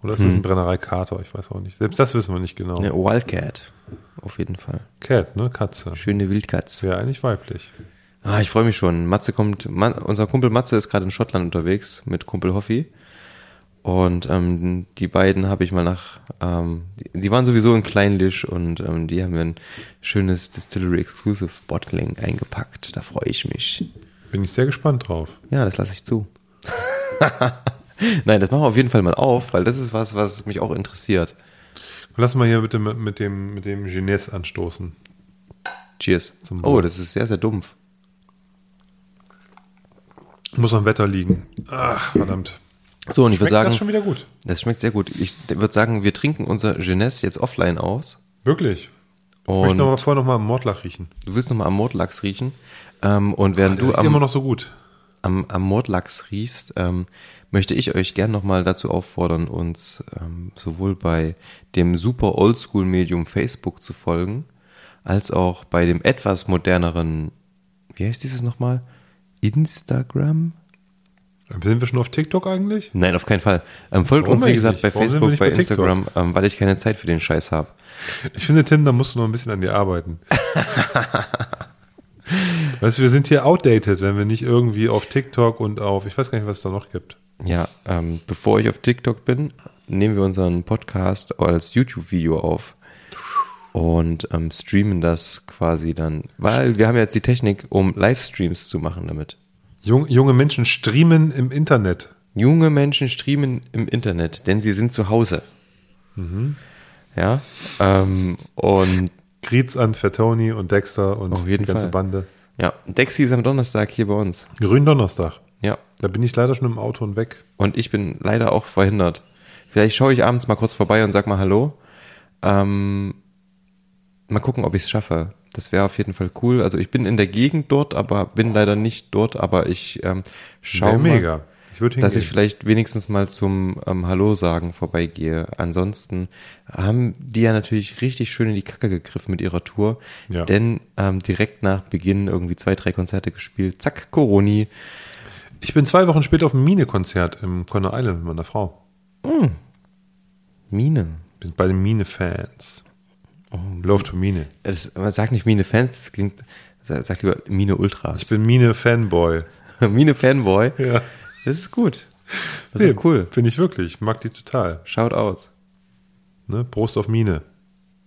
Oder ist das ein Brennerei-Kater? Ich weiß auch nicht. Selbst das wissen wir nicht genau. Eine Wildcat, auf jeden Fall. Cat, ne? Katze. Schöne Wildkatz. Wäre eigentlich weiblich. Ah, ich freue mich schon. Matze kommt, Ma unser Kumpel Matze ist gerade in Schottland unterwegs mit Kumpel Hoffi. Und ähm, die beiden habe ich mal nach, ähm, die, die waren sowieso in Kleinlisch und ähm, die haben mir ein schönes Distillery Exclusive Bottling eingepackt. Da freue ich mich. Bin ich sehr gespannt drauf. Ja, das lasse ich zu. <laughs> Nein, das machen wir auf jeden Fall mal auf, weil das ist was, was mich auch interessiert. Lass mal hier mit dem, mit dem, mit dem Genes anstoßen. Cheers. Oh, das ist sehr, sehr dumpf. Muss am Wetter liegen. Ach, verdammt. So, und ich würde Schmeckt sagen, das schon wieder gut. das schmeckt sehr gut. Ich würde sagen, wir trinken unser Jeunesse jetzt offline aus. Wirklich. Ich möchte Und noch mal vorher noch mal am Mordlach riechen. du willst nochmal am Mordlachs riechen. Ähm, und während Der du riecht immer am, noch so gut. am, am Mordlachs riechst, ähm, möchte ich euch gern nochmal dazu auffordern, uns ähm, sowohl bei dem super Oldschool-Medium Facebook zu folgen, als auch bei dem etwas moderneren, wie heißt dieses nochmal? Instagram? Sind wir schon auf TikTok eigentlich? Nein, auf keinen Fall. Ähm, folgt Warum uns, wie gesagt, nicht? bei Warum Facebook, bei bei? Instagram, ähm, weil ich keine Zeit für den Scheiß habe. Ich finde, Tim, da musst du noch ein bisschen an dir arbeiten. <laughs> weißt du, wir sind hier outdated, wenn wir nicht irgendwie auf TikTok und auf, ich weiß gar nicht, was es da noch gibt. Ja, ähm, bevor ich auf TikTok bin, nehmen wir unseren Podcast als YouTube-Video auf und ähm, streamen das quasi dann, weil wir haben jetzt die Technik, um Livestreams zu machen damit. Jung, junge Menschen streamen im Internet. Junge Menschen streamen im Internet, denn sie sind zu Hause. Ja, ähm, und Griez an Fettoni und Dexter und Auf jeden die ganze Fall. Bande. ja, Dexy ist am Donnerstag hier bei uns. Gründonnerstag. Ja, Da bin ich leider schon im Auto und weg. Und ich bin leider auch verhindert. Vielleicht schaue ich abends mal kurz vorbei und sag mal Hallo. Ähm, mal gucken, ob ich es schaffe. Das wäre auf jeden Fall cool. Also ich bin in der Gegend dort, aber bin leider nicht dort, aber ich ähm, Schau schaue mal. mega. Ich dass hingehen. ich vielleicht wenigstens mal zum ähm, Hallo sagen vorbeigehe. Ansonsten haben die ja natürlich richtig schön in die Kacke gegriffen mit ihrer Tour. Ja. Denn ähm, direkt nach Beginn irgendwie zwei, drei Konzerte gespielt. Zack, Coroni. Ich bin zwei Wochen später auf einem Mine-Konzert im Conner Island mit meiner Frau. Mine. Wir sind beide Mine-Fans. Oh, Love to Mine. Das, man sagt nicht Mine Fans, das klingt, sag sag lieber Mine Ultras. Ich bin Mine-Fanboy. <laughs> Mine Fanboy. Ja. Das ist gut. Das ist Nee, cool. Finde ich wirklich. Ich mag die total. Schaut aus. Ne? Prost auf Mine.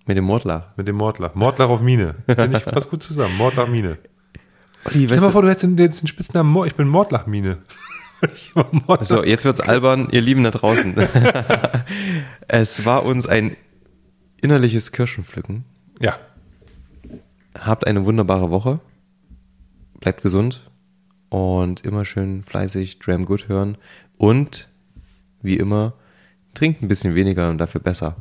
Mit dem Mordlach. Mit dem Mordlach. Mordlach auf Mine. Finde ich, passt gut zusammen. Mordlach Mine. Olli, Stell dir mal vor, du hättest den, den Spitznamen Mord. Ich bin Mordlach Mine. <laughs> Ich war Mordlach. so, jetzt wird's albern, ihr Lieben da draußen. <laughs> es war uns ein innerliches Kirschenpflücken. Ja. Habt eine wunderbare Woche. Bleibt gesund und immer schön fleißig Dram Good hören. Und wie immer, trinkt ein bisschen weniger und dafür besser.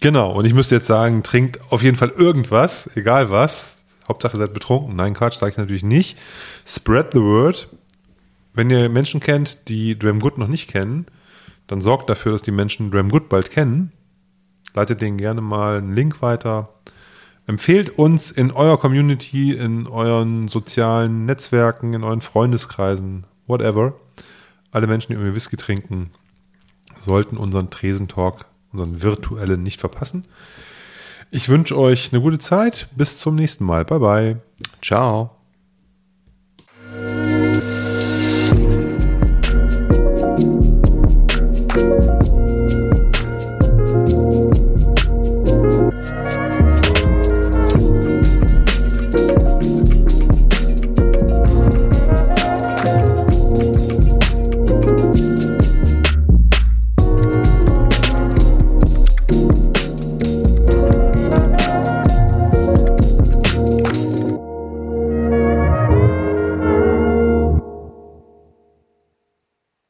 Genau. Und ich müsste jetzt sagen, trinkt auf jeden Fall irgendwas, egal was. Hauptsache seid betrunken. Nein, Quatsch, sage ich natürlich nicht. Spread the word. Wenn ihr Menschen kennt, die Dram Good noch nicht kennen, dann sorgt dafür, dass die Menschen Dram Good bald kennen. Leitet denen gerne mal einen Link weiter. Empfehlt uns in eurer Community, in euren sozialen Netzwerken, in euren Freundeskreisen, whatever. Alle Menschen, die irgendwie Whisky trinken, sollten unseren Tresentalk, unseren virtuellen nicht verpassen. Ich wünsche euch eine gute Zeit. Bis zum nächsten Mal. Bye bye. Ciao.